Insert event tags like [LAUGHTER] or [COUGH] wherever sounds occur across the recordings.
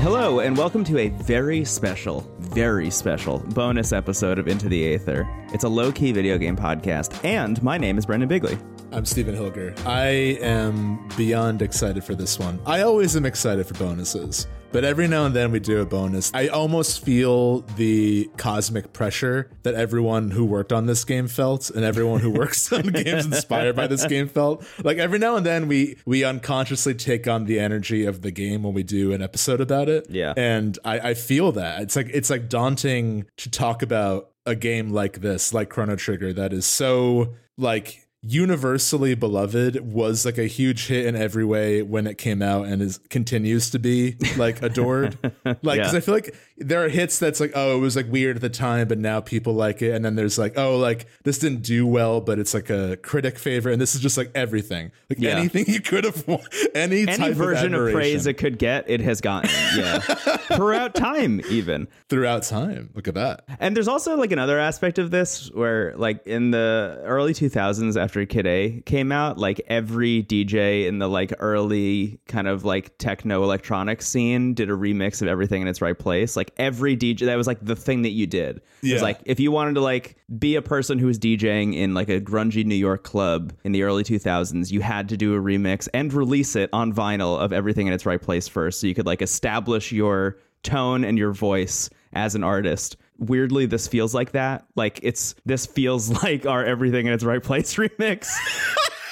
Hello, and welcome to a very special, very special bonus episode of Into the Aether. It's a low key video game podcast, and my name is Brendan Bigney. I'm Stephen Hilger. I am beyond excited for this one. I always am excited for bonuses, but every now and then we do a bonus. I almost feel the cosmic pressure that everyone who worked on this game felt and everyone who [LAUGHS] works on games inspired by this game felt. Like every now and then we we unconsciously take on the energy of the game when we do an episode about it. Yeah. And I, I feel that. It's like it's like daunting to talk about a game like this, like Chrono Trigger, that is so like universally beloved was like a huge hit in every way when it came out and is continues to be like adored [LAUGHS] like because Yeah. i feel like there are hits that's like oh it was like weird at the time but now people like it and then there's like oh like this didn't do well but it's like a critic favorite and this is just like everything like Yeah. anything you could have won [LAUGHS] any Any type version of, admiration praise it could get, it has gotten. Yeah. [LAUGHS] Throughout time, even. throughout time look at that And there's also like another aspect of this where, like, in the early 2000s, after Kid A came out, like every DJ in the like early kind of like techno electronic scene did a remix of everything in its right place. Like every DJ, that was like the thing that you did. It was like if you wanted to like be a person who was DJing in like a grungy New York club in the early 2000s, you had to do a remix and release it on vinyl of everything in its right place first, so you could like establish your tone and your voice as an artist. Weirdly, this feels like that. Like it's this feels [LAUGHS] like our everything in its right place [LAUGHS] remix.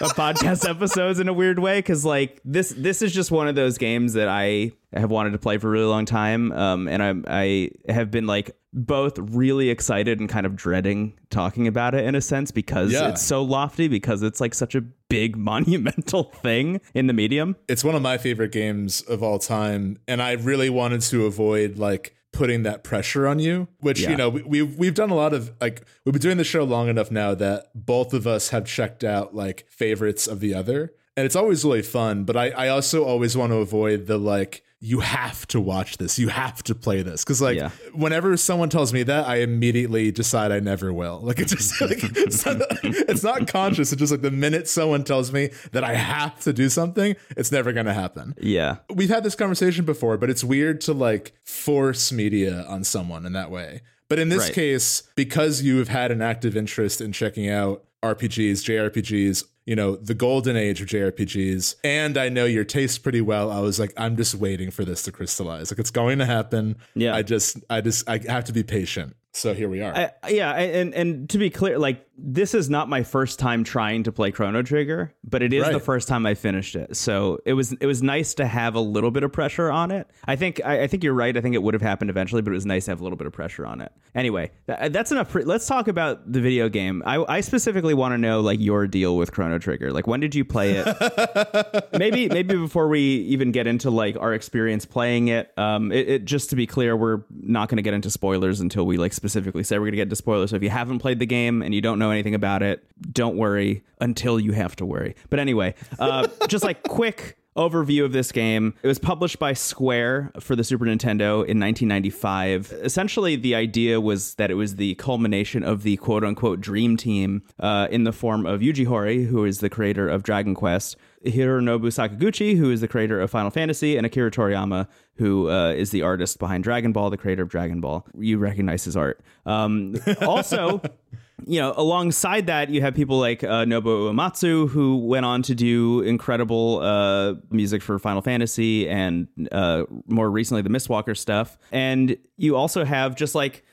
Of podcast [LAUGHS] episodes in a weird way because like this this is just one of those games that I have wanted to play for a really long time um, and I I have been like both really excited and kind of dreading talking about it in a sense because Yeah. it's so lofty because it's like such a big [LAUGHS] monumental thing in the medium it's one of my favorite games of all time and i really wanted to avoid like putting that pressure on you which Yeah. you know we, we've we've done a lot of like we've been doing the show long enough now that both of us have checked out like favorites of the other and it's always really fun but i i also always want to avoid the like you have to watch this. You have to play this. Because like Yeah. whenever someone tells me that i immediately decide i never will. Like it's just [LAUGHS] like it's not, it's not conscious. It's just like the minute someone tells me that i have to do something it's never to happen. Yeah. We've had this conversation before but it's weird to like force media on someone in that way. But in this Right. case because you have had an active interest in checking out rpgs jrpgs you know the golden age of jrpgs and i know your taste pretty well. I was like i'm just waiting for this to crystallize. Like it's going to happen. Yeah. i just i just i have to be patient. So here we are. I, yeah, and and to be clear, like this is not my first time trying to play Chrono Trigger, but it is Right. the first time I finished it. So it was it was nice to have a little bit of pressure on it. I think I, I think you're right. I think it would have happened eventually, but it was nice to have a little bit of pressure on it. Anyway, tha- that's enough. Pre- Let's talk about the video game. I, I specifically want to know like your deal with Chrono Trigger. Like when did you play it? [LAUGHS] maybe maybe before we even get into like our experience playing it um it, it just to be clear we're not going to get into spoilers until we like specifically say we're going to get into spoilers so if you haven't played the game and you don't know anything about it don't worry until you have to worry but anyway uh [LAUGHS] just like quick overview of this game. It was published by Square for the Super Nintendo in 1995. Essentially, the idea was that it was the culmination of the quote unquote dream team uh, in the form of Yuji Horii, who is the creator of Dragon Quest, Hironobu Sakaguchi, who is the creator of Final Fantasy, and Akira Toriyama, who uh, is the artist behind Dragon Ball, the creator of Dragon Ball. You recognize his art. Um, also, [LAUGHS] you know, alongside that, you have people like uh, Nobuo Uematsu, who went on to do incredible uh, music for Final Fantasy and uh, more recently the Mistwalker stuff. And you also have just like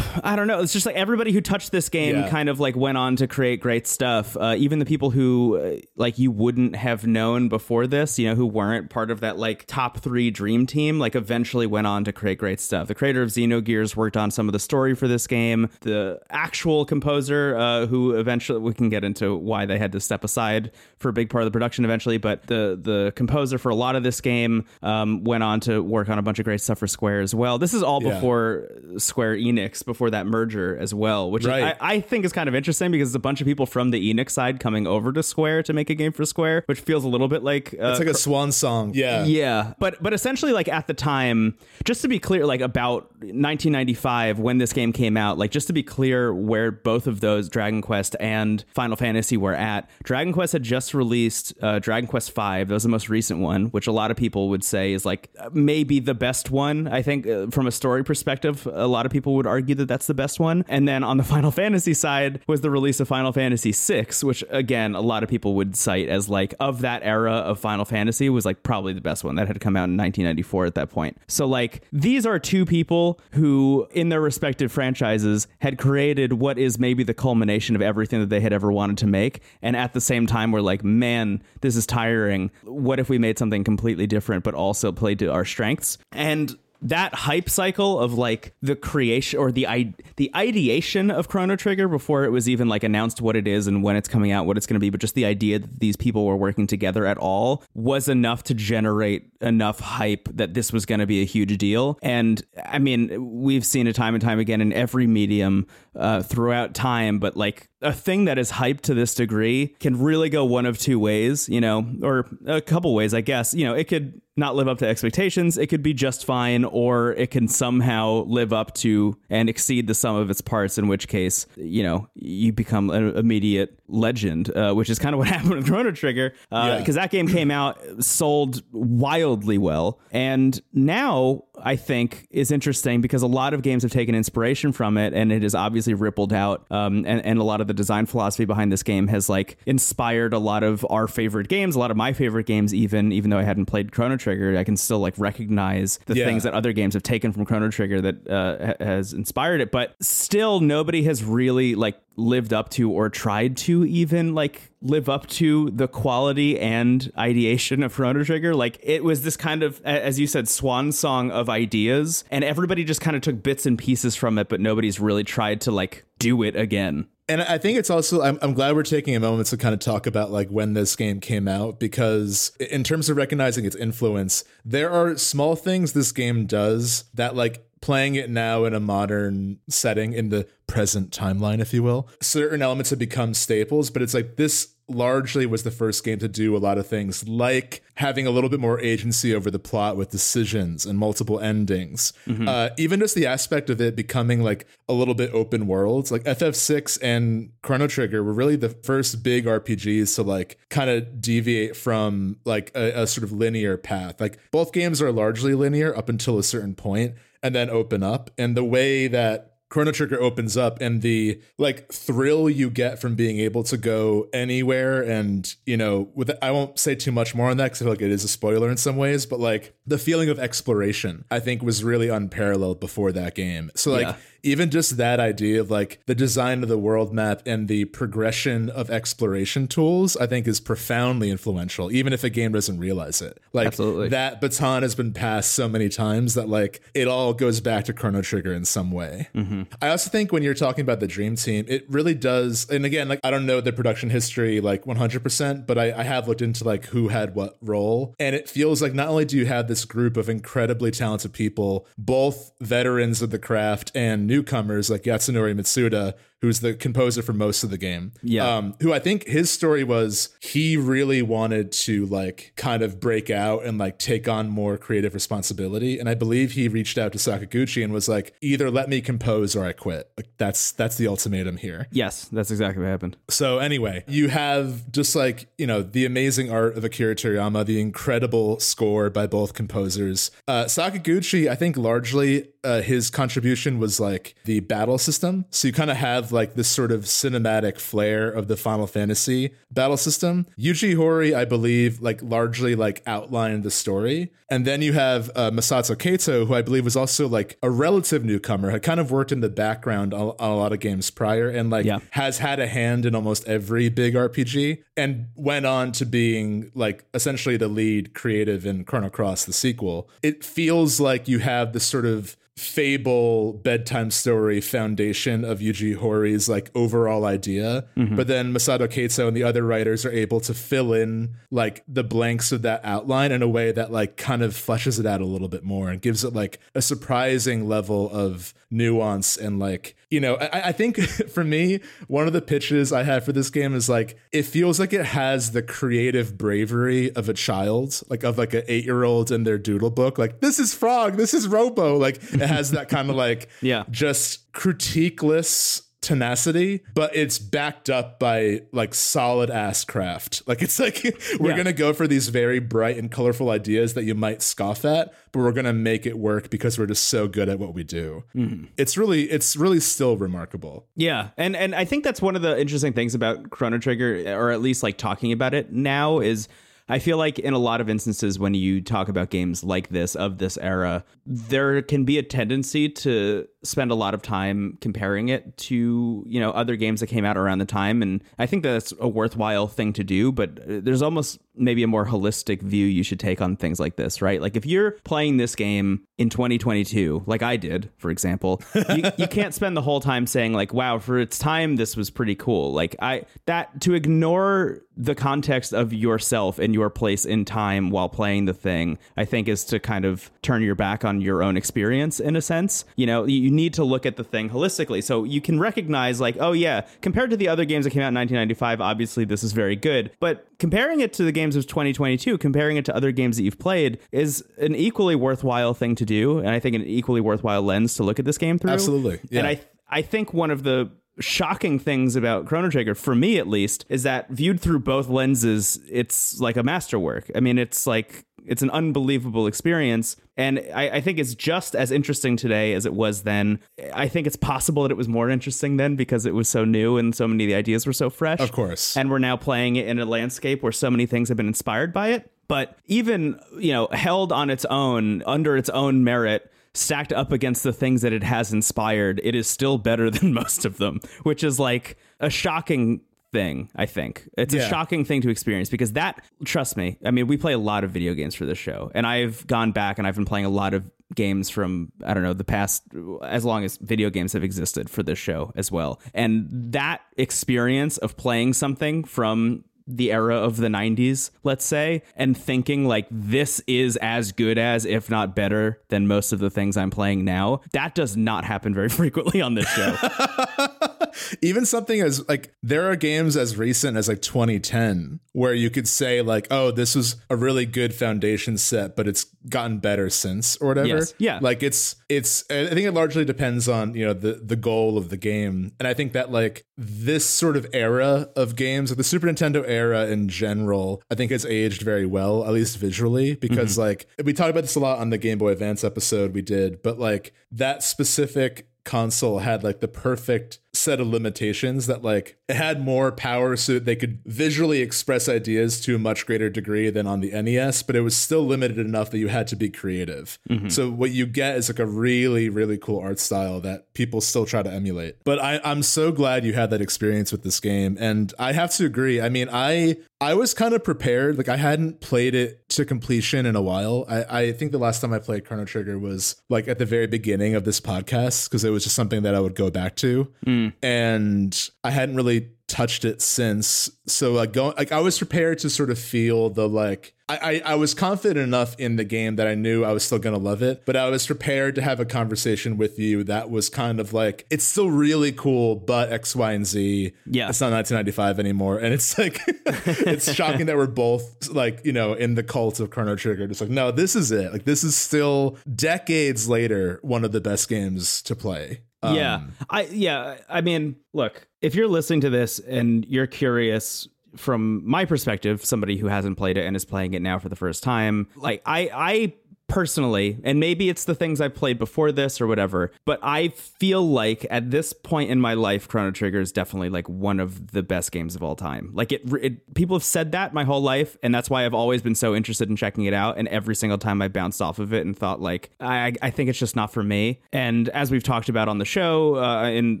I don't know. It's just like everybody who touched this game Yeah. kind of like went on to create great stuff. Uh, even the people who uh, like you wouldn't have known before this, you know, who weren't part of that like top three dream team, like eventually went on to create great stuff. The creator of Xenogears worked on some of the story for this game. The actual composer, uh, who eventually we can get into why they had to step aside for a big part of the production eventually, but the the composer for a lot of this game um, went on to work on a bunch of great stuff for Square as well. This is all Yeah. before Square Enix Enix before that merger as well, which Right. I, I think is kind of interesting because it's a bunch of people from the Enix side coming over to Square to make a game for Square, which feels a little bit like uh, It's like a swan song. Yeah. yeah, but but essentially, like at the time, just to be clear, like about 1995 when this game came out, like just to be clear, where both of those Dragon Quest and Final Fantasy were at. Dragon Quest had just released uh, Dragon Quest V. That was the most recent one, which a lot of people would say is like maybe the best one. I think uh, from a story perspective, a lot of people would argue that that's the best one. And then on the [LAUGHS] Final Fantasy side was the release of Final Fantasy VI, which again a lot of people would cite as like of that era of Final Fantasy was like probably the best one that had come out in 1994 at that point. So like these are two people who in their respective franchises had created what is maybe the culmination of everything that they had ever wanted to make and at the same time we're like man this is tiring. What if we made something completely different but also played to our strengths? And that hype cycle of like the creation or the I- the ideation of Chrono Trigger before it was even like announced what it is and when it's coming out, what it's going to be, but just the idea that these people were working together at all was enough to generate enough hype that this was going to be a huge deal. And I mean, we've seen it time and time again in every medium uh, throughout time, but like a thing that is hyped to this degree can really go one of two ways, you know, or a couple ways, I guess. You know, it could not live up to expectations, it could be just fine, or it can somehow live up to and exceed the sum of its parts, in which case, you know, you become an immediate legend, uh, which is kind of what [LAUGHS] happened with Chrono Trigger, Uh because Yeah. that game came out, sold wildly well. And now I think is interesting because a lot of games have taken inspiration from it and it has obviously rippled out. Um, and, and a lot of the design philosophy behind this game has like inspired a lot of our favorite games, a lot of my favorite games, even, even though I hadn't played Chrono Trigger, I can still like recognize the Yeah. things that other games have taken from Chrono Trigger that uh, ha- has inspired it. But still, nobody has really like lived up to or tried to even like live up to the quality and ideation of Chrono Trigger. Like it was this kind of, as you said, swan song of ideas, and everybody just kind of took bits and pieces from it, but nobody's really tried to like do it again. And I think it's also I'm, I'm glad we're taking a moment to kind of talk about like when this game came out because in terms of recognizing its influence, there are small things this game does that like playing it now in a modern setting in the present timeline if you will, certain elements have become staples, but it's like this largely was the first game to do a lot of things like having a little bit more agency over the plot with decisions and multiple endings. Uh, even just the aspect of it becoming like a little bit open worlds, like FF6 and Chrono Trigger were really the first big RPGs to like kind of deviate from like a, a sort of linear path. Like both games are largely linear up until a certain point and then open up. And the way that Chrono Trigger opens up and the like thrill you get from being able to go anywhere and you know with I won't say too much more on that because I feel like it is a spoiler in some ways but like the feeling of exploration I think was really unparalleled before that game so like Yeah. Even just that idea of like the design of the world map and the progression of exploration tools I think is profoundly influential even if a game doesn't realize it like Absolutely. that baton has been passed so many times that like it all goes back to Chrono Trigger in some way. Mm-hmm. I also think when you're talking about the Dream Team, it really does. And again, like I don't know the production history like 100%, but I, I have looked into like who had what role, and it feels like not only do you have this group of incredibly talented people, both veterans of the craft and newcomers like Yasunori Mitsuda, who's the composer for most of the game. Yeah. Um, who I think his story was he really wanted to like kind of break out and like take on more creative responsibility. And I believe he reached out to Sakaguchi and was like, either let me compose or I quit. Like that's that's the ultimatum here. Yes, that's exactly what happened. So anyway, you have just like, you know, the amazing art of Akira Toriyama, the incredible score by both composers. Uh, Sakaguchi, I think largely uh, his contribution was like the battle system. So you kind of have like this sort of cinematic flair of the Final Fantasy battle system. Yuji Horii, I believe, like largely like outlined the story. And then you have uh, Masato Kato, who I believe was also like a relative newcomer, had kind of worked in the background on, on a lot of games prior and like Yeah. has had a hand in almost every big RPG and went on to being like essentially the lead creative in Chrono Cross, the sequel. It feels like you have this sort of fable bedtime story foundation of Yuji Horii like overall idea. Mm-hmm. But then Masato Kato and the other writers are able to fill in like the blanks of that outline in a way that like kind of fleshes it out a little bit more and gives it like a surprising level of nuance and like you know I, I think [LAUGHS] for me one of the pitches I have for this game is like it feels like it has the creative bravery of a child like of like an eight year old in their doodle book. Like this is frog this is robo. Like it has that kind of like [LAUGHS] yeah. just critiqueless tenacity, but it's backed up by like solid ass craft. [LAUGHS] Like it's like we're yeah. gonna go for these very bright and colorful ideas that you might scoff at, but we're gonna make it work because we're just so good at what we do. Mm-hmm. It's really it's really still remarkable. Yeah, and and I think that's one of the interesting things about Chrono Trigger, or at least like talking about it now is I feel like in a lot of instances when you talk about games like this of this era, there can be a tendency to spend a lot of time comparing it to, you know, other games that came out around the time and I think that's a worthwhile thing to do, but uh, there's almost maybe a more holistic view you should take on things like this, right? Like if you're playing this game in 2022, like I did, for example, you, [LAUGHS] you can't spend the whole time saying like, "Wow, for its time, this was pretty cool." Like I that to ignore the context of yourself and your place in time while playing the thing, I think is to kind of turn your back on your own experience in a sense. You know, you need to look at the thing holistically. So you can recognize like, oh yeah, compared to the other games that came out in 1995, obviously this is very good, but comparing it to the games of 2022, comparing it to other games that you've played is an equally worthwhile thing to do, and I think an equally worthwhile lens to look at this game through. Absolutely, yeah. And I I think one of the shocking things about Chrono Trigger, for me at least, is that viewed through both lenses, it's like a masterwork. I mean, it's like it's an unbelievable experience. And I, I, think it's just as interesting today as it was then. I think it's possible that it was more interesting then because it was so new and so many of the ideas were so fresh. Of course. And we're now playing it in a landscape where so many things have been inspired by it. But even, you know, held on its own, under its own merit, stacked up against the things that it has inspired, it is still better [LAUGHS] than most of them, which is like a shocking thing, I think. It's yeah. a shocking thing to experience because that, trust me, I mean, we play a lot of video games for this show, and I've gone back and I've been playing a lot of games from, I don't know, the past, as long as video games have existed for this show as well. And that experience of playing something from the era of the 90s, let's say, and thinking like this is as good as, if not better than most of the things I'm playing now. That does not happen very [LAUGHS] frequently on this show. [LAUGHS] Even something as like there are games as recent as like 2010 where you could say like, oh, this was a really good foundation set, but it's gotten better since or whatever. Yes. Yeah. Like it's it's I think it largely depends on, you know, the the goal of the game. And I think that like this sort of era of games, like the Super Nintendo era in general, I think has aged very well, at least visually, because mm-hmm. like we talked about this a lot on the Game Boy Advance episode we did, but like that specific console had like the perfect set of limitations that like had more power so they could visually express ideas to a much greater degree than on the NES, but it was still limited enough that you had to be creative. Mm-hmm. So what you get is like a really, really cool art style that people still try to emulate. But I, I'm so glad you had that experience with this game. And I have to agree. I mean, I I was kind of prepared. Like I hadn't played it to completion in a while. I, I think the last time I played Chrono Trigger was like at the very beginning of this podcast because it was just something that I would go back to. Mm. Mm. And I hadn't really touched it since. So like going like I was prepared to sort of feel the like I, I, I was confident enough in the game that I knew I was still gonna love it, but I was prepared to have a conversation with you that was kind of like it's still really cool, but X, Y, and Z. Yeah. It's not 1995 anymore. And it's like [LAUGHS] it's shocking that we're both like, you know, in the cult of Chrono Trigger. Just like, no, this is it. Like this is still decades later, one of the best games to play. Um, yeah. I yeah, I mean, look, if you're listening to this and you're curious from my perspective, somebody who hasn't played it and is playing it now for the first time, like I I personally, and maybe it's the things I've played before this or whatever, but I feel like at this point in my life, Chrono Trigger is definitely like one of the best games of all time. Like it, it, people have said that my whole life, and that's why I've always been so interested in checking it out. And every single time I bounced off of it and thought like, I, I think it's just not for me. And as we've talked about on the show uh, in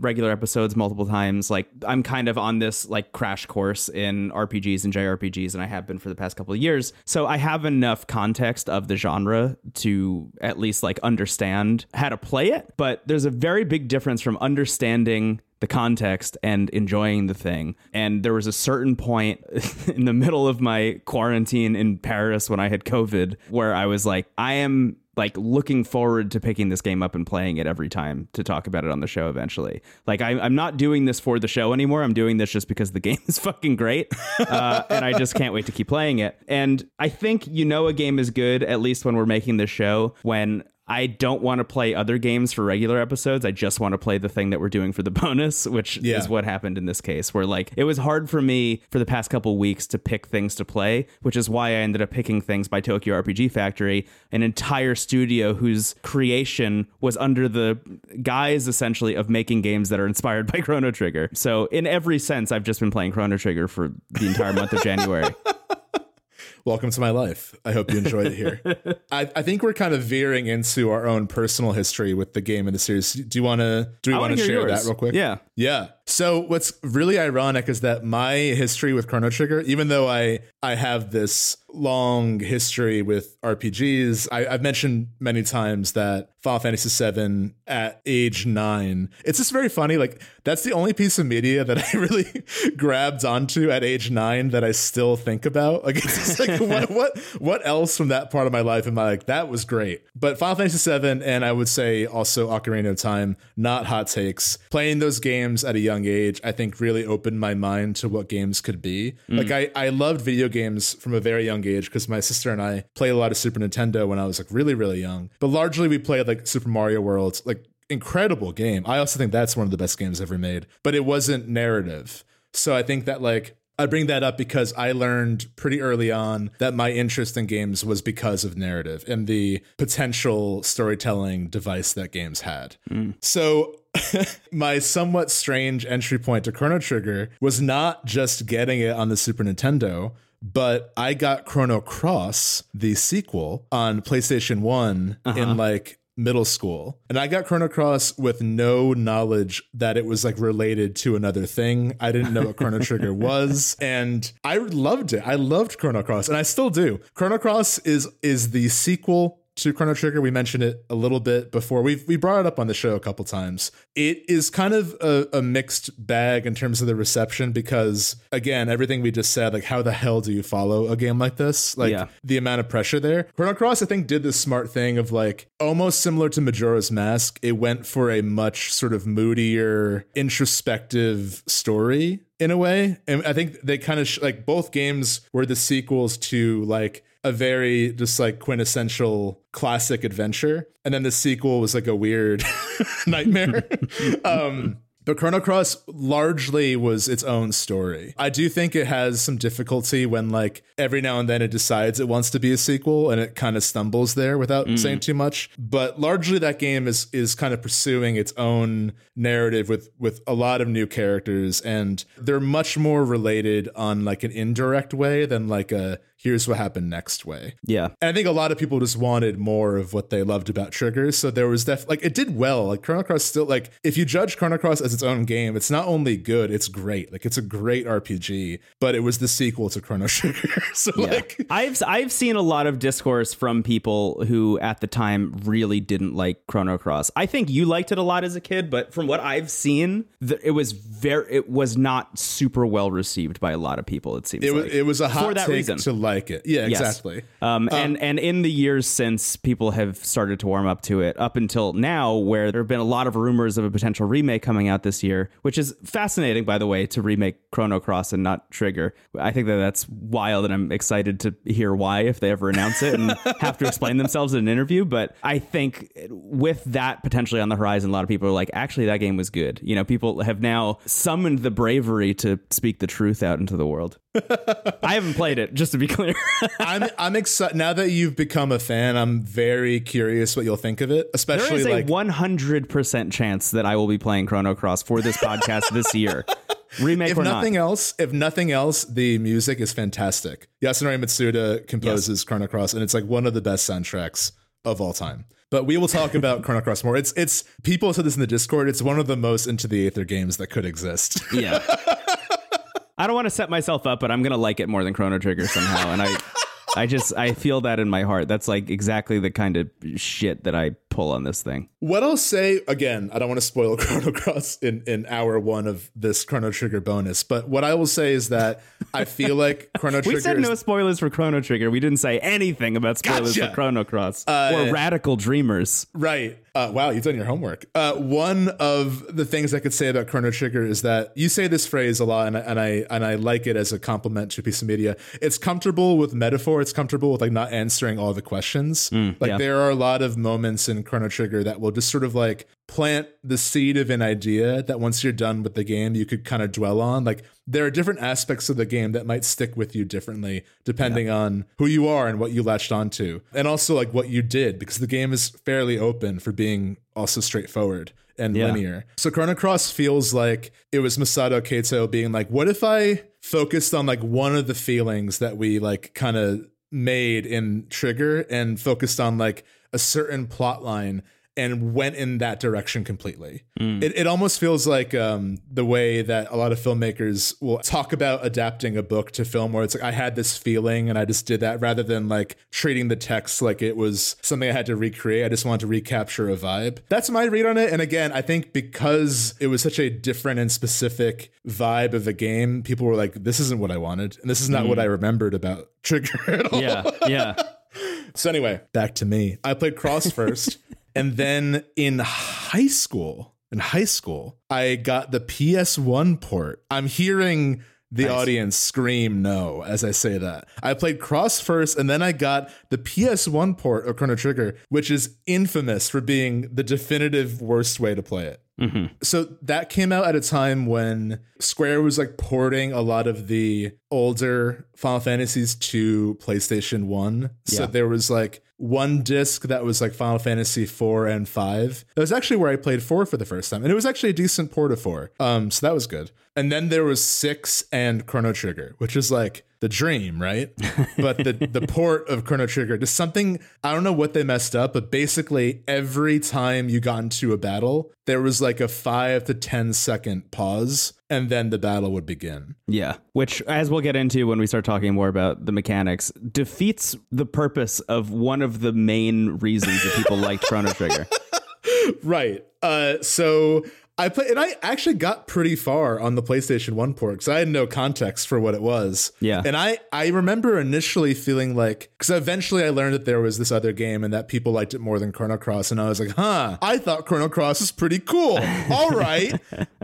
regular episodes multiple times, like I'm kind of on this like crash course in RPGs and JRPGs, and I have been for the past couple of years. So I have enough context of the genre to at least like understand how to play it, but there's a very big difference from understanding the context and enjoying the thing. And there was a certain point [LAUGHS] in the middle of my quarantine in Paris when I had COVID where I was like, I am like looking forward to picking this game up and playing it every time to talk about it on the show eventually. Like I, am not doing this for the show anymore. I'm doing this just because the [LAUGHS] game is fucking great, uh, and I just can't wait to keep playing it. And I think you know a game is good at least when we're making this show when I don't want to play other games for regular episodes. I just want to play the thing that we're doing for the [LAUGHS] bonus, which yeah. is what happened in this case, where like it was hard for me for the past couple weeks to pick things to play, which is why I ended up picking things by Tokyo RPG Factory, an entire studio whose creation was under the guise essentially of making games that are inspired [LAUGHS] by Chrono Trigger. So in every sense, I've just been playing Chrono Trigger for the entire month of January. [LAUGHS] welcome to my life. I hope you enjoyed it here. [LAUGHS] I, I, think we're kind of veering into our own personal history with the game and the series. Do you want to do we want to share yours. that real quick? Yeah. Yeah. So what's really ironic is that my history with Chrono Trigger, even though I I have this long history with RPGs, I, have mentioned many times that Final Fantasy VII at age nine, it's just very funny. Like that's the only piece of media that [LAUGHS] I really grabbed onto at age nine that I still think about. Like it's just like what [LAUGHS] what what else from that part of my life am I like that was great? But Final Fantasy VII and I would say also Ocarina of Time, not hot takes. Playing those games at a young young age, I think really opened my mind to what games could be. Mm. Like I, I loved video games from a very young age because my sister and I played a lot of Super Nintendo when I was like really, really young. But largely we played like Super Mario World, like incredible game. I also think that's one of the best games ever made, but it wasn't narrative. So I think that like I bring that up because I learned pretty early on that my interest in games was because of narrative and the potential storytelling device that games had. Mm. So [LAUGHS] my somewhat strange entry point to Chrono Trigger was not just getting it on the Super Nintendo, but I got Chrono Cross, the sequel, on PlayStation One uh-huh. in like middle school. And I got Chrono Cross with no knowledge that it was like related to another thing. I didn't know what Chrono Trigger [LAUGHS] was. And I loved it. I loved Chrono Cross and I still do. Chrono Cross is is the sequel to Chrono Trigger. We mentioned it a little bit before. We've we brought it up on the show a couple times. It is kind of a, a, mixed bag in terms of the reception because again, everything we just said, like how the hell do you follow a game like this? Like yeah. the amount of pressure there. Chrono Cross, I think, did this smart thing of like almost similar to Majora's Mask. It went for a much sort of moodier, introspective story in a way. And I think they kind of sh- like both games were the sequels to like a very just like quintessential classic adventure. And then the sequel was like a weird [LAUGHS] nightmare. [LAUGHS] Um but Chrono Cross largely was its own story. I do think it has some difficulty when, like, every now and then it decides it wants to be a sequel and it kind of stumbles there without mm. saying too much. But largely, that game is is kind of pursuing its own narrative with with a lot of new characters, and they're much more related on like an indirect way than like a here's what happened next way. Yeah. And I think a lot of people just wanted more of what they loved about Triggers. So there was def like it did well. Like Chrono Cross still like if you judge Chrono Cross as its own game, it's not only good, it's great. Like it's a great RPG, but it was the sequel to Chrono [LAUGHS] Trigger. so yeah. like I've I've seen a lot of discourse from people who at the time really didn't like Chrono Cross. I think you liked it a lot as a kid, but from what I've seen, the, it was very it was not super well received by a lot of people. It seems it was like. it was a hot for that reason. to like it. Yeah, yes. exactly. Um, um, and and in the years since, people have started to warm up to it. Up until now, where there have been a lot of rumors of a potential remake coming out this year, which is fascinating, by the way, to remake Chrono Cross and not Trigger. I think that that's wild, and I'm excited to hear why if they ever announce it and [LAUGHS] have to explain themselves in an interview. But I think with that potentially on the horizon, a lot of people are like, actually, that game was good. You know, people have now summoned the bravery to speak the truth out into the world. [LAUGHS] I haven't played it, just to be clear. [LAUGHS] I'm I'm excited now that you've become a fan. I'm very curious what you'll think of it. Especially there is like a 100 percent chance that I will be playing Chrono Cross for this podcast this year. [LAUGHS] Remake if or nothing not. else, if nothing else, the music is fantastic. Yasunori Mitsuda composes yes. Chrono Cross, and it's like one of the best soundtracks of all time. But we will talk about Chrono Cross more. It's it's people said this in the Discord. It's one of the most into the Aether games that could exist. Yeah. I don't want to set myself up, but I'm gonna like it more than Chrono Trigger somehow, and I I just I feel that in my heart. That's like exactly the kind of shit that I pull on this thing. What I'll say again, I don't want to spoil [LAUGHS] Chrono Cross in, in hour one of this Chrono Trigger bonus, but what I will say is that I feel [LAUGHS] like Chrono Trigger. We said no spoilers for Chrono Trigger. We didn't say anything about spoilers Gotcha. for Chrono Cross uh, or Radical Dreamers. Right. Uh, wow, you've done your homework. Uh, one of the things I could say about Chrono Trigger is that you say this phrase a lot, and I, and I and I like it as a compliment to a piece of media. It's comfortable with metaphor. It's comfortable with like not answering all the questions. like yeah. there are a lot of moments in Chrono Trigger that will just sort of like plant the seed of an idea that once you're done with the game, you could kind of dwell on. Like there are different aspects of the game that might stick with you differently depending on who you are and what you latched onto, and also like what you did because the game is fairly open for being also straightforward and Yeah. linear. So Chrono Cross feels like it was Masato Kato being like, what if I focused on like one of the feelings that we like kind of made in Trigger and focused on like a certain plot line and went in that direction completely. It, it almost feels like um, the way that a lot of filmmakers will talk about adapting a book to film, where it's like, I had this feeling and I just did that rather than like treating the text like it was something I had to recreate. I just wanted to recapture a vibe. That's my read on it. And again, I think because it was such a different and specific vibe of the game, people were like, this isn't what I wanted. And this is not what I remembered about Trigger at all. Yeah, yeah. [LAUGHS] So anyway, back to me. I played Cross [LAUGHS] first, and then in high school, in high school, I got the PS1 port. I'm hearing the audience scream no as I say that. I played Cross first, and then I got the PS1 port of Chrono Trigger, which is infamous for being the definitive worst way to play it. Mm-hmm. So that came out at a time when Square was like porting a lot of the older Final Fantasies to PlayStation 1. So there was like one disc that was like Final Fantasy 4 and 5. That was actually where I played 4 for the first time. And it was actually a decent port of 4. Um so that was good. And then there was 6 and Chrono Trigger, which is like the dream, right? [LAUGHS] but the the port of Chrono Trigger, just something I don't know what they messed up, but basically every time you got into a battle, there was like a five to 10 second pause, and then the battle would begin. Yeah, which, as we'll get into when we start talking more about the mechanics, defeats the purpose of one of the main reasons that people liked Chrono Trigger. [LAUGHS] Right. Uh, so I played, and I actually got pretty far on the PlayStation 1 port because I had no context for what it was. Yeah. And I, I remember initially feeling like, because eventually I learned that there was this other game and that people liked it more than Chrono Cross. And I was like, huh, I thought Chrono Cross was pretty cool. [LAUGHS] All right.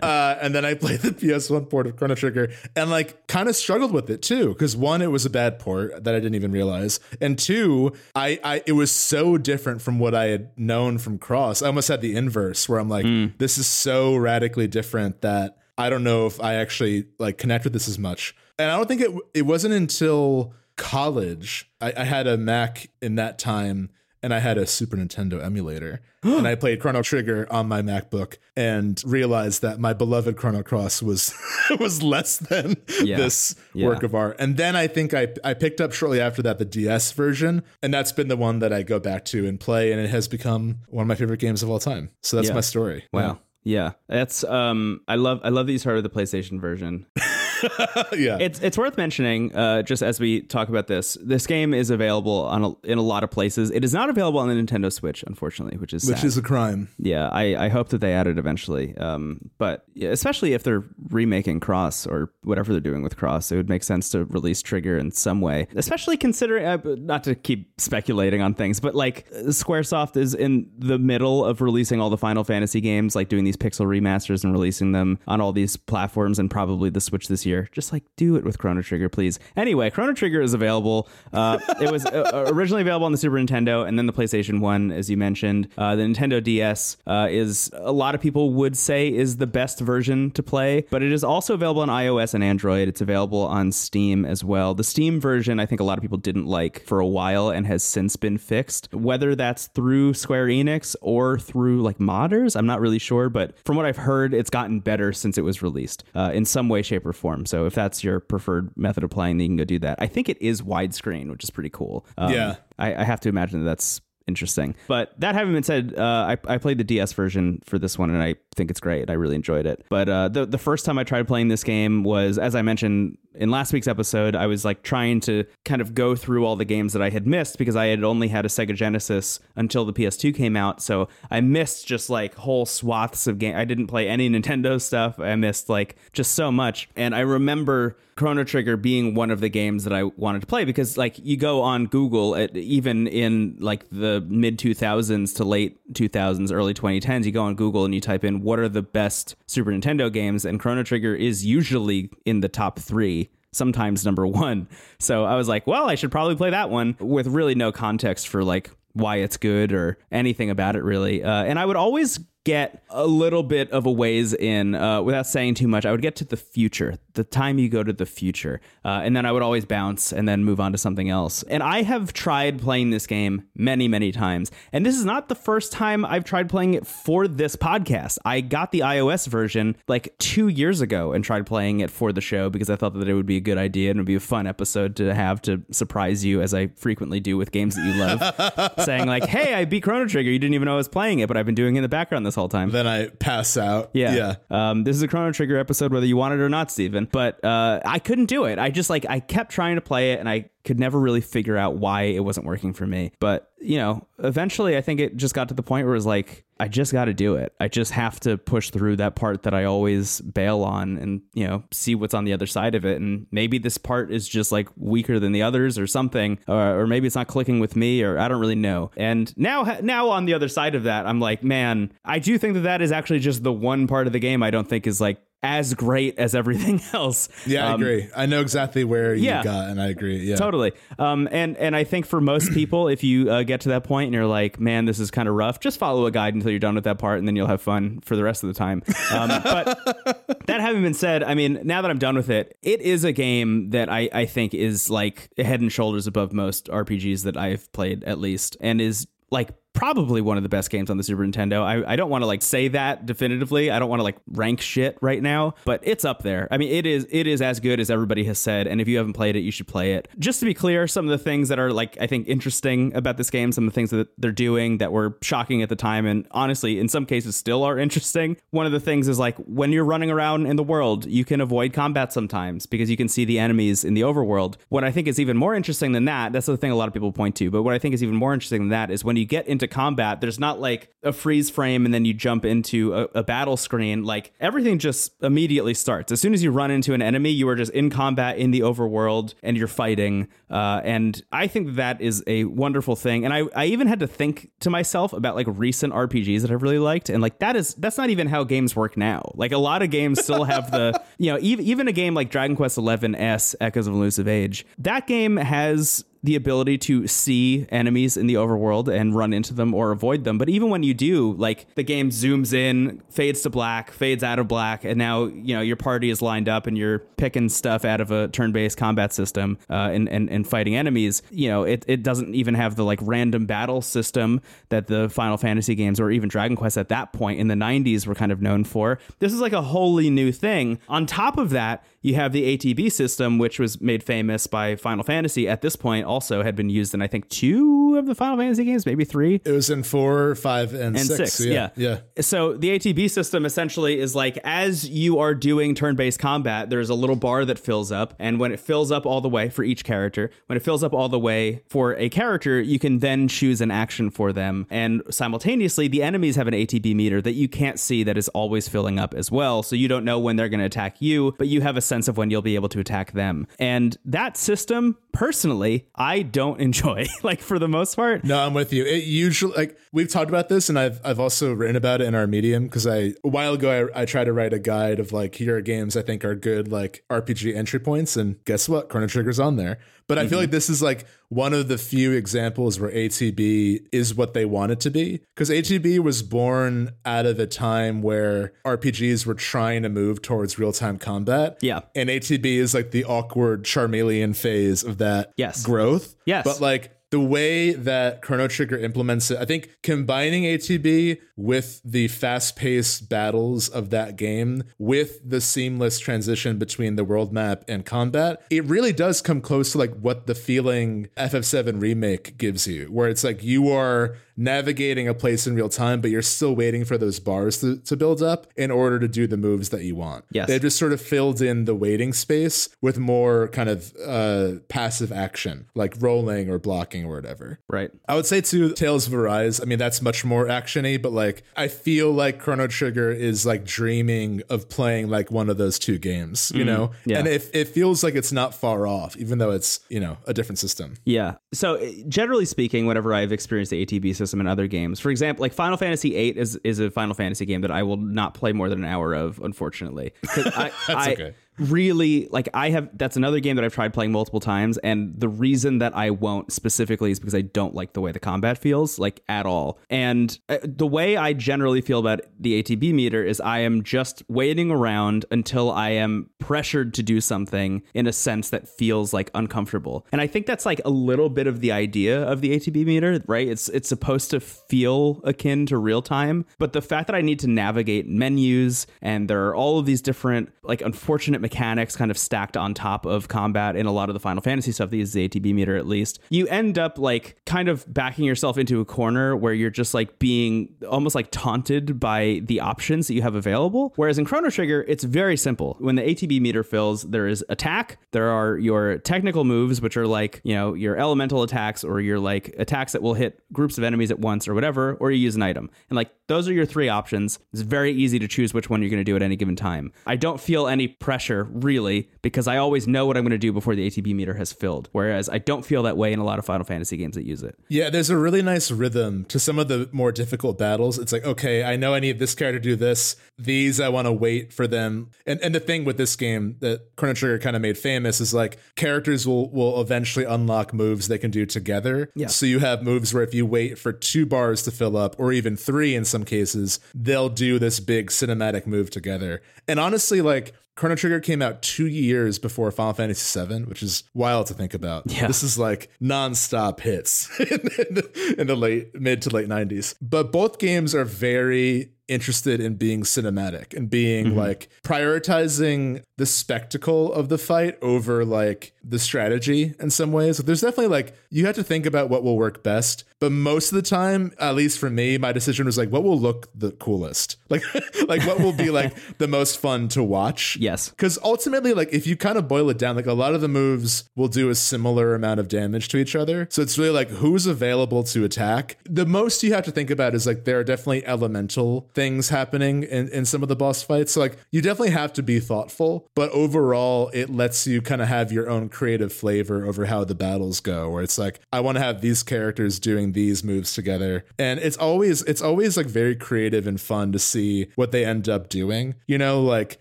uh, and then I played the PS1 port of Chrono Trigger and like kind of struggled with it too. Because one, it was a bad port that I didn't even realize. And two, I, I, it was so different from what I had known from Cross. I almost had the inverse where I'm like, this is so radically different that I don't know if I actually like connect with this as much. And I don't think it it wasn't until college I, I had a Mac in that time and I had a Super Nintendo emulator [GASPS] and I played Chrono Trigger on my MacBook and realized that my beloved Chrono Cross was [LAUGHS] was less than Yeah. this Yeah. work of art. And then I think I I picked up shortly after that the DS version and that's been the one that I go back to and play and it has become one of my favorite games of all time. So that's Yeah. my story. Wow. Yeah, that's um. I love I love that you started the PlayStation version. [LAUGHS] [LAUGHS] yeah. It's it's worth mentioning, uh, just as we talk about this. This game is available on a, in a lot of places. It is not available on the Nintendo Switch, unfortunately, which is which sad. is a crime. yeah. I, I hope that they add it eventually. Um, but yeah, especially if they're remaking Cross or whatever they're doing with Cross, it would make sense to release Trigger in some way. Especially considering, uh, not to keep speculating on things, but like SquareSoft is in the middle of releasing all the Final Fantasy games, like doing these pixel remasters and releasing them on all these platforms and probably the Switch this year. Just like do it with Chrono Trigger, please. Anyway, Chrono Trigger is available. Uh, it was uh, [LAUGHS] originally available on the Super Nintendo and then the PlayStation 1, as you mentioned. Uh, the Nintendo DS uh, is, a lot of people would say, is the best version to play, but it is also available on iOS and Android. It's available on Steam as well. The Steam version, I think a lot of people didn't like for a while and has since been fixed. Whether that's through Square Enix or through like modders, I'm not really sure, but from what I've heard, it's gotten better since it was released uh, in some way, shape, or form. So if that's your preferred method of playing, then you can go do that. I think it is widescreen, which is pretty cool. Um, Yeah. I, I have to imagine that that's interesting. But that having been said, uh, I, I played the DS version for this one, and I think it's great. I really enjoyed it. But uh, the the first time I tried playing this game was, as I mentioned in last week's episode, I was like trying to kind of go through all the games that I had missed because I had only had a Sega Genesis until the PS2 came out. So I missed just like whole swaths of game. I didn't play any [LAUGHS] Nintendo stuff. I missed like just so much. And I remember Chrono Trigger being one of the games that I wanted to play because like you go on Google at, even in like the mid 2000s to late 2000s early 2010s you go on Google and you type in what are the best Super Nintendo games and Chrono Trigger is usually in the top 3 sometimes number 1 so I was like well I should probably play that one with really no context for like why it's good or anything about it really. Uh, and I would always get a little bit of a ways in uh, without saying too much. I would get to the future, the time you go to the future, uh, and then I would always bounce and then move on to something else. And I have tried playing this game many, many times, and this is not the first time I've tried playing it for this podcast. I got the iOS version like two years ago and tried playing it for the show because I thought that it would be a good idea and it would be a fun episode to have to surprise you, as I frequently do with games that you love, [LAUGHS] saying like, "Hey, I beat Chrono Trigger. You didn't even know I was playing it, but I've been doing it in the background this whole time." Then I pass out. Yeah. Yeah. Um, this is a Chrono Trigger episode, whether you want it or not, Steven. But uh, I couldn't do it. I just like I kept trying to play it, and I could never really figure out why it wasn't working for me. But you know, eventually, I think it just got to the point where it was like, I just got to do it. I just have to push through that part that I always bail on, and you know, see what's on the other side of it. And maybe this part is just like weaker than the others, or something, or, or maybe it's not clicking with me, or I don't really know. And now, now on the other side of that, I'm like, man, I do think that that is actually just the one part of the game I don't think is like as great as everything [LAUGHS] else. Yeah, I Um, agree. I know exactly where you yeah. got, and I agree. Yeah. Totally. Um, and and I think for most [CLEARS THROAT] people, if you uh, get to that point and you're like, man, this is kind of rough, just follow a guide until you're done with that part, and then you'll have fun for the rest of the time. Um, [LAUGHS] but that having been said, I mean, now that I'm done with it, it is a game that I I think is like head and shoulders above most RPGs that I've played at least, and is like probably one of the best games on the Super Nintendo. I, I don't want to like say that definitively. I don't want to like rank shit right now, but it's up there. I mean, it is it is as good as everybody has said, and if you haven't played it, you should play it. Just to be clear, some of the things that are like I think interesting about this game, some of the things that they're doing that were shocking at the time, and honestly, in some cases, still are interesting. One of the things is like when you're running around in the world, you can avoid combat sometimes because you can see the enemies in the overworld. What I think is even more interesting than that, that's the thing a lot of people point to, but what I think is even more interesting than that is when you get into combat, there's not like a freeze frame and then you jump into a, a battle screen. Like everything just immediately starts. As soon as you run into an enemy, you are just in combat in the overworld and you're fighting. Uh, and I think that is a wonderful thing. And I, I even had to think to myself about like recent RPGs that I've really liked. And like that is, that's not even how games work now. Like a lot of games still have the, [LAUGHS] you know, even, even a game like Dragon Quest XI S Echoes of Elusive Age, that game has the ability to see enemies in the overworld and run into them or avoid them. But even when you do, like the game zooms in, fades to black, fades out of black, and now you know your party is lined up and you're picking stuff out of a turn-based combat system uh, and, and and fighting enemies. You know, it it doesn't even have the like random battle system that the Final Fantasy games or even Dragon Quest at that point in the 90s were kind of known for. This is like a wholly new thing. On top of that, you have the ATB system, which was made famous by Final Fantasy at this point, also had been used in, I think, two of the Final Fantasy games, maybe three. It was in four, five, and, And six. six, yeah. yeah. Yeah. So the ATB system essentially is like as you are doing turn-based combat, there's a little bar that fills up, and when it fills up all the way for each character, when it fills up all the way for a character, you can then choose an action for them, and simultaneously the enemies have an ATB meter that you can't see that is always filling up as well. So you don't know when they're going to attack you, but you have a sense of when you'll be able to attack them. And that system, personally, I don't enjoy. [LAUGHS] like for the most part, No, I'm with you. It usually like we've talked about this, and I've I've also written about it in our medium because I a while ago I, I tried to write a guide of like here are games I think are good like RPG entry points, and guess what? Chrono Trigger's on there. But I feel mm-hmm. like this is like one of the few examples where ATB is what they want it to be. Because ATB was born out of a time where RPGs were trying to move towards real time combat. Yeah. And ATB is like the awkward Charmeleon phase of that Yes. growth. Yes. But like the way that Chrono Trigger implements it, I think combining ATB with the fast paced battles of that game with the seamless transition between the world map and combat, it really does come close to like what the feeling FF7 Remake gives you, where it's like you are navigating a place in real time, but you're still waiting for those bars to, to build up in order to do the moves that you want. Yes. They've just sort of filled in the waiting space with more kind of uh, passive action, like rolling or blocking or whatever. Right. I would say too, Tales of Arise. I mean, that's much more actiony, but like I feel like Chrono Trigger is like dreaming of playing like one of those two games, you know? yeah. And it, it feels like it's not far off, even though it's, you know, a different system. Yeah. So uh, generally speaking, whenever I've experienced the ATB system in other games, for example, like Final Fantasy VIII is is a Final Fantasy game that I will not play more than an hour of, unfortunately. I, [LAUGHS] I okay. Really like I have that's another game that I've tried playing multiple times, and the reason that I won't specifically is because I don't like the way the combat feels, like at all. And uh, the way I generally feel about the ATB meter is I am just waiting around until I am pressured to do something in a sense that feels like uncomfortable. And I think that's like a little bit of the idea of the ATB meter, right? It's it's supposed to feel akin to real time, but the fact that I need to navigate menus and there are all of these different like unfortunate mechanics kind of stacked on top of combat in a lot of the Final Fantasy stuff that uses the ATB meter at least, you end up like kind of backing yourself into a corner where you're just like being almost like taunted by the options that you have available. Whereas in Chrono Trigger, it's very simple. When the ATB meter fills, there is attack, there are your technical moves, which are like, you know, your elemental attacks or your like attacks that will hit groups of enemies at once or whatever, or you use an item. And like those are your three options. It's very easy to choose which one you're going to do at any given time. I don't feel any pressure really because I always know what I'm going to do before the ATB meter has filled. Whereas I don't feel that way in a lot of Final Fantasy games that use it. Yeah, there's a really nice rhythm to some of the more difficult battles. It's like, okay, I know I need this character to do this. These I want to wait for them. And and the thing with this game that Chrono Trigger kind of made famous is like characters will will eventually unlock moves they can do together. Yeah. So you have moves where if you wait for two bars to fill up, or even three in some cases, they'll do this big cinematic move together. And honestly, like Chrono Trigger came out two years before Final Fantasy VII, which is wild to think about. Yeah. This is like nonstop hits [LAUGHS] in, the, in the late mid to late 90s. But both games are very interested in being cinematic and being mm-hmm. like prioritizing the spectacle of the fight over like the strategy in some ways. There's definitely like you have to think about what will work best, but most of the time, at least for me, my decision was like what will look the coolest. [LAUGHS] Like like what will be [LAUGHS] like the most fun to watch. Yes. Because ultimately, like if you kind of boil it down, like a lot of the moves will do a similar amount of damage to each other. So it's really like who's available to attack. The most you have to think about is like there are definitely elemental things happening in, in some of the boss fights. So like you definitely have to be thoughtful, but overall it lets you kind of have your own creative flavor over how the battles go, where it's like, I want to have these characters doing these moves together. And it's always it's always like very creative and fun to see what they end up doing. You know, like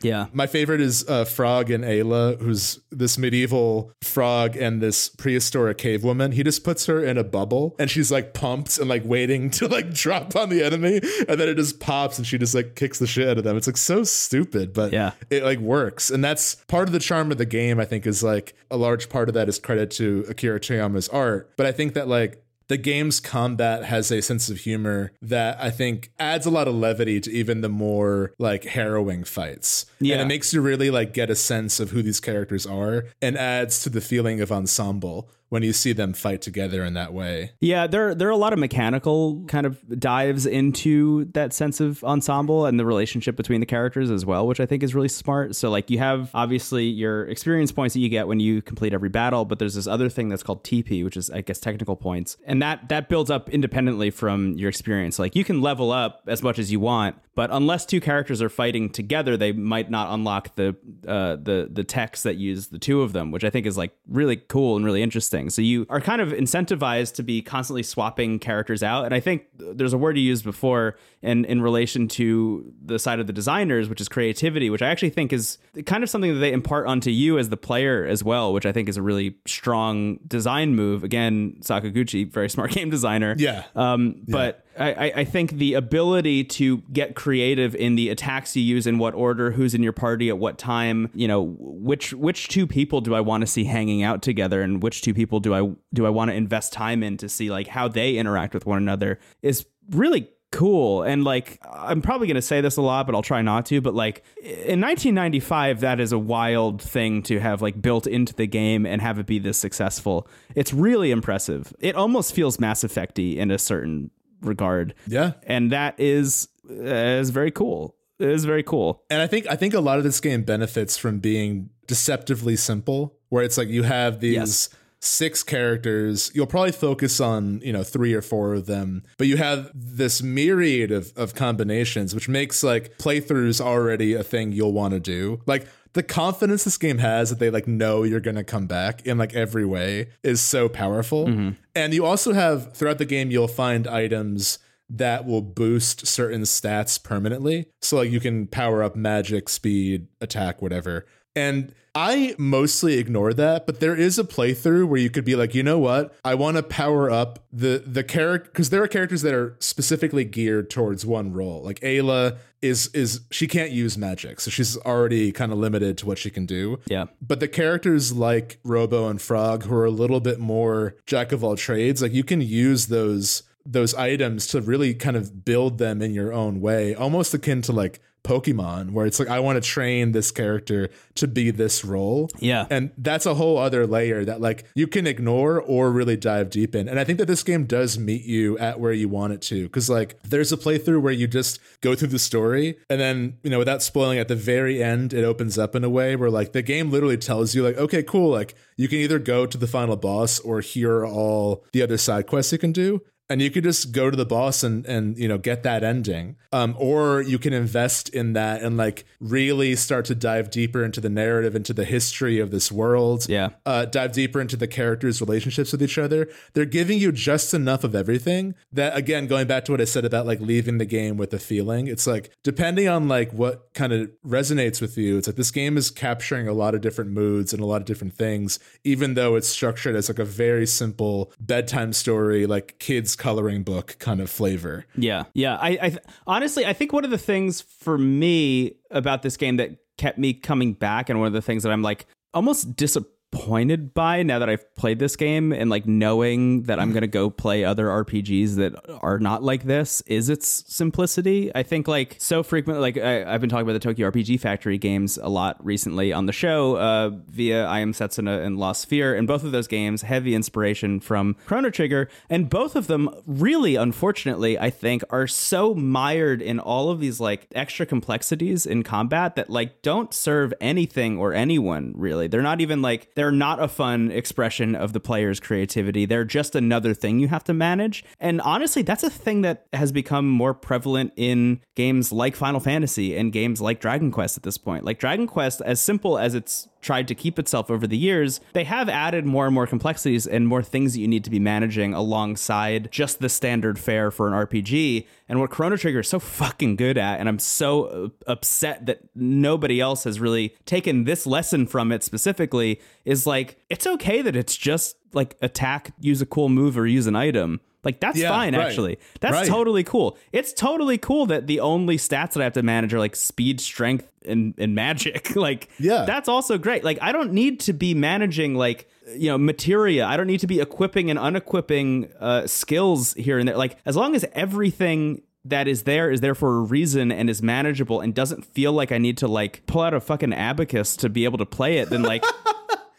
Yeah. my favorite is uh, Frog and Ayla, who's this medieval frog and this prehistoric cave woman. He just puts her in a bubble and she's like pumped and like waiting to like [LAUGHS] drop on the enemy. And then it just pops and she just like kicks the shit out of them. It's like so stupid, but Yeah. it like works. And that's part of the charm of the game, I think, is like a large part of that is credit to Akira Toriyama's art. But I think that like the game's combat has a sense of humor that I think adds a lot of levity to even the more like harrowing fights. Yeah. And it makes you really like get a sense of who these characters are and adds to the feeling of ensemble when you see them fight together in that way. Yeah, there there are a lot of mechanical kind of dives into that sense of ensemble and the relationship between the characters as well, which I think is really smart. So like you have obviously your experience points that you get when you complete every battle, but there's this other thing that's called TP, which is I guess technical points. And that that builds up independently from your experience. Like you can level up as much as you want, but unless two characters are fighting together, they might not unlock the uh, the the techs that use the two of them, which I think is like really cool and really interesting. So you are kind of incentivized to be constantly swapping characters out, and I think there's a word you used before in in relation to the side of the designers, which is creativity, which I actually think is kind of something that they impart onto you as the player as well, which I think is a really strong design move. Again, Sakaguchi, very [LAUGHS] smart game designer. Yeah. Um, but I, I- I think the ability to get creative in the attacks you use in what order, who's in your party at what time, you know, which which two people do I want to see hanging out together, and which two people do I do I want to invest time in to see like how they interact with one another is really cool. And like i'm probably going to say this a lot but i'll try not to but like in 1995 that is a wild thing to have like built into the game and have it be this successful. It's really impressive. It almost feels mass effecty in a certain regard. Yeah. and that is uh, is very cool. It is very cool. And I think I think a lot of this game benefits from being deceptively simple, where it's like you have these Yes. Six characters. You'll probably focus on, you know, three or four of them, but you have this myriad of, of combinations, which makes like playthroughs already a thing you'll want to do. Like the confidence this game has that they like know you're gonna come back in like every way is so powerful. Mm-hmm. And you also have throughout the game you'll find items that will boost certain stats permanently. So like you can power up magic, speed, attack, whatever. And I mostly ignore that, but there is a playthrough where you could be like, you know what? I want to power up the the character because there are characters that are specifically geared towards one role. Like Ayla is is she can't use magic, so she's already kind of limited to what she can do. yeah But the characters like Robo and Frog, who are a little bit more jack of all trades, like you can use those those items to really kind of build them in your own way, almost akin to like Pokemon, where it's like I want to train this character to be this role. Yeah. And that's a whole other layer that like you can ignore or really dive deep in. And I think that this game does meet you at where you want it to. Cause like there's a playthrough where you just go through the story and then, you know, without spoiling at the very end, it opens up in a way where like the game literally tells you like, okay, cool. Like you can either go to the final boss or here are all the other side quests you can do and you could just go to the boss and and you know get that ending. Um or you can invest in that and like really start to dive deeper into the narrative into the history of this world. Yeah. uh dive deeper into the characters relationships with each other. They're giving you just enough of everything that again going back to what i said about like leaving the game with a feeling it's like depending on like what kind of resonates with you it's like this game is capturing a lot of different moods and a lot of different things even though it's structured as like a very simple bedtime story like kids coloring book kind of flavor Yeah, yeah. I, I th- honestly, I think one of the things for me about this game that kept me coming back, and one of the things that I'm like almost disappointed by now that I've played this game, and like knowing that I'm gonna go play other RPGs that are not like this, is its simplicity. I think like so frequently, like I, I've been talking about the Tokyo RPG Factory games a lot recently on the show uh, via I Am Setsuna and Lost Sphear, and both of those games heavy inspiration from Chrono Trigger, and both of them really, unfortunately, I think are so mired in all of these like extra complexities in combat that like don't serve anything or anyone really. They're not even like they're not a fun expression of the player's creativity. They're just another thing you have to manage. And honestly, that's a thing that has become more prevalent in games like Final Fantasy and games like Dragon Quest at this point. Like Dragon Quest, as simple as it's tried to keep itself over the years, they have added more and more complexities and more things that you need to be managing alongside just the standard fare for an RPG. And what Chrono Trigger is so fucking good at, and I'm so uh, upset that nobody else has really taken this lesson from it specifically, is like, it's okay that it's just like attack, use a cool move, or use an item. Like that's Yeah, fine, right. actually. That's Right. totally cool. It's totally cool that the only stats that I have to manage are like speed, strength, and, and magic. [LAUGHS] like, Yeah. that's also great. Like, I don't need to be managing like you know materia. I don't need to be equipping and unequipping uh, skills here and there. Like, as long as everything that is there is there for a reason and is manageable and doesn't feel like I need to like pull out a fucking abacus to be able to play it, then like. [LAUGHS]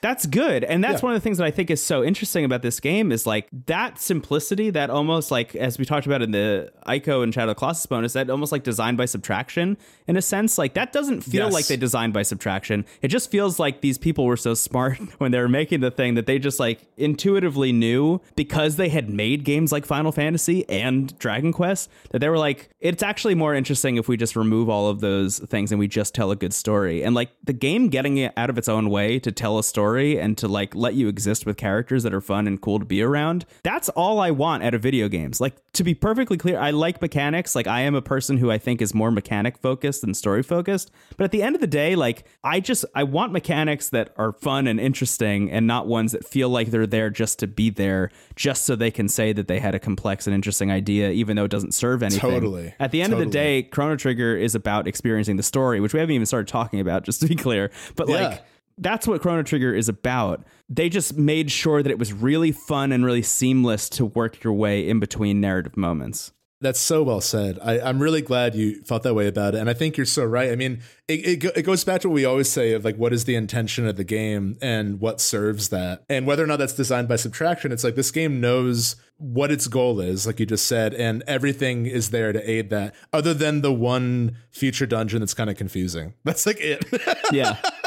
That's good. And that's Yeah. one of the things that I think is so interesting about this game is like that simplicity, that almost like, as we talked about in the Ico and Shadow of the Colossus bonus, that almost like designed by subtraction in a sense. Like that doesn't feel Yes. like they designed by subtraction. It just feels like these people were so [LAUGHS] smart when they were making the thing that they just like intuitively knew because they had made games like Final Fantasy and Dragon Quest that they were like, it's actually more interesting if we just remove all of those things and we just tell a good story. And like the game getting it out of its own way to tell a story story and to like let you exist with characters that are fun and cool to be around. That's all I want out of video games. Like to be perfectly clear, I like mechanics. Like I am a person who I think is more mechanic focused than story focused. But at the end of the day, like I just I want mechanics that are fun and interesting and not ones that feel like they're there just to be there, just so they can say that they had a complex and interesting idea, even though it doesn't serve anything. Totally. At the end Totally. of the day, Chrono Trigger is about experiencing the story, which we haven't even started talking about, just to be clear. But Yeah. like that's what Chrono Trigger is about. They just made sure that it was really fun and really seamless to work your way in between narrative moments. That's so well said. I, I'm really glad you felt that way about it, and I think you're so right. I mean, it, it it goes back to what we always say of like, what is the intention of the game and what serves that, and whether or not that's designed by subtraction. It's like this game knows what its goal is, like you just said, and everything is there to aid that. Other than the one future dungeon that's kind of confusing. [LAUGHS] That's like it. Yeah. [LAUGHS]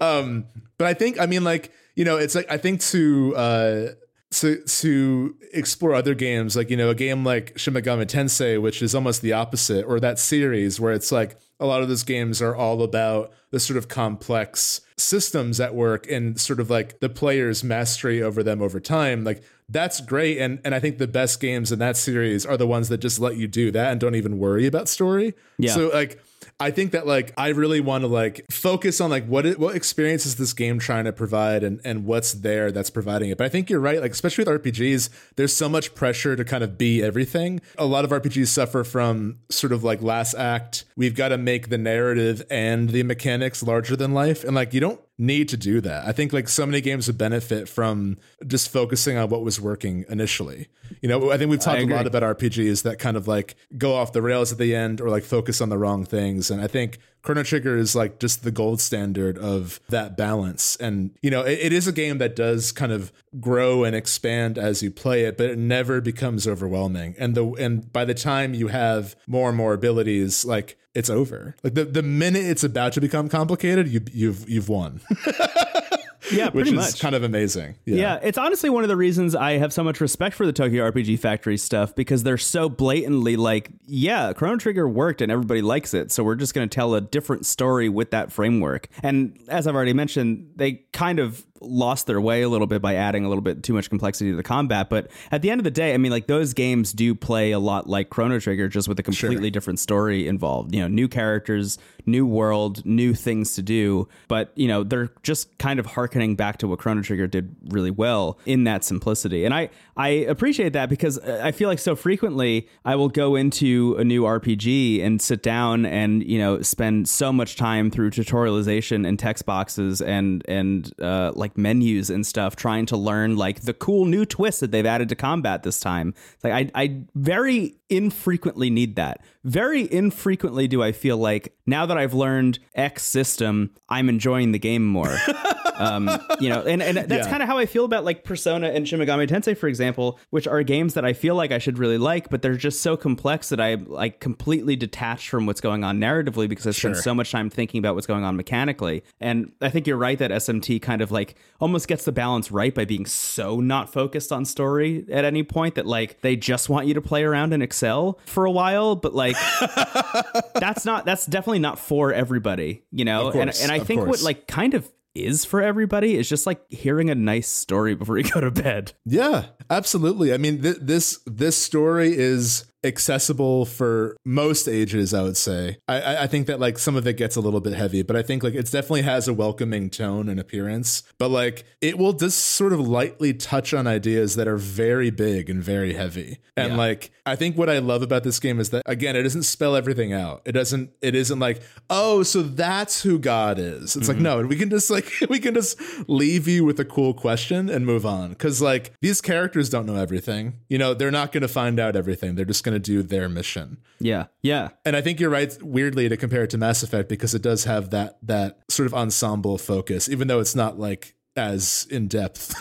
um but i think i mean like you know it's like i think to uh to to explore other games like you know a game like Shin Megami Tensei which is almost the opposite or that series where it's like a lot of those games are all about the sort of complex systems at work and sort of like the player's mastery over them over time. Like that's great. And and I think the best games in that series are the ones that just let you do that and don't even worry about story. Yeah. so like I think that like I really want to like focus on like what it, what experience is this game trying to provide and and what's there that's providing it. But I think you're right. Like especially with RPGs, there's so much pressure to kind of be everything. A lot of RPGs suffer from sort of like last act. We've got to make the narrative and the mechanics larger than life, and like you don't need to do that. I think like so many games would benefit from just focusing on what was working initially. You know, I think we've talked a lot about RPGs that kind of like go off the rails at the end or like focus on the wrong things. And I think Chrono Trigger is like just the gold standard of that balance. And, you know, it, it is a game that does kind of grow and expand as you play it, but it never becomes overwhelming. And the and by the time you have more and more abilities, like it's over. Like the, the minute it's about to become complicated, you you've you've won. [LAUGHS] Yeah, which is much. kind of amazing. Yeah. it's honestly one of the reasons I have so much respect for the Tokyo RPG Factory stuff because they're so blatantly like, yeah, Chrono Trigger worked and everybody likes it, so we're just going to tell a different story with that framework. And as I've already mentioned, they kind of lost their way a little bit by adding a little bit too much complexity to the combat, but at the end of the day, I mean like those games do play a lot like Chrono Trigger just with a completely different story involved. You know, new characters, new world, new things to do, but you know, they're just kind of harkening back to what Chrono Trigger did really well in that simplicity. And I I appreciate that because I feel like so frequently I will go into a new RPG and sit down and, you know, spend so much time through tutorialization and text boxes and and uh, like menus and stuff trying to learn like the cool new twists that they've added to combat this time. It's like I I very infrequently need that. Very infrequently do I feel like now that I've learned X system, I'm enjoying the game more. [LAUGHS] um, you know, and, and that's Yeah. kind of how I feel about like Persona and Shin Megami Tensei, for example, which are games that I feel like I should really like, but they're just so complex that I like completely detached from what's going on narratively because I spend Sure. so much time thinking about what's going on mechanically. And I think you're right that SMT kind of like almost gets the balance right by being so not focused on story at any point that like they just want you to play around in Excel for a while, but like [LAUGHS] that's not that's definitely not for everybody, you know. Course, and and I think course. what like kind of is for everybody is just like hearing a nice story before you go to bed. Yeah, absolutely. I mean, th- this this story is accessible for most ages. I would say. I- I, think that like some of it gets a little bit heavy, but I think like it definitely has a welcoming tone and appearance. But like it will just sort of lightly touch on ideas that are very big and very heavy. And Yeah. like I think what I love about this game is that again, it doesn't spell everything out. It doesn't. It isn't like oh, so that's who God is. It's like mm-hmm. no, we can just like [LAUGHS] we can just leave you with a cool question and move on because like these characters don't know everything. You know, they're not going to find out everything. They're just going to do their mission. Yeah, yeah, And I think you're right, weirdly, to compare it to Mass Effect because it does have that that sort of ensemble focus, even though it's not like as in depth.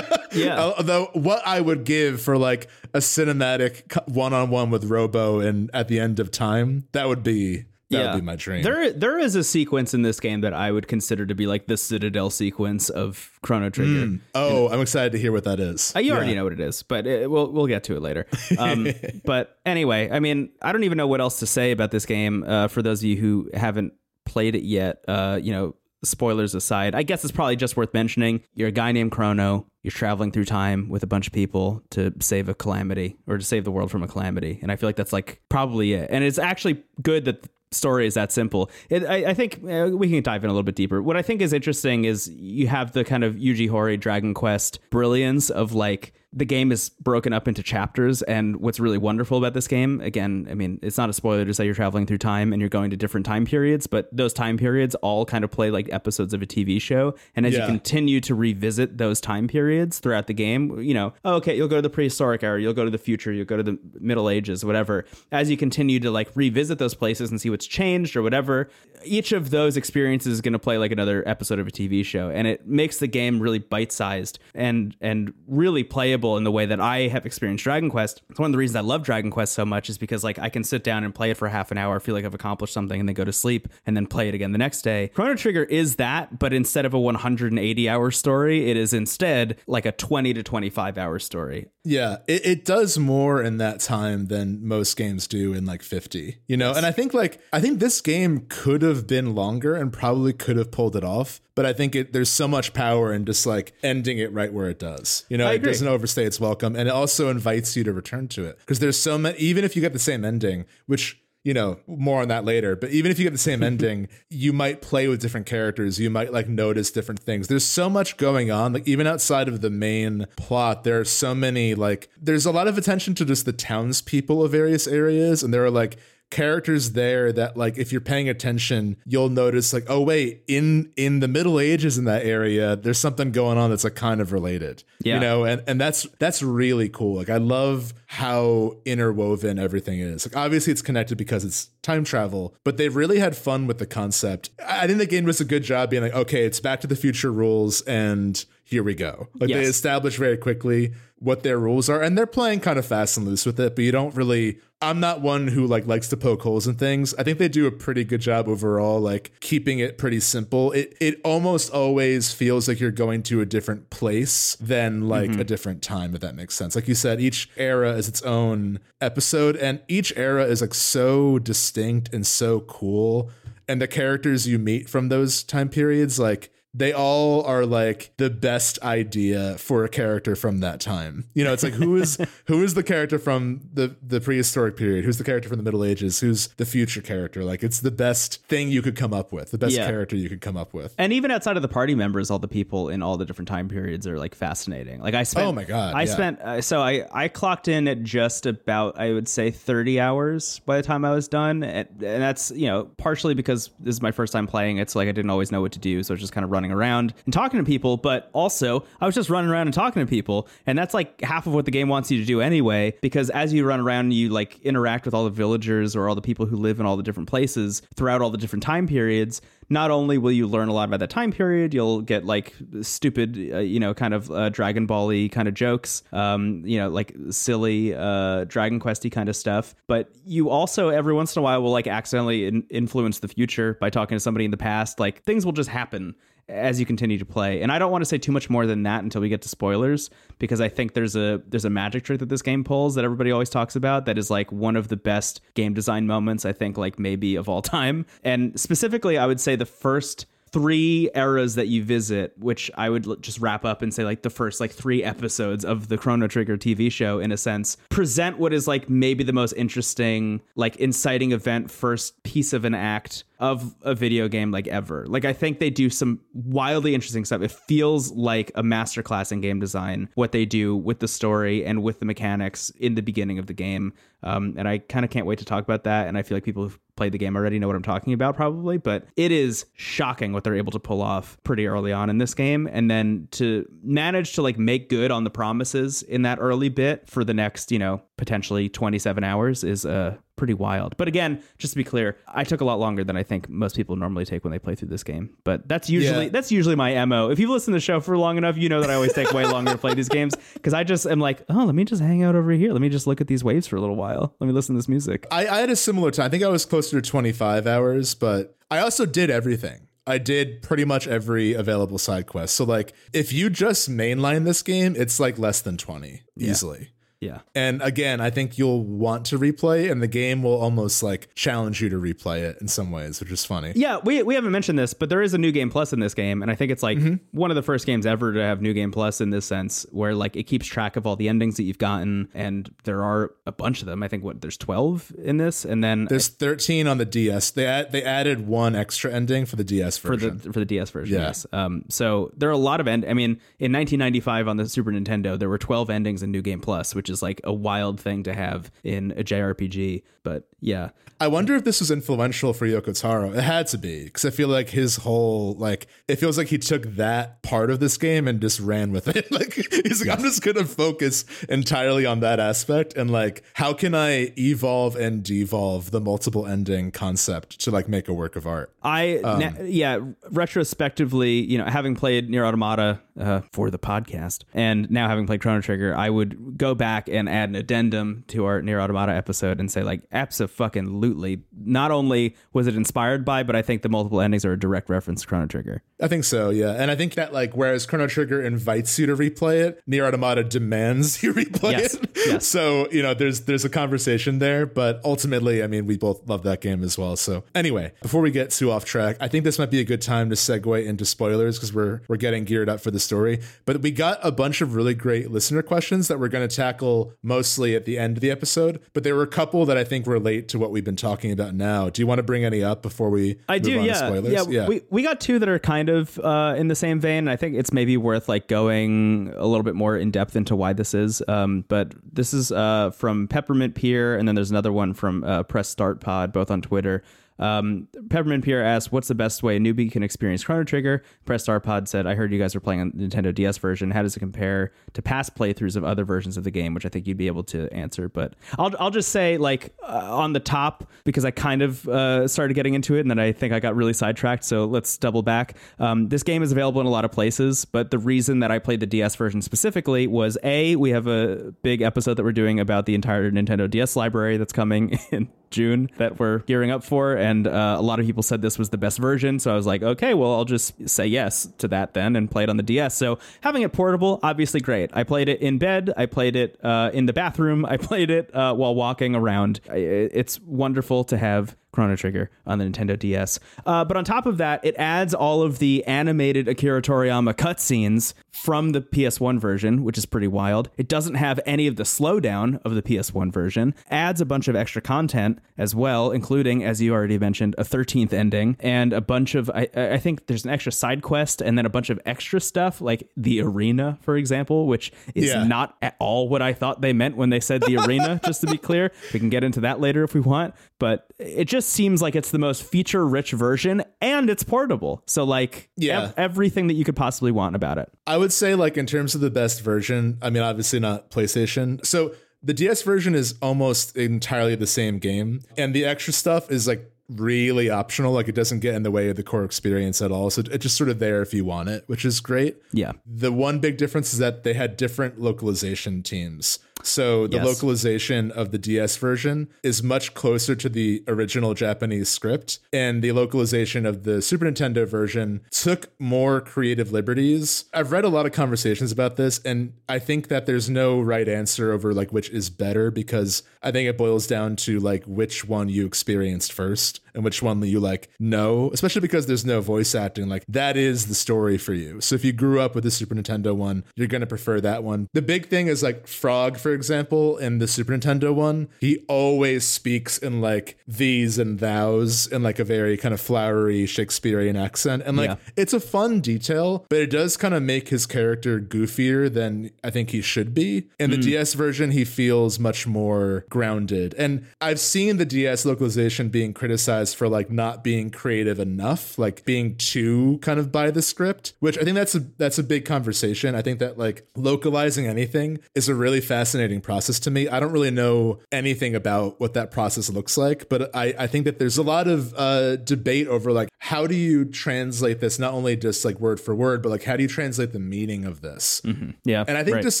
[LAUGHS] Yeah. Although what I would give for like a cinematic one on one with Robo and at the end of time, that would be that yeah. would be my dream. There, there is a sequence in this game that I would consider to be like the Citadel sequence of Chrono Trigger. oh, I'm excited to hear what that is. Uh, you already know what it is, but it, we'll we'll get to it later. Um, [LAUGHS] but anyway, I mean, I don't even know what else to say about this game. Uh, for those of you who haven't played it yet, uh, you know, spoilers aside, I guess it's probably just worth mentioning. You're a guy named Chrono. You're traveling through time with a bunch of people to save a calamity or to save the world from a calamity. And I feel like that's like probably it. And it's actually good that story is that simple. It, I, I, think uh, we can dive in a little bit deeper. What I think is interesting is you have the kind of Yuji Horii Dragon Quest brilliance of like the game is broken up into chapters and what's really wonderful about this game again i mean it's not a spoiler to say you're traveling through time and you're going to different time periods but those time periods all kind of play like episodes of a tv show. And as yeah. you continue to revisit those time periods throughout the game you know oh, okay you'll go to the prehistoric era you'll go to the future you'll go to the middle ages whatever. As you continue to like revisit those places and see what's changed or whatever each of those experiences is going to play like another episode of a tv show. And it makes the game really bite-sized and and really playable in the way that I have experienced Dragon Quest. It's one of the reasons I love Dragon Quest so much is because like I can sit down and play it for half an hour, feel like I've accomplished something, and then go to sleep and then play it again the next day. Chrono Trigger is that, but instead of a 180 hour story, it is instead like a 20 to 25 hour story. Yeah, it, it does more in that time than most games do in like 50, you know? And I think like, I think this game could have been longer and probably could have pulled it off but I think it, there's so much power in just like ending it right where it does. You know, it doesn't overstay its welcome, and it also invites you to return to it because there's so many. Even if you get the same ending, which you know, more on that later. But even if you get the same [LAUGHS] ending, you might play with different characters. You might like notice different things. There's so much going on. Like even outside of the main plot, there are so many like there's a lot of attention to just the townspeople of various areas, and there are like characters there that like if you're paying attention you'll notice like oh wait in in the middle ages in that area there's something going on that's like kind of related yeah. you know? And and that's that's really cool. Like i love how interwoven everything is. Like obviously it's connected because it's time travel but they've really had fun with the concept. I think the game does a good job being like okay it's back to the future rules and here we go. Like yes. they establish very quickly what their rules are, and they're playing kind of fast and loose with it. But you don't really. I'm not one who like likes to poke holes in things. I think they do a pretty good job overall, like keeping it pretty simple. It it almost always feels like you're going to a different place than like mm-hmm. a different time, if that makes sense. Like you said, each era is its own episode, and each era is like so distinct and so cool. And the characters you meet from those time periods, like they all are like the best idea for a character from that time. You know, it's like who is [LAUGHS] who is the character from the the prehistoric period? Who's the character from the Middle Ages? Who's the future character? Like it's the best thing you could come up with, the best yeah. character you could come up with. And even outside of the party members, all the people in all the different time periods are like fascinating. Like I spent Oh my god. I yeah. spent uh, so I I clocked in at just about I would say 30 hours by the time I was done. And, and that's, you know, partially because this is my first time playing. It's like I didn't always know what to do, so it's just kind of running running around and talking to people, but also I was just running around and talking to people. And that's like half of what the game wants you to do anyway, because as you run around, you like interact with all the villagers or all the people who live in all the different places throughout all the different time periods not only will you learn a lot about that time period, you'll get like stupid, uh, you know, kind of uh, Dragon Ball-y kind of jokes, um, you know, like silly uh, Dragon Questy kind of stuff. But you also every once in a while will like accidentally in- influence the future by talking to somebody in the past. Like things will just happen as you continue to play. And I don't want to say too much more than that until we get to spoilers because I think there's a there's a magic trick that this game pulls that everybody always talks about that is like one of the best game design moments I think like maybe of all [LAUGHS] time. And specifically I would say the first three eras that you visit, which I would just wrap up and say like the first like three episodes of the Chrono Trigger TV show, in a sense, present what is like maybe the most interesting, like inciting event, first piece of an act of a video game like ever. Like I think they do some wildly interesting stuff. It feels like a masterclass in game design what they do with the story and with the mechanics in the beginning of the game. Um, and I kind of can't wait to talk about that. And I feel like people who've played the game already know what I'm talking about, probably. But it is shocking what they're able to pull off pretty early on in this game, and then to manage to like make good on the promises in that early bit for the next, you know, potentially 27 hours is uh, pretty wild. But again, just to be clear, I took a lot longer than I think most people normally take when they play through this game. But that's usually yeah. that's usually my mo. If you've listened to the show for long enough, you know that I always take way longer to play these games because I just am like, oh, let me just hang out over here. Let me just look at these waves for a little while. Let me listen to this music. I, I had a similar time. I think I was closer to 25 hours, but I also did everything. I did pretty much every available side quest. So like if you just mainline this game, it's like less than 20 easily. Yeah. And again, I think you'll want to replay, and the game will almost like challenge you to replay it in some ways, which is funny. Yeah, we, we haven't mentioned this, but there is a new game plus in this game, and I think it's like one of the first games ever to have new game plus in this sense, where like it keeps track of all the endings that you've gotten, and there are a bunch of them. I think what there's twelve in this, and then There's 13 on the DS. They add, they added one extra ending for the DS version. for the for the DS version. Yeah. Yes. Um. So there are a lot of end. I mean, in 1995 on the Super Nintendo, there were 12 endings in New Game Plus, which is like a wild thing to have in a JRPG. But yeah, I wonder if this was influential for Yoko Taro. It had to be because I feel like his whole like it feels like he took that part of this game and just ran with it. [LAUGHS] like he's like, I'm just gonna focus entirely on that aspect and like how can I evolve and devolve the multiple ending concept to like make a work of art. I Um, na- yeah, retrospectively, you know, having played Nier Automata uh, for the podcast, and now having played Chrono Trigger, I would go back and add an addendum to our Nier Automata episode and say like, absolutely. Not only was it inspired by, but I think the multiple endings are a direct reference to Chrono Trigger. I think so, yeah. And I think that like whereas Chrono Trigger invites you to replay it, Nier Automata demands [LAUGHS] you replay Yes, it. yes. So, you know, there's there's a conversation there, but ultimately, I mean, we both love that game as well. So anyway, before we get too off track, I think this might be a good time to segue into spoilers because we're we're getting geared up for the story. But we got a bunch of really great listener questions that we're going to tackle mostly at the end of the episode. But there were a couple that I think relate to what we've been talking about now. Do you want to bring any up before we I move do, on yeah, to spoilers? yeah. We we got two that are kind of uh, in the same vein. I think it's maybe worth like going a little bit more in depth into why this is. Um, but this is uh, from Peppermint Pier, and then there's another one from uh, Press Start Pod, both on Twitter. Um, Peppermint Pier asked, "What's the best way a newbie can experience Chrono Trigger?" Press Start Pod said, "I heard you guys are playing on the Nintendo DS version. How does it compare to past playthroughs of other versions of the game?" Which I think you'd be able to answer. But I'll I'll just say like uh, on the top because I kind of uh, started getting into it and then I think I got really sidetracked. So let's double back. Um, this game is available in a lot of places, but the reason that I played the DS version specifically was a we have a big episode that we're doing about the entire Nintendo DS library that's coming [LAUGHS] in June that we're gearing up for, and uh, a lot of people said this was the best version. So I was like, okay, well, I'll just say yes to that then and play it on the DS. So having it portable, obviously great. I played it in bed, I played it uh, in the bathroom, [LAUGHS] I played it uh, while walking around. It's wonderful to have Chrono Trigger on the Nintendo DS. Uh, but on top of that, it adds all of the animated Akira Toriyama cutscenes from the PS1 version, which is pretty wild. It doesn't have any of the slowdown of the PS1 version, adds a bunch of extra content as well, including, as you already mentioned, a 13th ending and a bunch of, I, I think there's an extra side quest and then a bunch of extra stuff, like the arena, for example, which is Yeah. not at all what I thought they meant when they said the arena, [LAUGHS] just to be clear. We can get into that later if we want, but it just seems like it's the most feature rich version and it's portable. So, like, Yeah. ev- everything that you could possibly want about it. I would say, like, in terms of the best version, I mean, obviously not PlayStation. So the DS version is almost entirely the same game. And the extra stuff is like really optional. Like, it doesn't get in the way of the core experience at all. So it's just sort of there if you want it, which is great. Yeah. The one big difference is that they had different localization teams. So the Yes. localization of the DS version is much closer to the original Japanese script, and the localization of the Super Nintendo version took more creative liberties. I've read a lot of conversations about this, and I think that there's no right answer over like which is better because I think it boils down to like which one you experienced first and which one you like know, especially because there's no voice acting. Like that is the story for you. So if you grew up with the Super Nintendo one, you're going to prefer that one. The big thing is like Frog, for example, in the Super Nintendo one, he always speaks in like these and thous in like a very kind of flowery Shakespearean accent. And like Yeah. it's a fun detail, but it does kind of make his character goofier than I think he should be. In the hmm. DS version, he feels much more grounded. And I've seen the DS localization being criticized for like not being creative enough, like being too kind of by the script, which I think that's a that's a big conversation. I think that like localizing anything is a really fascinating process to me. I don't really know anything about what that process looks like, but I, I think that there's a lot of uh, debate over like how do you translate this not only just like word for word, but like how do you translate the meaning of this? Yeah. And I think right. just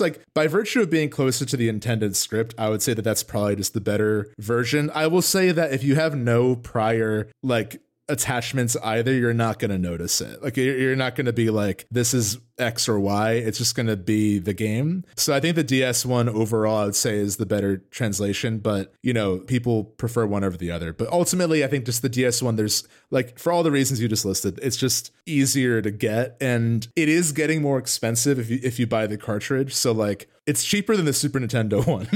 like by virtue of being closer to the intended script, I would say that that's probably just the better version. I will say that if you have no prior like attachments either, you're not going to notice it. Like you're not going to be like, this is X or Y. It's just going to be the game. So I think the DS one overall, I would say, is the better translation. But you know, people prefer one over the other. But ultimately, I think just the DS one, there's like for all the reasons you just listed, it's just easier to get, and it is getting more expensive if you if you buy the cartridge. So like it's cheaper than the Super Nintendo [LAUGHS] one.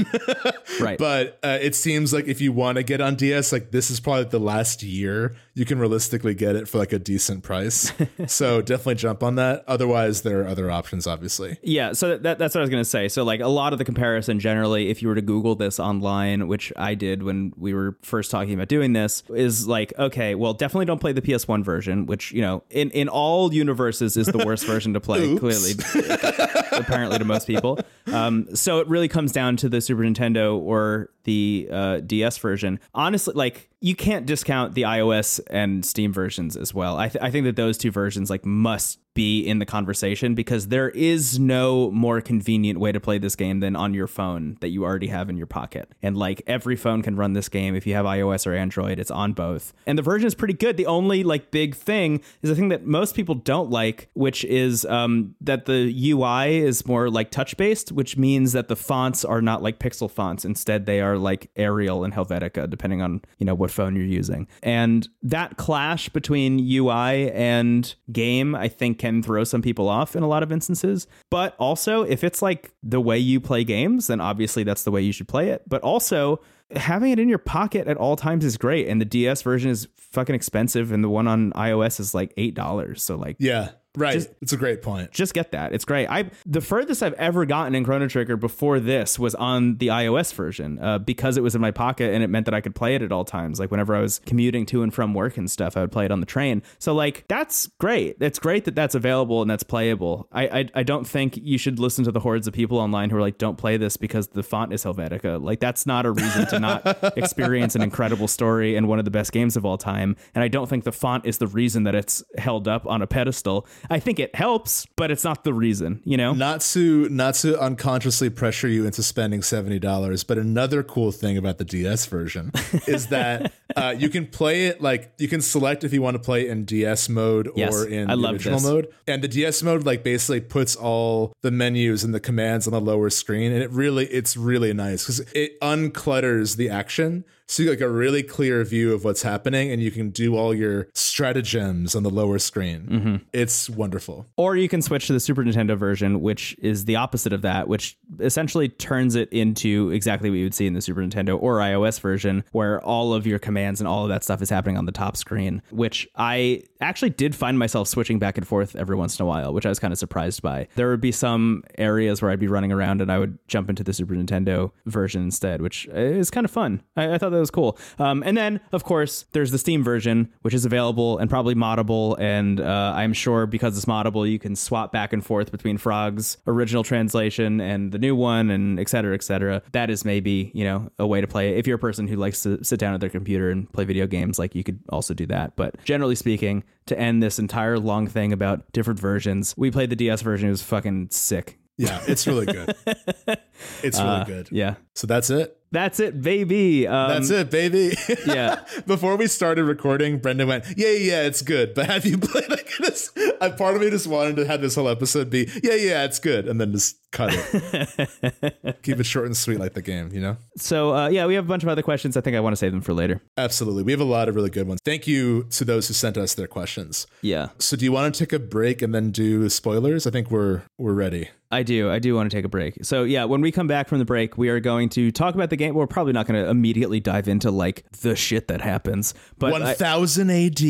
right. But uh, it seems like if you want to get on DS, like this is probably the last year you can realistically get it for like a decent price. [LAUGHS] so definitely jump on that. Otherwise, there are other options, obviously. Yeah. So that, that's what I was going to say. So, like a lot of the comparison generally, if you were to Google this online, which I did when we were first talking about doing this, is like, okay, well, definitely don't play the PS1 version, which, you know, in, in all universes is the worst version to play, [LAUGHS] clearly, [LAUGHS] apparently to most people. Um, so it really comes down to the Super Nintendo or the uh, DS version. Honestly, like you can't discount the iOS and Steam versions as well. I, th- I think that those two versions like must be in the conversation because there is no more convenient way to play this game than on your phone that you already have in your pocket. And like every phone can run this game if you have iOS or Android, it's on both. And the version is pretty good. The only like big thing is the thing that most people don't like, which is um, that the UI is more like touch based, which means that the fonts are not like pixel fonts. Instead, they are like Arial and Helvetica, depending on you know what phone you're using. And that clash between UI and game, I think, can throw some people off in a lot of instances. But also, if it's like the way you play games, then obviously that's the way you should play it. But also, having it in your pocket at all times is great. And the DS version is fucking expensive, and the one on iOS is like eight dollars. So like, Yeah. Right. Just- it's a great point. just get that. It's great. I the furthest I've ever gotten in Chrono Trigger before this was on the iOS version uh, because it was in my pocket and it meant that I could play it at all times. Like whenever I was commuting to and from work and stuff, I would play it on the train. So like that's great. It's great that that's available and that's playable. I I, I don't think you should listen to the hordes of people online who are like, don't play this because the font is Helvetica. Like that's not a reason to not [LAUGHS] experience an incredible story and one of the best games of all time. And I don't think the font is the reason that it's held up on a pedestal. I think it helps, but it's not the reason, you know? Not to not to unconsciously pressure you into spending seventy dollars, but another cool thing about the DS version [LAUGHS] is that uh, you can play it like you can select if you want to play in DS mode Yes, or in I the original this. mode. And the DS mode like basically puts all the menus and the commands on the lower screen, and it really it's really nice because it unclutters the action. So you get like a really clear view of what's happening, and you can do all your stratagems on the lower screen. Mm-hmm. It's wonderful. Or you can switch to the Super Nintendo version, which is the opposite of that, which essentially turns it into exactly what you would see in the Super Nintendo or iOS version, where all of your commands and all of that stuff is happening on the top screen, which I actually did find myself switching back and forth every once in a while, which I was kind of surprised by. There would be some areas where I'd be running around and I would jump into the Super Nintendo version instead, which is kind of fun. I, I thought that was cool. Um, and then, of course, there's the Steam version, which is available and probably moddable. And uh, I'm sure because it's moddable, you can swap back and forth between Frog's original translation and the new one, and et cetera, et cetera. That is maybe you know a way to play it. If you're a person who likes to sit down at their computer and play video games, like you could also do that. But generally speaking, to end this entire long thing about different versions, we played the DS version. It was fucking sick. Yeah, it's really good. [LAUGHS] It's really Uh, good. Yeah. So that's it. That's it, baby. Um, That's it, baby. [LAUGHS] Yeah. [LAUGHS] Before we started recording, Brendan went, "Yeah, yeah, it's good." But have you played [LAUGHS] like this? A part of me just wanted to have this whole episode be, "Yeah, yeah, it's good," and then just cut it. Keep it short and sweet, like the game, you know. So uh, yeah, we have a bunch of other questions. I think I want to save them for later. Absolutely, we have a lot of really good ones. Thank you to those who sent us their questions. Yeah, So, do you want to take a break and then do spoilers? I think we're we're ready. I do. I do want to take a break. So yeah, when we come back from the break, we are going to talk about the game. We're probably not going to immediately dive into like the shit that happens, but I- 1000 AD,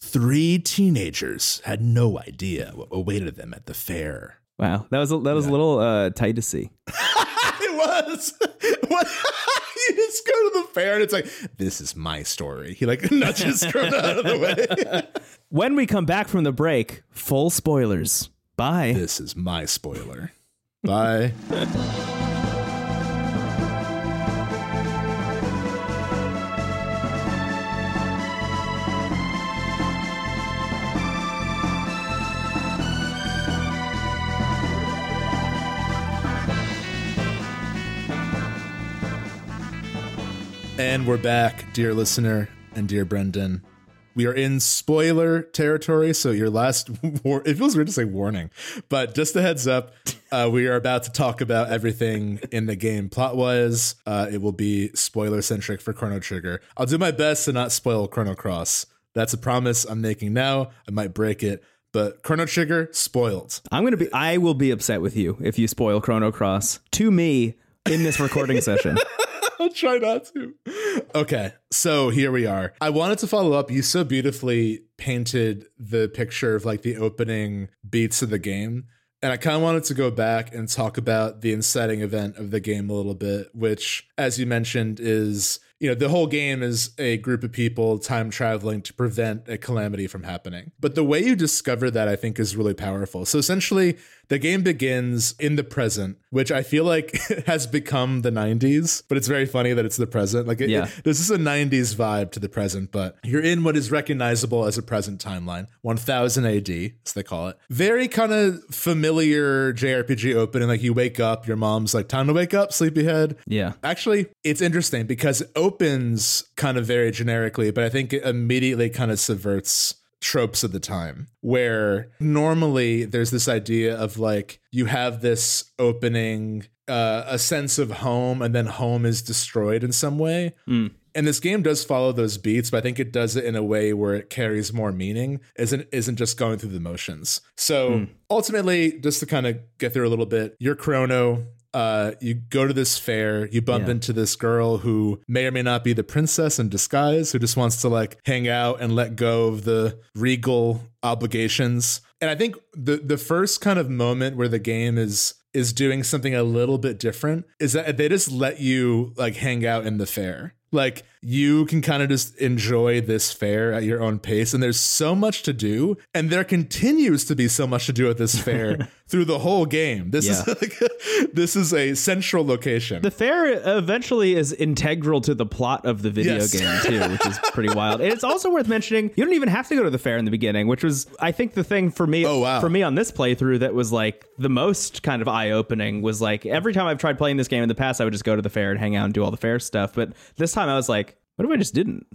three teenagers had no idea what awaited them at the fair. wow, that was a, that was a little uh, tight to see. [LAUGHS] it was. What? [LAUGHS] you just go to the fair and it's like, this is my story. He like [LAUGHS] nudges Crono out of the way. When we come back from the break, full spoilers. Bye. this is my spoiler. Bye. And we're back, dear listener and dear Brendan. We are in spoiler territory. So your last, [LAUGHS] war- it feels weird to say warning, but just a heads up, uh, we are about to talk about everything in the game plot wise. Uh, it will be spoiler centric for Chrono Trigger. I'll do my best to not spoil Chrono Cross. That's a promise I'm making now. I might break it, but Chrono Trigger spoiled. I'm gonna be. I will be upset with you if you spoil Chrono Cross to me in this recording session. [LAUGHS] I'll try not to. Okay, so here we are. I wanted to follow up. You so beautifully painted the picture of like the opening beats of the game. And I kind of wanted to go back and talk about the inciting event of the game a little bit, which, as you mentioned, is you know, the whole game is a group of people time traveling to prevent a calamity from happening. But the way you discover that, I think, is really powerful. So essentially, the game begins in the present, which I feel like [LAUGHS] has become the 90s, but it's very funny that it's the present. Like, it, Yeah. it- this is a 90s vibe to the present, but you're in what is recognizable as a present timeline, 1000 AD, as they call it. Very kind of familiar JRPG opening. Like, you wake up, your mom's like, time to wake up, sleepyhead. Yeah. Actually, it's interesting because it opens kind of very generically, but I think it immediately kind of subverts tropes of the time where normally there's this idea of like you have this opening uh, a sense of home and then home is destroyed in some way. Mm. and this game does follow those beats but i think it does it in a way where it carries more meaning isn't isn't just going through the motions. So ultimately just to kind of get through a little bit you're chrono uh, you go to this fair, you bump Yeah. into this girl who may or may not be the princess in disguise, who just wants to like hang out and let go of the regal obligations. And I think the the first kind of moment where the game is is doing something a little bit different is that they just let you like hang out in the fair. Like you can kind of just enjoy this fair at your own pace, and there's so much to do, and there continues to be so much to do at this fair [LAUGHS] through the whole game. This is Yeah. [LAUGHS] like this is a central location. The fair eventually is integral to the plot of the video Yes. game too, which is pretty [LAUGHS] wild. And it's also worth mentioning you don't even have to go to the fair in the beginning, which was I think the thing for me Oh, wow. for me on this playthrough that was like the most kind of eye-opening was like every time I've tried playing this game in the past I would just go to the fair and hang out and do all the fair stuff, but this time I was like, what if I just didn't?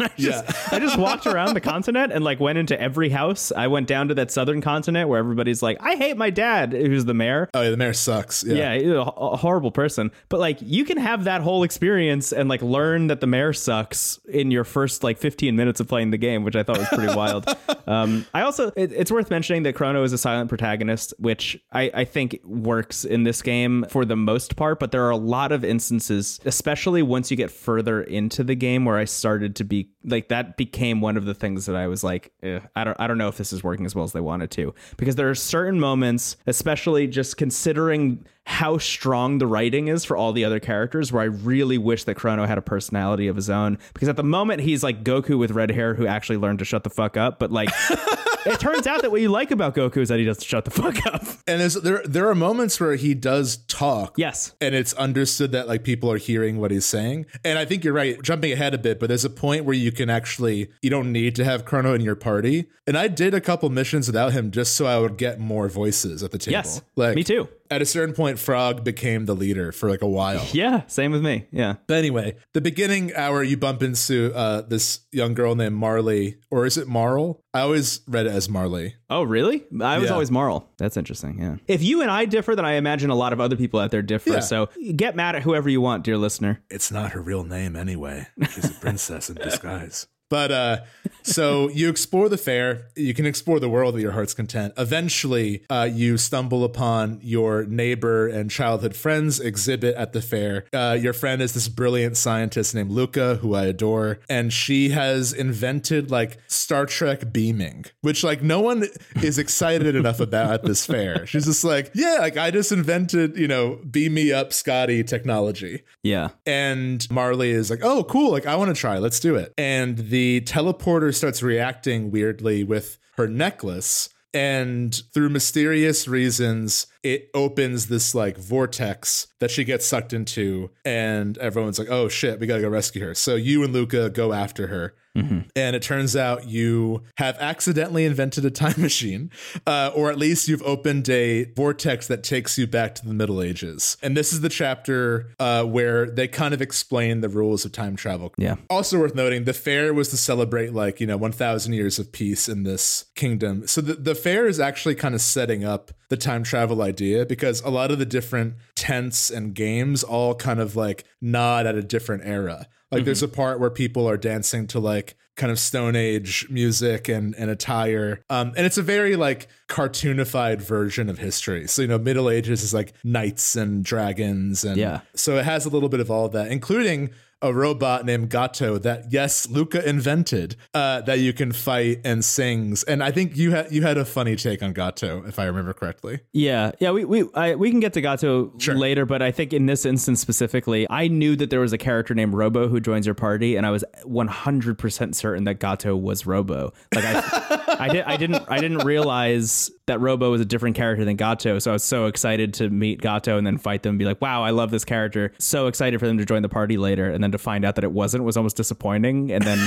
I just, Yeah. I just walked around the continent and like went into every house. I went down to that southern continent where everybody's like, I hate my dad, who's the mayor. oh, yeah, the mayor sucks. Yeah. Yeah, he's a, a horrible person. But like, you can have that whole experience and like learn that the mayor sucks in your first like 15 minutes of playing the game, which I thought was pretty [LAUGHS] wild. Um, I also, it, it's worth mentioning that Crono is a silent protagonist, which I, I think works in this game for the most part. But there are a lot of instances, especially once you get further into the game, where I started to be like that became one of the things that I was like, eh, I don't, I don't know if this is working as well as they wanted to, because there are certain moments, especially just considering how strong the writing is for all the other characters where I really wish that Crono had a personality of his own. Because at the moment he's like Goku with red hair who actually learned to shut the fuck up but like [LAUGHS] it turns out that what you like about Goku is that he doesn't shut the fuck up. And there's, there there are moments where he does talk. Yes. And it's understood that like people are hearing what he's saying. And I think you're right, jumping ahead a bit, but there's a point where you can actually you don't need to have Crono in your party. And I did a couple missions without him just so I would get more voices at the table. Yes. Like Me too. At a certain point, Frog became the leader for like a while. [LAUGHS] Yeah, same with me. Yeah. But anyway, the beginning hour, you bump into uh, this young girl named Marley, or is it Marle? I always read it as Marley. Oh, really? I was Yeah. always Marle. That's interesting. Yeah. If you and I differ, then I imagine a lot of other people out there differ. Yeah. So get mad at whoever you want, dear listener. It's not her real name anyway. She's a princess in [LAUGHS] disguise. But uh, so [LAUGHS] you explore the fair. You can explore the world at your heart's content. Eventually, uh, you stumble upon your neighbor and childhood friend's exhibit at the fair. Uh, your friend is this brilliant scientist named Lucca, who I adore, and she has invented like Star Trek beaming, which like no one is excited enough about at this fair. She's just like, yeah, like I just invented, you know, beam me up, Scotty technology. Yeah. And Marley is like, oh, cool. Like, I want to try. Let's do it. And the teleporter starts reacting weirdly with her necklace. And through mysterious reasons, it opens this like vortex that she gets sucked into, and everyone's like, "Oh shit, we gotta go rescue her." So you and Lucca go after her. Mm-hmm. And it turns out you have accidentally invented a time [LAUGHS] machine, uh, or at least you've opened a vortex that takes you back to the Middle Ages. And this is the chapter uh, where they kind of explain the rules of time travel. Yeah. Also worth noting, the fair was to celebrate like you know 1,000 years of peace in this kingdom. So the the fair is actually kind of setting up the time travel idea because a lot of the different tents and games all kind of like nod at a different era. Like mm-hmm. there's a part where people are dancing to like kind of stone age music and, and attire. Um, and it's a very like cartoonified version of history. So, you know, Middle Ages is like knights and dragons. And yeah. so it has a little bit of all of that, including a robot named Gato that yes, Lucca invented uh, that you can fight and sings. And I think you had you had a funny take on Gato, if I remember correctly. Yeah, yeah, we we I, we can get to Gato sure. later, but I think in this instance specifically, I knew that there was a character named Robo who joins your party, and I was one hundred percent certain that Gato was Robo. Like I, I did I didn't I didn't realize that Robo was a different character than Gato. So I was so excited to meet Gato and then fight them and be like, wow, I love this character. So excited for them to join the party later. And then to find out that it wasn't was almost disappointing. And then [LAUGHS]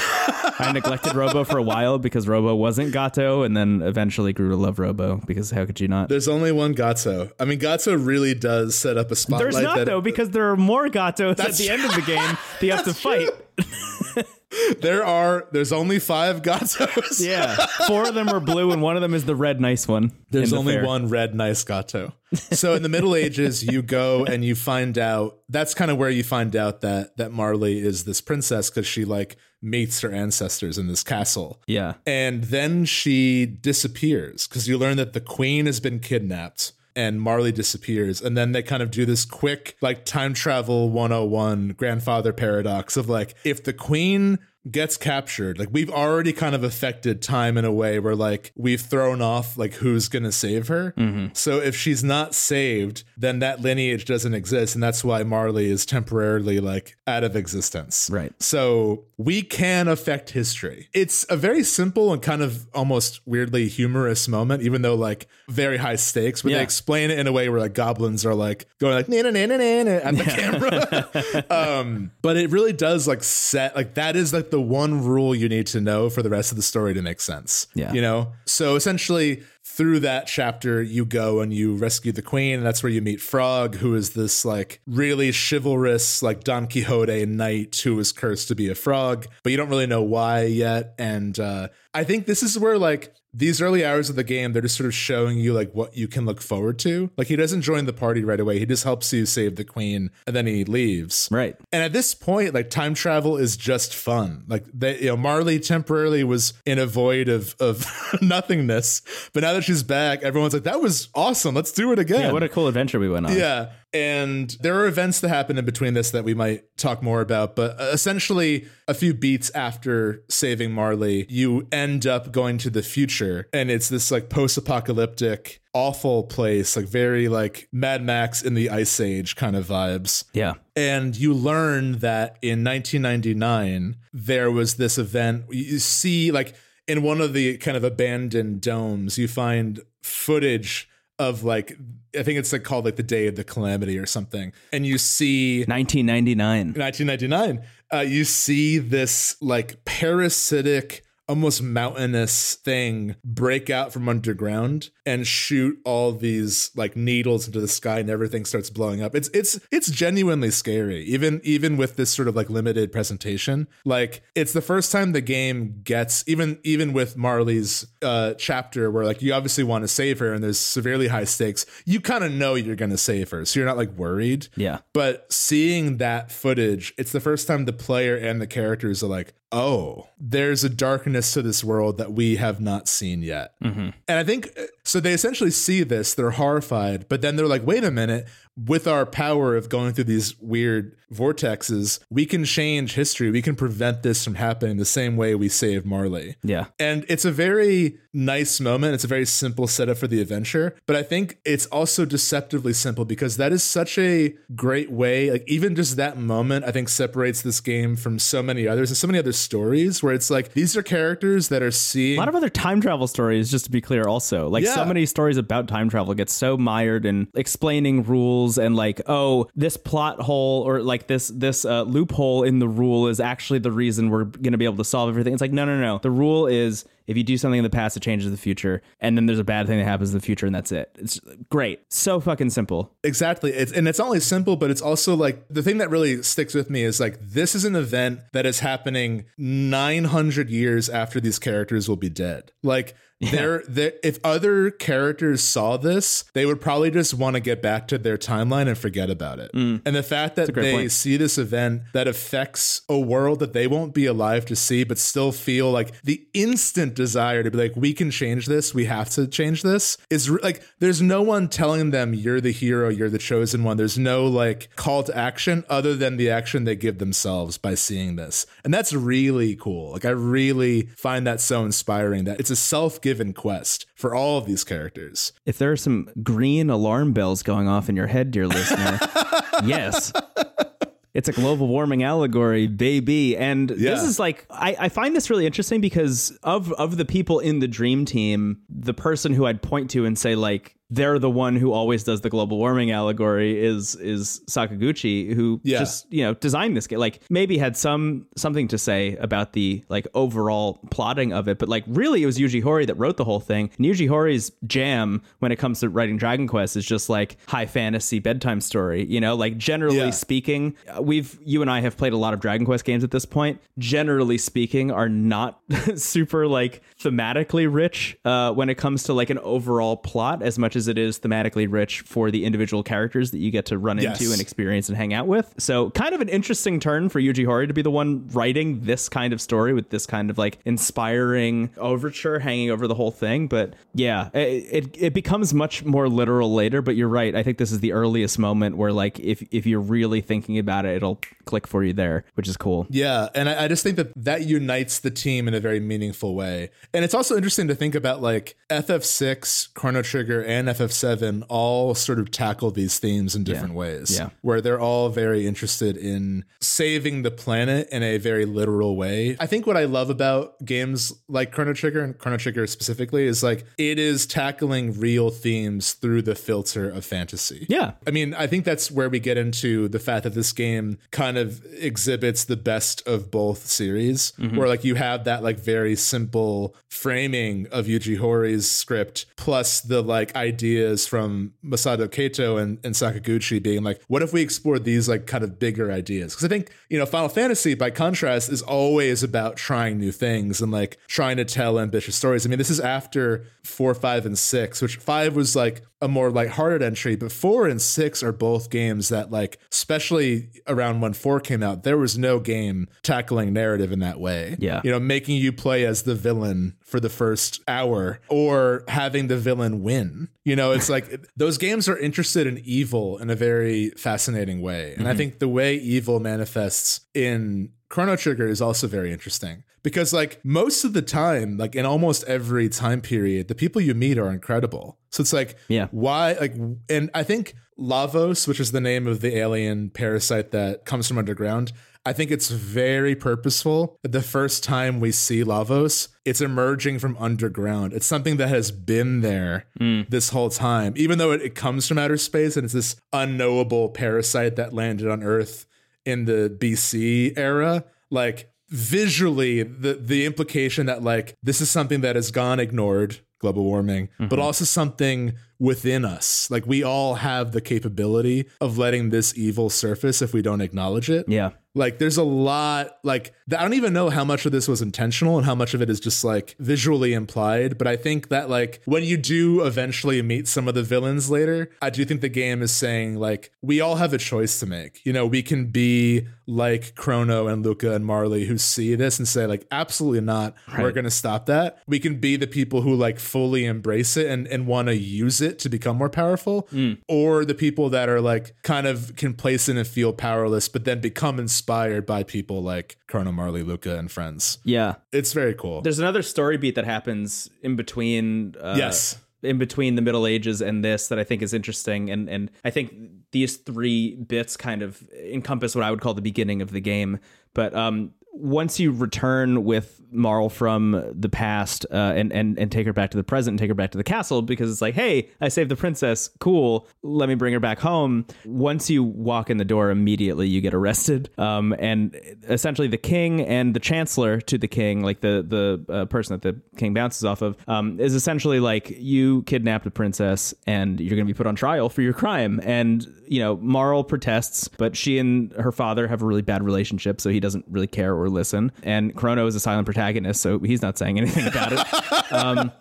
I neglected Robo for a while because Robo wasn't Gato. And then eventually grew to love Robo because how could you not? There's only one Gato. I mean, Gato really does set up a spotlight. There's not, though, because there are more Gatos at the end of the game that you have to fight. [LAUGHS] there are there's only five Gatos. yeah, four of them are blue, and one of them is the red nice one. There's the only fair. one red nice Gato. So in the Middle Ages, you go and you find out. That's kind of where you find out that that Marley is this princess because she like meets her ancestors in this castle. Yeah, and then she disappears because you learn that the queen has been kidnapped and Marley disappears. And then they kind of do this quick, like, time travel 101 grandfather paradox of like, if the queen gets captured like we've already kind of affected time in a way where like we've thrown off like who's gonna save her. Mm-hmm. so if she's not saved then that lineage doesn't exist and that's why marley is temporarily like out of existence. Right. So we can affect history. It's a very simple and kind of almost weirdly humorous moment even though like very high stakes but yeah. they explain it in a way where like goblins are like going like na na na na na at the camera. [LAUGHS] Um but it really does like set like that is like the one rule you need to know for the rest of the story to make sense. Yeah. You know? So essentially, through that chapter, you go and you rescue the queen, and that's where you meet Frog, who is this like really chivalrous, like Don Quixote knight who is cursed to be a frog, but you don't really know why yet. And uh, I think this is where like these early hours of the game, they're just sort of showing you like what you can look forward to. Like he doesn't join the party right away. He just helps you save the queen and then he leaves. Right. And at this point, like time travel is just fun. Like they, you know, Marley temporarily was in a void of of [LAUGHS] nothingness, but now that she's back, everyone's like, that was awesome. Let's do it again. Yeah, what a cool adventure we went on. Yeah. And there are events that happen in between this that we might talk more about. But uh, essentially, a few beats after saving Marley, you end up going to the future. And it's this like post apocalyptic, awful place, like very like Mad Max in the Ice Age kind of vibes. Yeah. And you learn that in 1999, there was this event. You see, like, in one of the kind of abandoned domes, you find footage of like I think it's like called like the day of the calamity or something. And you see 1999. 1999. Uh, you see this like parasitic almost mountainous thing break out from underground and shoot all these like needles into the sky and everything starts blowing up. It's it's it's genuinely scary. Even even with this sort of like limited presentation. Like it's the first time the game gets even even with Marley's uh chapter where like you obviously want to save her and there's severely high stakes. You kind of know you're going to save her. So you're not like worried. Yeah. But seeing that footage, it's the first time the player and the characters are like, "Oh, there's a darkness to this world that we have not seen yet." Mm-hmm. And I think so they essentially see this, they're horrified, but then they're like, wait a minute, with our power of going through these weird vortexes, we can change history. We can prevent this from happening the same way we saved Marley. Yeah. And it's a very nice moment. It's a very simple setup for the adventure, but I think it's also deceptively simple because that is such a great way. Like, even just that moment, I think separates this game from so many others and so many other stories where it's like these are characters that are seeing a lot of other time travel stories, just to be clear, also. Like, yeah. so many stories about time travel get so mired in explaining rules and like, oh, this plot hole or like this this uh, loophole in the rule is actually the reason we're going to be able to solve everything. It's like, no, no, no. The rule is if you do something in the past, it changes the future, and then there's a bad thing that happens in the future, and that's it. It's great, so fucking simple. Exactly. It's, and it's only simple, but it's also like the thing that really sticks with me is like this is an event that is happening 900 years after these characters will be dead. Like there, there, if other characters saw this, they would probably just want to get back to their timeline and forget about it. And the fact that they point. see this event that affects a world that they won't be alive to see, but still feel like the instant desire to be like, we can change this, we have to change this is re- like, there's no one telling them you're the hero, you're the chosen one. There's no like call to action other than the action they give themselves by seeing this. And that's really cool. Like, I really find that so inspiring that it's a self given quest for all of these characters. If there are some green alarm bells going off in your head, dear listener, [LAUGHS] yes. It's a global warming allegory, baby. And this is like I, I find this really interesting because of of the people in the dream team, the person who I'd point to and say, like, they're the one who always does the global warming allegory is is Sakaguchi, who Yeah. just, you know, designed this game. Like maybe had some something to say about the like overall plotting of it, but like really it was Yuji Horii that wrote the whole thing. And Yuji Horii's jam when it comes to writing Dragon Quest is just like high fantasy bedtime story, you know, like generally Yeah. speaking, uh, we've you and I have played a lot of Dragon Quest games at this point. Generally speaking, are not [LAUGHS] super like thematically rich uh, when it comes to like an overall plot as much as it is thematically rich for the individual characters that you get to run Yes. into and experience and hang out with. So kind of an interesting turn for Yuji Horii to be the one writing this kind of story with this kind of like inspiring overture hanging over the whole thing. But yeah, it, it, it becomes much more literal later. But you're right. I think this is the earliest moment where like if if you're really thinking about it, it'll click for you there, which is cool. Yeah, and I, I just think that that unites the team in a very meaningful way. And it's also interesting to think about like FF6, Chrono Trigger, and FF7 all sort of tackle these themes in different ways. Yeah. Where they're all very interested in saving the planet in a very literal way. I think what I love about games like Chrono Trigger and Chrono Trigger specifically is like it is tackling real themes through the filter of fantasy. Yeah. I mean, I think that's where we get into the fact that this game kind of exhibits the best of both series, mm-hmm. where like you have that like very simple framing of Yuji Horii's script, plus the like ideas from Masato Kato and, and Sakaguchi being like, what if we explored these like kind of bigger ideas? Because I think, you know, Final Fantasy, by contrast, is always about trying new things and like trying to tell ambitious stories. I mean, this is after four, five, and six, which five was like a more lighthearted entry, but four and six are both games that, like, especially around when four came out, there was no game tackling narrative in that way. Yeah. You know, making you play as the villain for the first hour or having the villain win. You know, it's like [LAUGHS] those games are interested in evil in a very fascinating way. And I mm-hmm. think the way evil manifests in Chrono Trigger is also very interesting because, like, most of the time, like in almost every time period, the people you meet are incredible. So it's like, Yeah. why? Like, and I think Lavos, which is the name of the alien parasite that comes from underground, I think it's very purposeful the first time we see Lavos, it's emerging from underground. It's something that has been there hmm. this whole time, even though it, it comes from outer space and it's this unknowable parasite that landed on Earth in the BC era. Like visually, the the implication that like this is something that has gone ignored, global warming, but mm-hmm. also something within us. Like we all have the capability of letting this evil surface if we don't acknowledge it. Yeah. Like there's a lot like I don't even know how much of this was intentional and how much of it is just like visually implied, but I think that like when you do eventually meet some of the villains later, I do think the game is saying like we all have a choice to make. You know, we can be like Crono and Lucca and Marley who see this and say like absolutely not. We're going to stop that. We can be the people who like fully embrace it and and want to use it to become more powerful or the people that are like kind of complacent and feel powerless but then become inspired by people like Crono Marley, Lucca and friends. Yeah. It's very cool. There's another story beat that happens in between. Uh, Yes. In between the Middle Ages and this, that I think is interesting, and and I think these three bits kind of encompass what I would call the beginning of the game. But um, once you return with Marle from the past uh, and, and and take her back to the present and take her back to the castle because it's like, hey, I saved the princess. Cool. Let me bring her back home. Once you walk in the door, immediately you get arrested. Um, and essentially, the king and the chancellor to the king, like the the uh, person that the king bounces off of, um, is essentially like you kidnapped a princess and you're going to be put on trial for your crime. And you know, Marle protests, but she and her father have a really bad relationship, so he doesn't really care or listen. And Crono is a silent protagonist, so he's not saying anything about it. [LAUGHS] Um,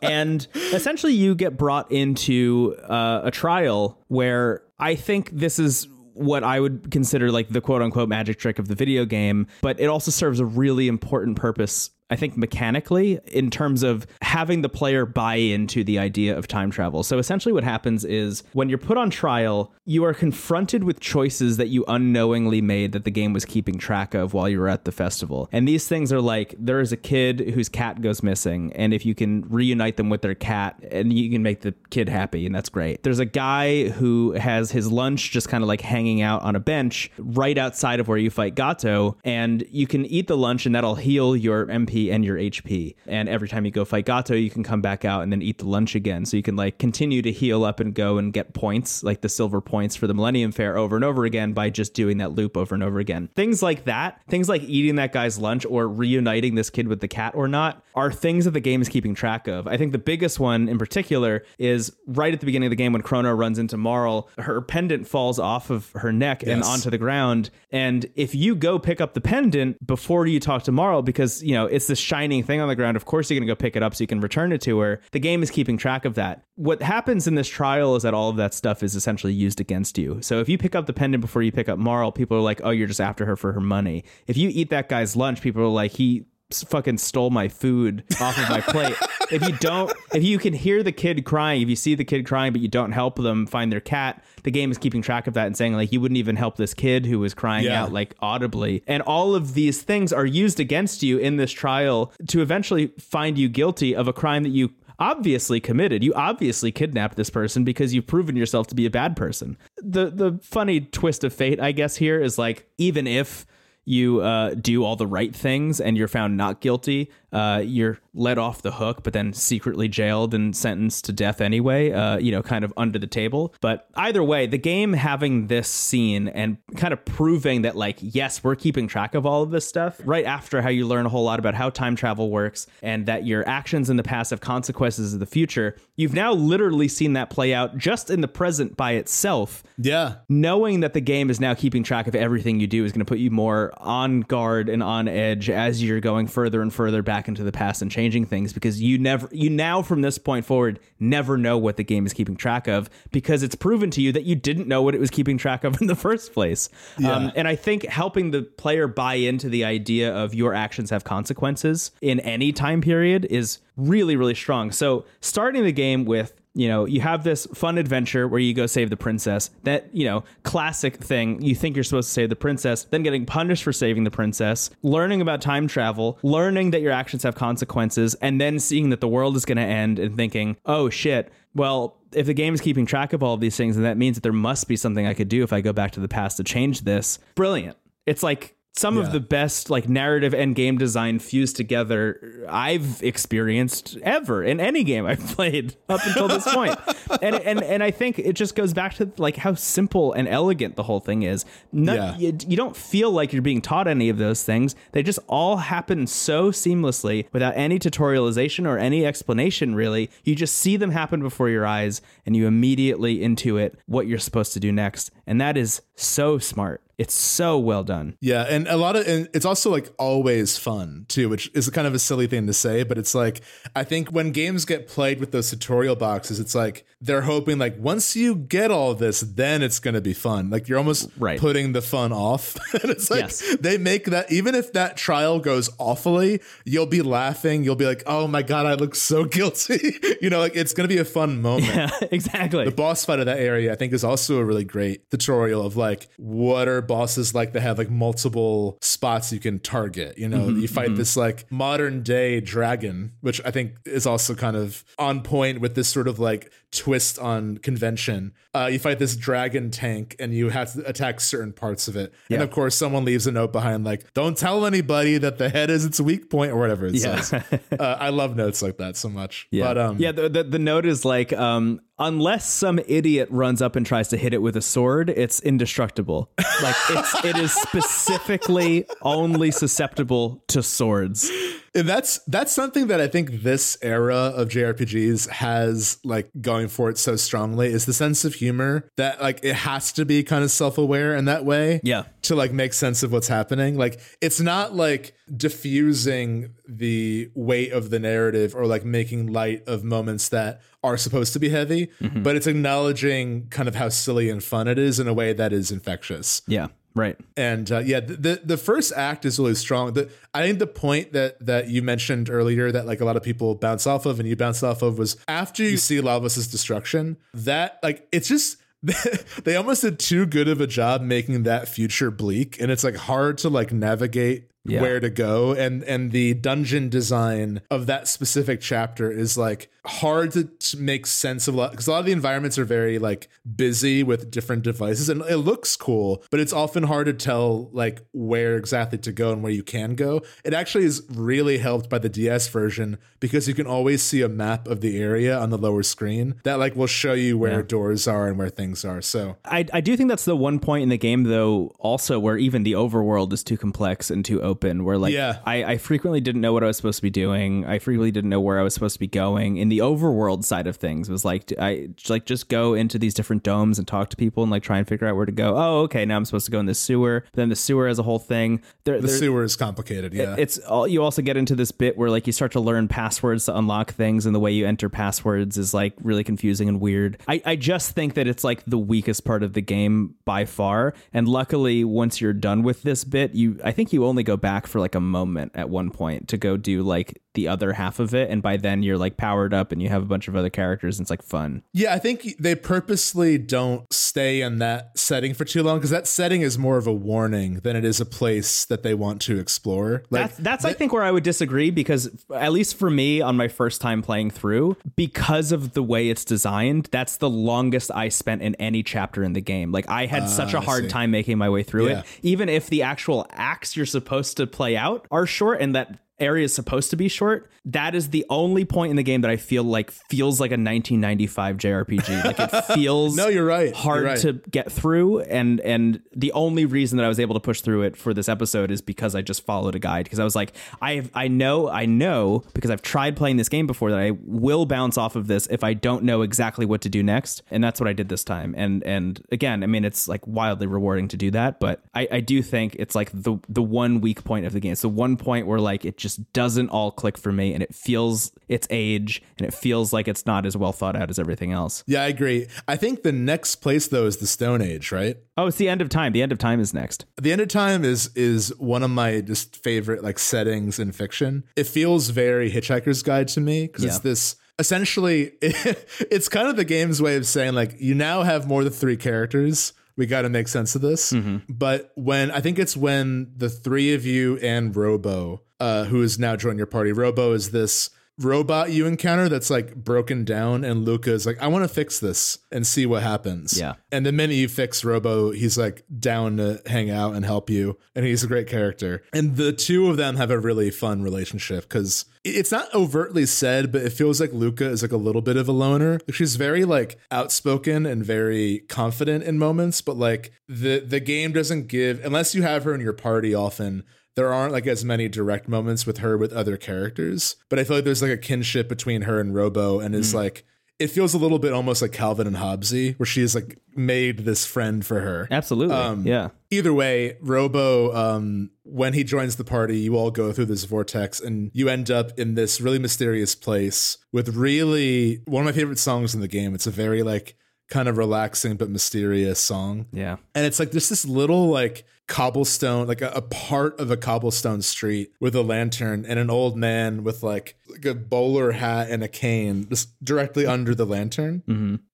and essentially, you get brought into uh, a trial where I think this is what I would consider like the quote unquote magic trick of the video game, but it also serves a really important purpose I think mechanically in terms of having the player buy into the idea of time travel. So essentially what happens is when you're put on trial, you are confronted with choices that you unknowingly made that the game was keeping track of while you were at the festival. And these things are like there is a kid whose cat goes missing and if you can reunite them with their cat and you can make the kid happy and that's great. There's a guy who has his lunch just kind of like hanging out on a bench right outside of where you fight Gato and you can eat the lunch and that'll heal your MP and your HP. And every time you go fight Gato, you can come back out and then eat the lunch again. So you can like continue to heal up and go and get points, like the silver points for the Millennium Fair over and over again by just doing that loop over and over again. Things like that, things like eating that guy's lunch or reuniting this kid with the cat or not, are things that the game is keeping track of. I think the biggest one in particular is right at the beginning of the game when Crono runs into Marle, her pendant falls off of her neck yes. and onto the ground. And if you go pick up the pendant before you talk to Marle, because, you know, it's this shining thing on the ground, of course you're going to go pick it up so you can return it to her. The game is keeping track of that. What happens in this trial is that all of that stuff is essentially used against you. So if you pick up the pendant before you pick up Marle, people are like, oh, you're just after her for her money. If you eat that guy's lunch, people are like, he fucking stole my food off of my plate. if you don't, if you can hear the kid crying, if you see the kid crying, but you don't help them find their cat, the game is keeping track of that and saying like you wouldn't even help this kid who was crying yeah. out like audibly. And all of these things are used against you in this trial to eventually find you guilty of a crime that you obviously committed. You obviously kidnapped this person because you've proven yourself to be a bad person. The the funny twist of fate, I guess, here is like even if you uh, do all the right things and you're found not guilty, uh, you're let off the hook, but then secretly jailed and sentenced to death anyway, uh, you know, kind of under the table. But either way, the game having this scene and kind of proving that, like, yes, we're keeping track of all of this stuff right after how you learn a whole lot about how time travel works and that your actions in the past have consequences in the future. You've now literally seen that play out just in the present by itself. Yeah. Knowing that the game is now keeping track of everything you do is going to put you more on guard and on edge as you're going further and further back back into the past and changing things because you never you now from this point forward never know what the game is keeping track of because it's proven to you that you didn't know what it was keeping track of in the [LAUGHS] first place. Yeah. Um, and I think helping the player buy into the idea of your actions have consequences in any time period is really really strong. So starting the game with you know, you have this fun adventure where you go save the princess. That, you know, classic thing. You think you're supposed to save the princess, then getting punished for saving the princess, learning about time travel, learning that your actions have consequences, and then seeing that the world is going to end and thinking, oh shit, well, if the game is keeping track of all of these things, then that means that there must be something I could do if I go back to the past to change this. Brilliant. It's like some yeah. of the best like narrative and game design fused together I've experienced ever in any game I've played up until this point. [LAUGHS] and and and I think it just goes back to like how simple and elegant the whole thing is. Yeah. you, you don't feel like you're being taught any of those things. They just all happen so seamlessly without any tutorialization or any explanation really. You just see them happen before your eyes and you immediately intuit what you're supposed to do next. And that is so smart. It's so well done. Yeah, and a lot of and it's also like always fun too, which is kind of a silly thing to say, but it's like I think when games get played with those tutorial boxes, it's like they're hoping like once you get all this, then it's going to be fun. Like you're almost right. putting the fun off. [LAUGHS] and it's like yes. they make that even if that trial goes awfully, you'll be laughing, you'll be like, "Oh my god, I look so [LAUGHS] guilty." you know, like it's going to be a fun moment. Yeah, [LAUGHS] exactly. The boss fight of that area I think is also a really great tutorial of like what are bosses like they have like multiple spots you can target. You know, mm-hmm, you fight mm-hmm. this like modern day dragon, which I think is also kind of on point with this sort of like twist on convention. Uh, you fight this dragon tank and you have to attack certain parts of it. And of course, someone leaves a note behind like, "Don't tell anybody that the head is its weak point" or whatever it Yeah. says. [LAUGHS] uh, I love notes like that so much. Yeah, But um, yeah. The, the the note is like, um, unless some idiot runs up and tries to hit it with a sword, it's indestructible. Like it's it is specifically only susceptible to swords. And that's that's something that I think this era of JRPGs has like going for it so strongly is the sense of humor that like it has to be kind of self-aware in that way. Yeah. To like make sense of what's happening. Like it's not like diffusing the weight of the narrative or like making light of moments that are supposed to be heavy, mm-hmm. but it's acknowledging kind of how silly and fun it is in a way that is infectious Yeah, right. and uh, yeah, the, the the first act is really strong. The, I think the point that that you mentioned earlier that like a lot of people bounce off of and you bounce off of was after you see Lavos' destruction. That like it's just [LAUGHS] they almost did too good of a job making that future bleak, and it's like hard to like navigate. Yeah. Where to go and and the dungeon design of that specific chapter is like hard to, make sense of a lot because a lot of the environments are very like busy with different devices and it looks cool but it's often hard to tell like where exactly to go and where you can go it actually is really helped by the ds version because you can always see a map of the area on the lower screen that like will show you where Yeah. doors are and where things are so I, I do think that's the one point in the game though also where even the overworld is too complex and too open where like Yeah. I, I frequently didn't know what I was supposed to be doing. I frequently didn't know where I was supposed to be going. In the overworld side of things was like I like just go into these different domes and talk to people and like try and figure out where to go. Oh okay now I'm supposed to go in the sewer. Then the sewer as a whole thing. There, the there- sewer is complicated yeah. It's all you also get into this bit where like you start to learn passwords to unlock things and the way you enter passwords is like really confusing and weird. I, I just think that it's like the weakest part of the game by far. And luckily once you're done with this bit you i think you only go back for like a moment at one point to go do like the other half of it and by then you're like powered up and you have a bunch of other characters and it's like fun Yeah, I think they purposely don't stay in that setting for too long because that setting is more of a warning than it is a place that they want to explore. Like, that's that's I think where I would disagree because at least for me on my first time playing through because of the way it's designed that's the longest I spent in any chapter in the game like I had ah, such a hard time making my way through Yeah. it even if the actual acts you're supposed to play out are short and that area is supposed to be short that is the only point in the game that I feel like feels like a 1995 JRPG like it [LAUGHS] feels no, you're right. hard You're right. to get through and and the only reason that I was able to push through it for this episode is because I just followed a guide because I was like I I know I know because I've tried playing this game before that I will bounce off of this if I don't know exactly what to do next and that's what I did this time and and again I mean it's like wildly rewarding to do that but I, I do think it's like the the one weak point of the game it's the one point where like it just doesn't all click for me and it feels its age and it feels like it's not as well thought out as everything else Yeah, I agree. I think the next place though is the Stone Age, right? oh it's the end of time the end of time is next The End of Time is is one of my just favorite like settings in fiction. It feels very Hitchhiker's Guide to me because it's this essentially [LAUGHS] it's kind of the game's way of saying like you now have more than three characters. We got to make sense of this. Mm-hmm. But when I think it's when the three of you and Robo, uh, who has now joined your party, Robo is this robot you encounter that's like broken down, and Lucca is like, I want to fix this and see what happens. Yeah. And the minute you fix Robo, he's like down to hang out and help you. And he's a great character. And the two of them have a really fun relationship because it's not overtly said, but it feels like Lucca is like a little bit of a loner. She's very like outspoken and very confident in moments, but like the the game doesn't give unless you have her in your party often there aren't like as many direct moments with her with other characters, but I feel like there's like a kinship between her and Robo, and is like it feels a little bit almost like Calvin and Hobbesy, where she has like made this friend for her. Absolutely. Um, yeah. Either way, Robo, um, when he joins the party, you all go through this vortex and you end up in this really mysterious place with really one of my favorite songs in the game. It's a very like kind of relaxing but mysterious song Yeah. and it's like there's this little like cobblestone like a, a part of a cobblestone street with a lantern and an old man with like like a bowler hat and a cane just directly under the lantern.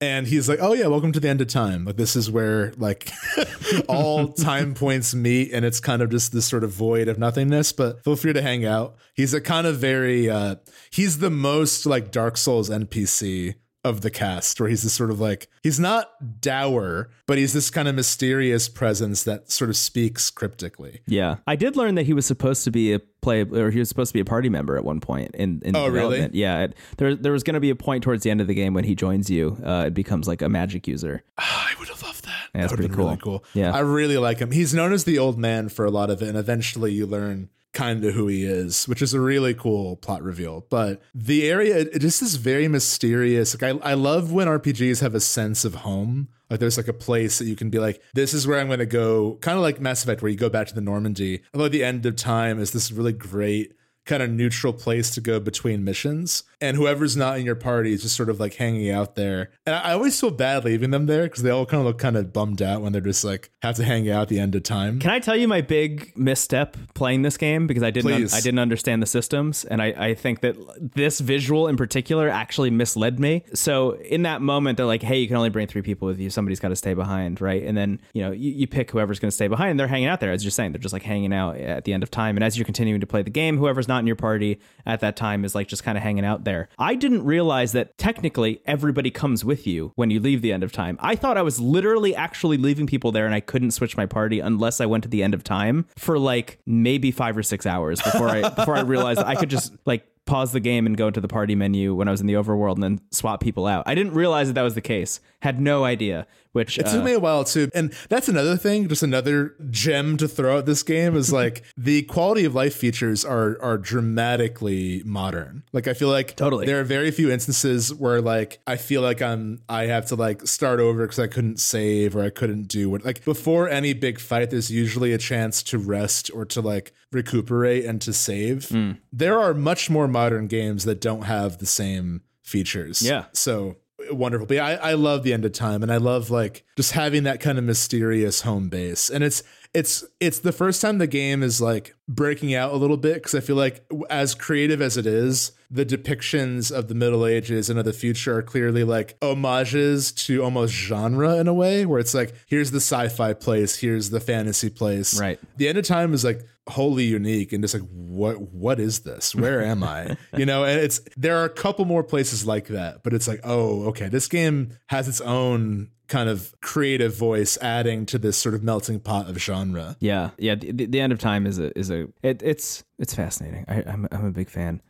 And he's like oh yeah welcome to the end of time. Like this is where like [LAUGHS] all [LAUGHS] time points meet and it's kind of just this sort of void of nothingness but feel free to hang out. He's a kind of very uh he's the most like dark souls npc of the cast, where he's this sort of like he's not dour, but he's this kind of mysterious presence that sort of speaks cryptically. Yeah, I did learn that he was supposed to be a play, or he was supposed to be a party member at one point in in Oh, really? Yeah, it, there there was going to be a point towards the end of the game when he joins you. Uh, it becomes like a magic user. [SIGHS] I would have loved that. Yeah, that's that pretty been really cool. cool. Yeah. I really like him. He's known as the old man for a lot of it, and eventually you learn kind of who he is, which is a really cool plot reveal. But the area, it just is very mysterious. Like I, I love when RPGs have a sense of home. Like there's like a place that you can be like, this is where I'm going to go. Kind of like Mass Effect, where you go back to the Normandy. Although the end of time is this really great kind of neutral place to go between missions. And whoever's not in your party is just sort of like hanging out there. And I always feel bad leaving them there because they all kind of look kind of bummed out when they're just like have to hang out at the end of time. Can I tell you my big misstep playing this game because I didn't Please. I didn't understand the systems and I, I think that this visual in particular actually misled me. So in that moment they're like, hey, you can only bring three people with you. Somebody's got to stay behind, right? And then you know you, you pick whoever's going to stay behind. And they're hanging out there as you're saying. They're just like hanging out at the end of time. And as you're continuing to play the game, whoever's not in your party at that time is like just kind of hanging out there. I didn't realize that technically everybody comes with you when you leave the end of time. I thought I was literally actually leaving people there and I couldn't switch my party unless I went to the end of time for like maybe 5 or 6 hours before I [LAUGHS] before I realized I could just like pause the game and go into the party menu when I was in the overworld and then swap people out. I didn't realize that that was the case. Had no idea, which It uh, took me a while too. And that's another thing, just another gem to throw at this game is like [LAUGHS] the quality of life features are are dramatically modern. Like I feel like Totally. there are very few instances where like I feel like I'm I have to like start over because I couldn't save or I couldn't do what like before any big fight, there's usually a chance to rest or to like recuperate and to save. Hmm. There are much more modern games that don't have the same features. Yeah. So wonderful. But yeah, I, I love the end of time and I love like just having that kind of mysterious home base. And it's it's it's the first time the game is like breaking out a little bit because I feel like as creative as it is, the depictions of the Middle Ages and of the future are clearly like homages to almost genre in a way, where it's like here's the sci-fi place, here's the fantasy place. Right. The end of time is like wholly unique and just like what what is this where am i [LAUGHS] you know and it's there are a couple more places like that but it's like oh okay this game has its own kind of creative voice adding to this sort of melting pot of genre Yeah, yeah. The, the- end of time is a is a it, it's it's fascinating. I, I'm I'm a big fan.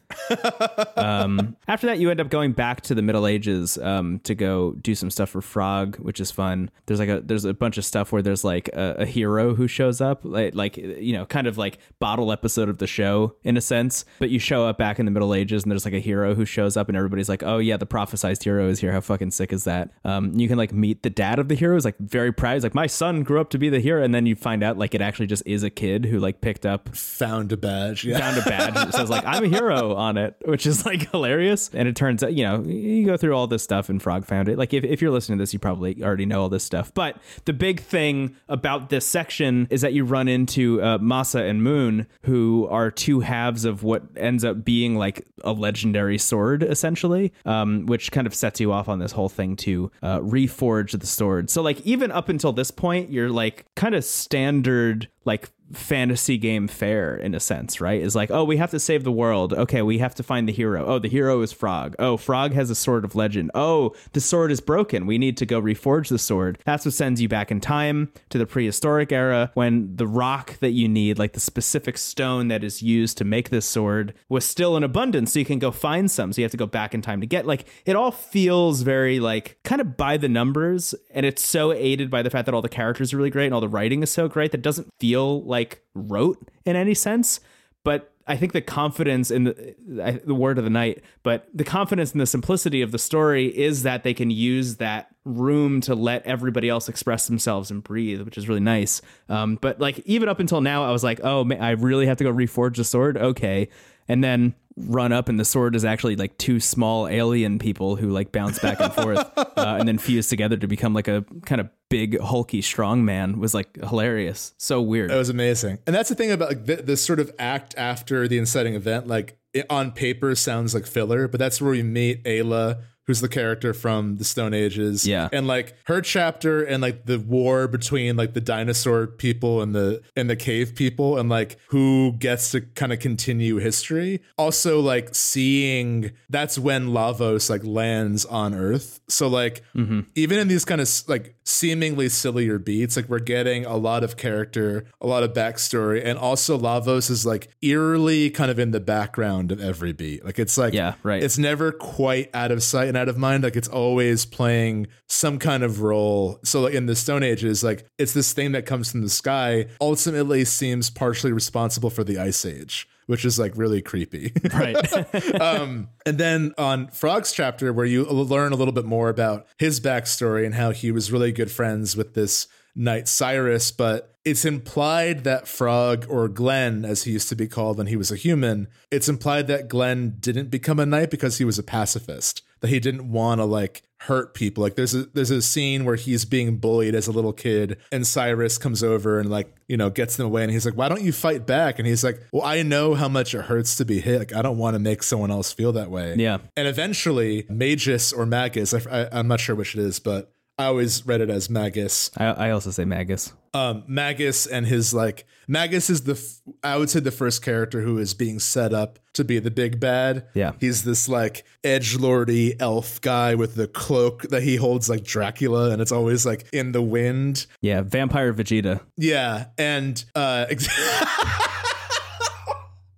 Um, after that, you end up going back to the Middle Ages um, to go do some stuff for Frog, which is fun. There's like a there's a bunch of stuff where there's like a, a hero who shows up, like like you know, kind of like bottle episode of the show in a sense. But you show up back in the Middle Ages, and there's like a hero who shows up, and everybody's like, "Oh yeah, the prophesized hero is here. How fucking sick is that?" Um, you can like meet the dad of the hero. He's like very proud. He's like, "My son grew up to be the hero," and then you find out like it actually just is a kid who like picked up found a badge yeah found a badge that says like I'm a hero on it, which is like [LAUGHS] hilarious. And it turns out, you know, you go through all this stuff and Frog found it. Like if, if you're listening to this, you probably already know all this stuff. But the big thing about this section is that you run into uh, Masa and Moon, who are two halves of what ends up being like a legendary sword, essentially, um, which kind of sets you off on this whole thing to uh, reforge the sword. So like even up until this point, you're like kind of standard like fantasy game fare in a sense, right? Is like, oh, we have to save the world. Okay, we have to find the hero. Oh, the hero is Frog. Oh, Frog has a sword of legend. Oh, the sword is broken. We need to go reforge the sword. That's what sends you back in time to the prehistoric era when the rock that you need, like the specific stone that is used to make this sword, was still in abundance. So you can go find some. So you have to go back in time to get like it all feels very like kind of by the numbers. And it's so aided by the fact that all the characters are really great and all the writing is so great that doesn't feel like rote in any sense. But I think the confidence in the the word of the night, but the confidence in the simplicity of the story is that they can use that room to let everybody else express themselves and breathe, which is really nice. Um, but like even up until now, I was like, oh, man, I really have to go reforge the sword. Okay, and then run up and the sword is actually like two small alien people who like bounce back and forth [LAUGHS] uh, and then fuse together to become like a kind of big hulky strong man was like hilarious so weird It was amazing. And that's the thing about like, th- this sort of act after the inciting event. Like it on paper sounds like filler, but that's where we meet Ayla, who's the character from the Stone Ages. Yeah. And like her chapter and like the war between like the dinosaur people and the and the cave people and like who gets to kind of continue history. Also like seeing that's when Lavos like lands on Earth. So like mm-hmm. even in these kind of like seemingly sillier beats, like we're getting a lot of character, a lot of backstory, and also Lavos is like eerily kind of in the background of every beat. Like it's like Yeah, right. It's never quite out of sight and out of mind. Like it's always playing some kind of role. So like in the Stone Ages, like it's this thing that comes from the sky, ultimately seems partially responsible for the Ice Age. Which is like really creepy. [LAUGHS] Right. [LAUGHS] um, and then on Frog's chapter, where you learn a little bit more about his backstory and how he was really good friends with this knight Cyrus, but it's implied that Frog, or Glenn, as he used to be called when he was a human, it's implied that Glenn didn't become a knight because he was a pacifist, that he didn't want to like hurt people. Like there's a there's a scene where he's being bullied as a little kid, and Cyrus comes over and like you know gets them away, and he's like, "Why don't you fight back?" And he's like, "Well, I know how much it hurts to be hit. Like I don't want to make someone else feel that way." Yeah. And eventually, Magus or Magus, I, I, I'm not sure which it is, but I always read it as Magus. I, I also say Magus. Um, Magus and his like Magus is the f- I would say the first character who is being set up to be the big bad. Yeah. he's this like edge lordy elf guy with the cloak that he holds like Dracula, and it's always like in the wind. Yeah, Vampire Vegeta. Yeah, and uh, ex- [LAUGHS]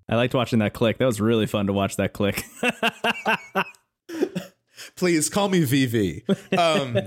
I liked watching that click. That was really fun to watch that click. [LAUGHS] please call me VV. Um,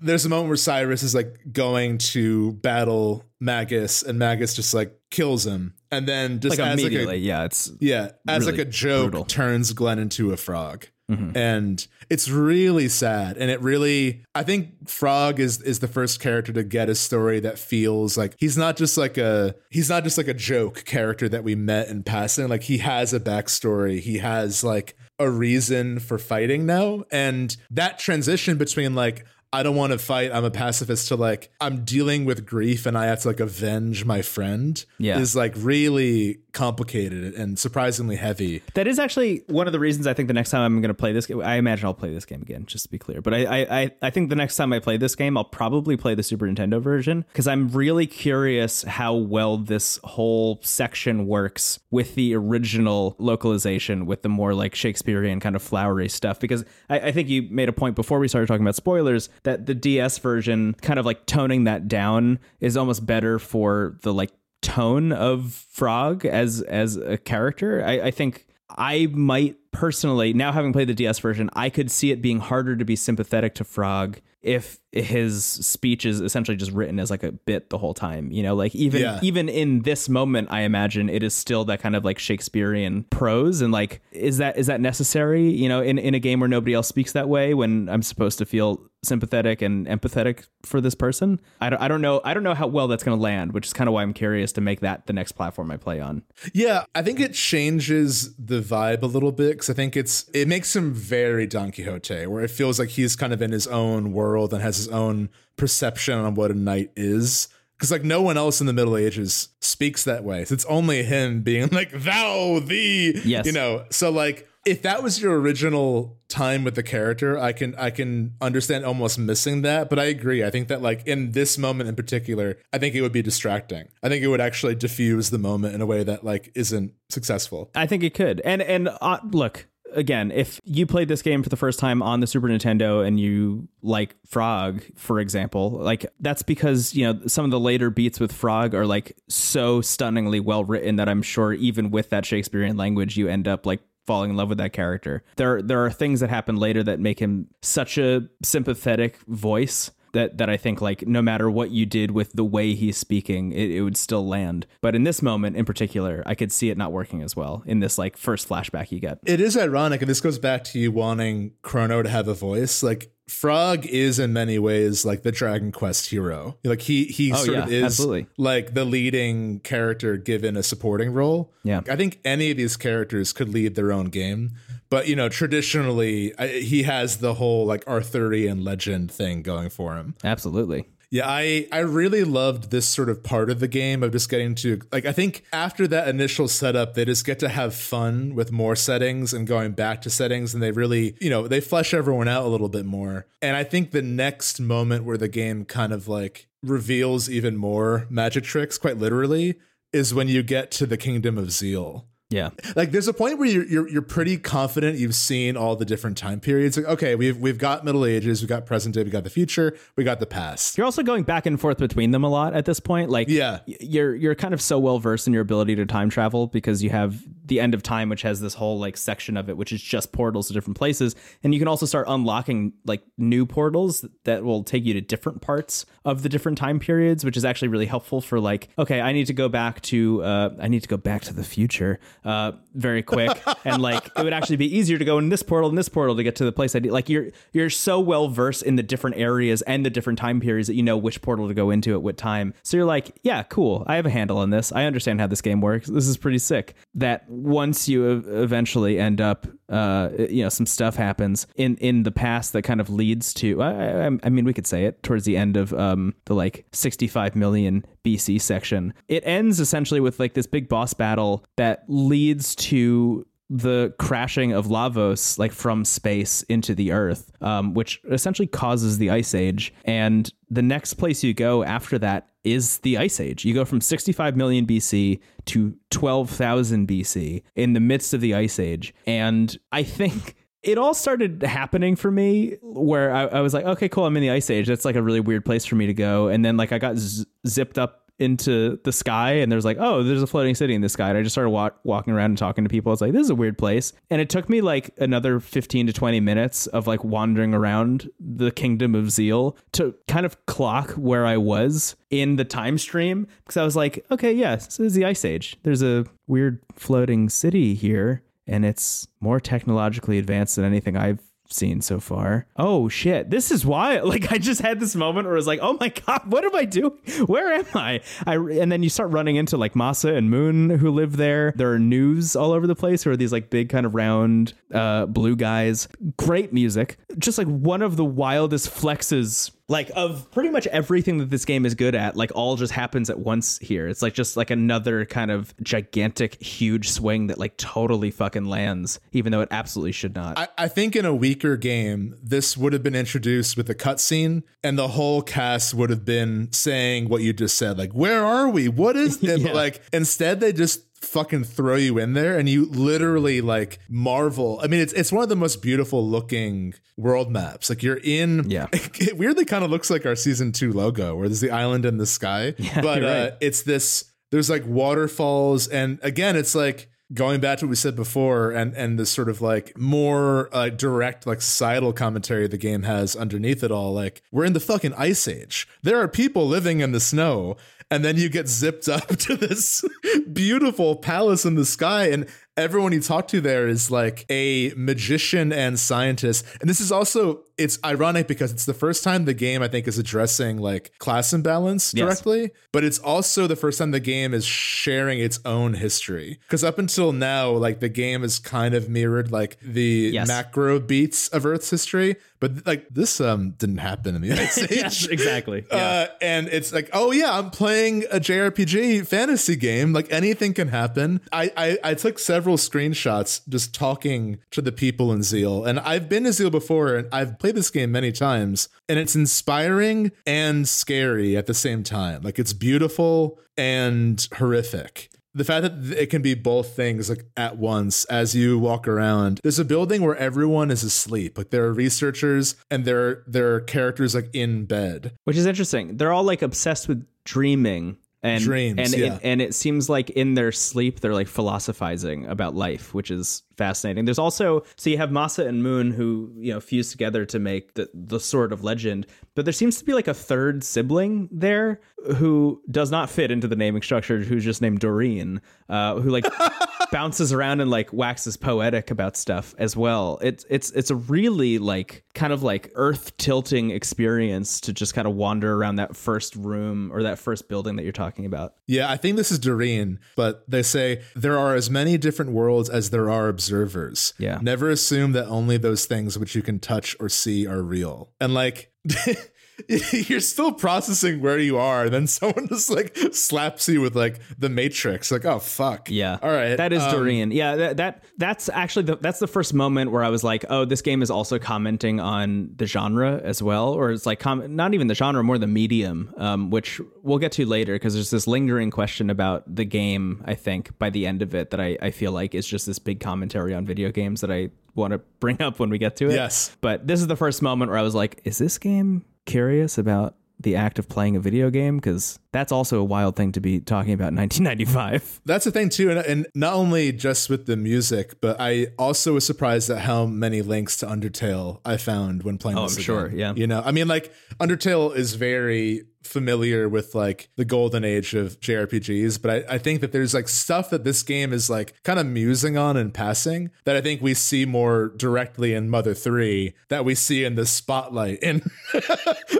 there's a moment where Cyrus is like going to battle Magus, and Magus just like kills him, and then just like as immediately. like a, yeah, it's yeah, as really like a joke, brutal. turns Glenn into a frog. Mm-hmm. And it's really sad, and it really. I think Frog is is the first character to get a story that feels like he's not just like a he's not just like a joke character that we met in passing. Like he has a backstory. He has like a reason for fighting now, and that transition between like I don't want to fight. I'm a pacifist. To like, I'm dealing with grief and I have to like avenge my friend. Yeah. is like really complicated and surprisingly heavy. That is actually one of the reasons I think the next time I'm going to play this game. I imagine I'll play this game again, just to be clear. But I, I, I- I think the next time I play this game, I'll probably play the Super Nintendo version because I'm really curious how well this whole section works with the original localization, with the more like Shakespearean kind of flowery stuff. Because I, I think you made a point before we started talking about spoilers that the DS version, kind of like toning that down, is almost better for the like tone of Frog as as a character. I, I think I might personally, now having played the DS version, I could see it being harder to be sympathetic to Frog if his speech is essentially just written as like a bit the whole time. You know, like even Yeah. even in this moment, I imagine it is still that kind of like Shakespearean prose. And like, is that is that necessary? You know, in in a game where nobody else speaks that way, when I'm supposed to feel sympathetic and empathetic for this person. I don't I don't know I don't know how well that's going to land, which is kind of why I'm curious to make that the next platform I play on. Yeah, I think it changes the vibe a little bit I think it's it makes him very Don Quixote, where it feels like he's kind of in his own world and has his own perception on what a knight is. Because like no one else in the Middle Ages speaks that way. So it's only him being like thou, thee, Yes. you know. So like if that was your original time with the character, I can I can understand almost missing that. But I agree. I think that like in this moment in particular, I think it would be distracting. I think it would actually diffuse the moment in a way that like isn't successful. I think it could. And and uh, look again, if you played this game for the first time on the Super Nintendo and you like Frog, for example, like that's because you know some of the later beats with Frog are like so stunningly well written that I'm sure even with that Shakespearean language, you end up like falling in love with that character. There there are things that happen later that make him such a sympathetic voice that that I think like no matter what you did with the way he's speaking, it, it would still land. But in this moment in particular, I could see it not working as well in this like first flashback you get. It is ironic, and this goes back to you wanting Crono to have a voice. Like Frog is in many ways like the Dragon Quest hero. Like he he Oh, sort yeah, of is absolutely. like the leading character given a supporting role. Yeah. I think any of these characters could lead their own game, but you know, traditionally I, he has the whole like Arthurian legend thing going for him. Absolutely. Yeah, I I really loved this sort of part of the game of just getting to like I think after that initial setup they just get to have fun with more settings and going back to settings and they really, you know, they flesh everyone out a little bit more. And I think the next moment where the game kind of like reveals even more magic tricks quite literally is when you get to the kingdom of zeal Yeah. like there's a point where you're, you're you're pretty confident you've seen all the different time periods. Like, okay, we've we've got Middle Ages, we've got present day, we got the future, we got the past. You're also going back and forth between them a lot at this point. Like, Yeah. you're you're kind of so well versed in your ability to time travel because you have the end of time, which has this whole like section of it, which is just portals to different places, and you can also start unlocking like new portals that will take you to different parts of the different time periods, which is actually really helpful for like, okay, I need to go back to uh, I need to go back to the future uh, very quick, and like it would actually be easier to go in this portal and this portal to get to the place I need. Like you're you're so well versed in the different areas and the different time periods that you know which portal to go into at what time. So you're like, yeah, cool. I have a handle on this. I understand how this game works. This is pretty sick. That once you ev- eventually end up, uh, you know, some stuff happens in in the past that kind of leads to. I, I, I mean, we could say it towards the end of um the like 65 million BC section. It ends essentially with like this big boss battle that leads to the crashing of Lavos like from space into the earth, um, which essentially causes the ice age. And the next place you go after that is the ice age. You go from 65 million BC to 12,000 BC in the midst of the ice age. And I think it all started happening for me where I, I was like, okay, cool, I'm in the ice age. That's like a really weird place for me to go. And then like I got z- zipped up into the sky and there's like oh there's a floating city in the sky. And i just started walk, walking around and talking to people. It's like this is a weird place. And it took me like another 15 to 20 minutes of like wandering around the kingdom of zeal to kind of clock where i was in the time stream. Because i was like okay yeah this is the ice age. There's a weird floating city here and it's more technologically advanced than anything i've seen so far. Oh shit, this is why [LAUGHS] like I just had this moment where I was like, "Oh my [LAUGHS] god, what am I doing? Where am I?" I and then you start running into like Masa and Mune who live there. There are Nus all over the place who are these like big kind of round uh blue guys. Great music. Just like one of the wildest flexes like of pretty much everything that this game is good at like all just happens at once here it's like just like another kind of gigantic huge swing that like totally fucking lands even though it absolutely should not I, I think in a weaker game, this would have been introduced with a cutscene, and the whole cast would have been saying what you just said, like, "Where are we? What is?" [LAUGHS] And Yeah. like, instead, they just fucking throw you in there, and you literally like marvel. I mean, it's it's one of the most beautiful looking world maps. Like you're in, Yeah. [LAUGHS] It weirdly kind of looks like our season two logo, where there's the island in the sky, [LAUGHS] but you're uh, right. it's this. There's like waterfalls, and again, it's like going back to what we said before and and the sort of like more uh, direct like societal commentary the game has underneath it all like we're in the fucking ice age there are people living in the snow and then you get zipped up [LAUGHS] to this beautiful palace in the sky and everyone you talk to there is like a magician and scientist and this is also it's ironic because it's the first time the game i think is addressing like class imbalance Yes. directly but it's also the first time the game is sharing its own history because up until now like the game is kind of mirrored like the Yes. macro beats of earth's history but like this um didn't happen in the ice age [LAUGHS] yes exactly yeah. uh, and it's like, oh yeah, I'm playing a JRPG fantasy game. Like anything can happen. I, I I took several screenshots just talking to the people in Zeal, and I've been to Zeal before, and I've played this game many times, and it's inspiring and scary at the same time. Like it's beautiful and horrific. The fact that it can be both things like at once as you walk around. There's a building where everyone is asleep. Like there are researchers and there there are characters like in bed. which is interesting they're all like obsessed with dreaming and Dreams, and yeah. it, and it seems like in their sleep they're like philosophizing about life which is fascinating there's also so you have masa and mune who you know fuse together to make the, the sword of legend but there seems to be like a third sibling there who does not fit into the naming structure who's just named doreen uh, who like [LAUGHS] bounces around and like waxes poetic about stuff as well it's it's it's a really like kind of like earth tilting experience to just kind of wander around that first room or that first building that you're talking about Yeah, I think this is Doreen, but they say there are as many different worlds as there are observers. Yeah. Never assume that only those things which you can touch or see are real. And like [LAUGHS] [LAUGHS] you're still processing where you are, and then [LAUGHS] someone just like slaps you with like the Matrix. Like, oh fuck. Yeah. All right. That is um, Dorian. Yeah. That, that that's actually the, that's the first moment where I was like, oh, this game is also commenting on the genre as well, or it's like com- not even the genre, more the medium, um, which we'll get to later because there's this lingering question about the game. I think by the end of it, that I, I feel like is just this big commentary on video games that I want to bring up when we get to it. Yes. But this is the first moment where I was like, is this game curious about the act of playing a video game? Because that's also a wild thing to be talking about in 1995. That's the thing too, and, and not only just with the music, but I also was surprised at how many links to Undertale I found when playing. Oh, this I'm sure, yeah. You know, I mean, like Undertale is very familiar with like the golden age of JRPGs, but I, I think that there's like stuff that this game is like kind of musing on and passing that I think we see more directly in Mother 3 that we see in the spotlight in [LAUGHS]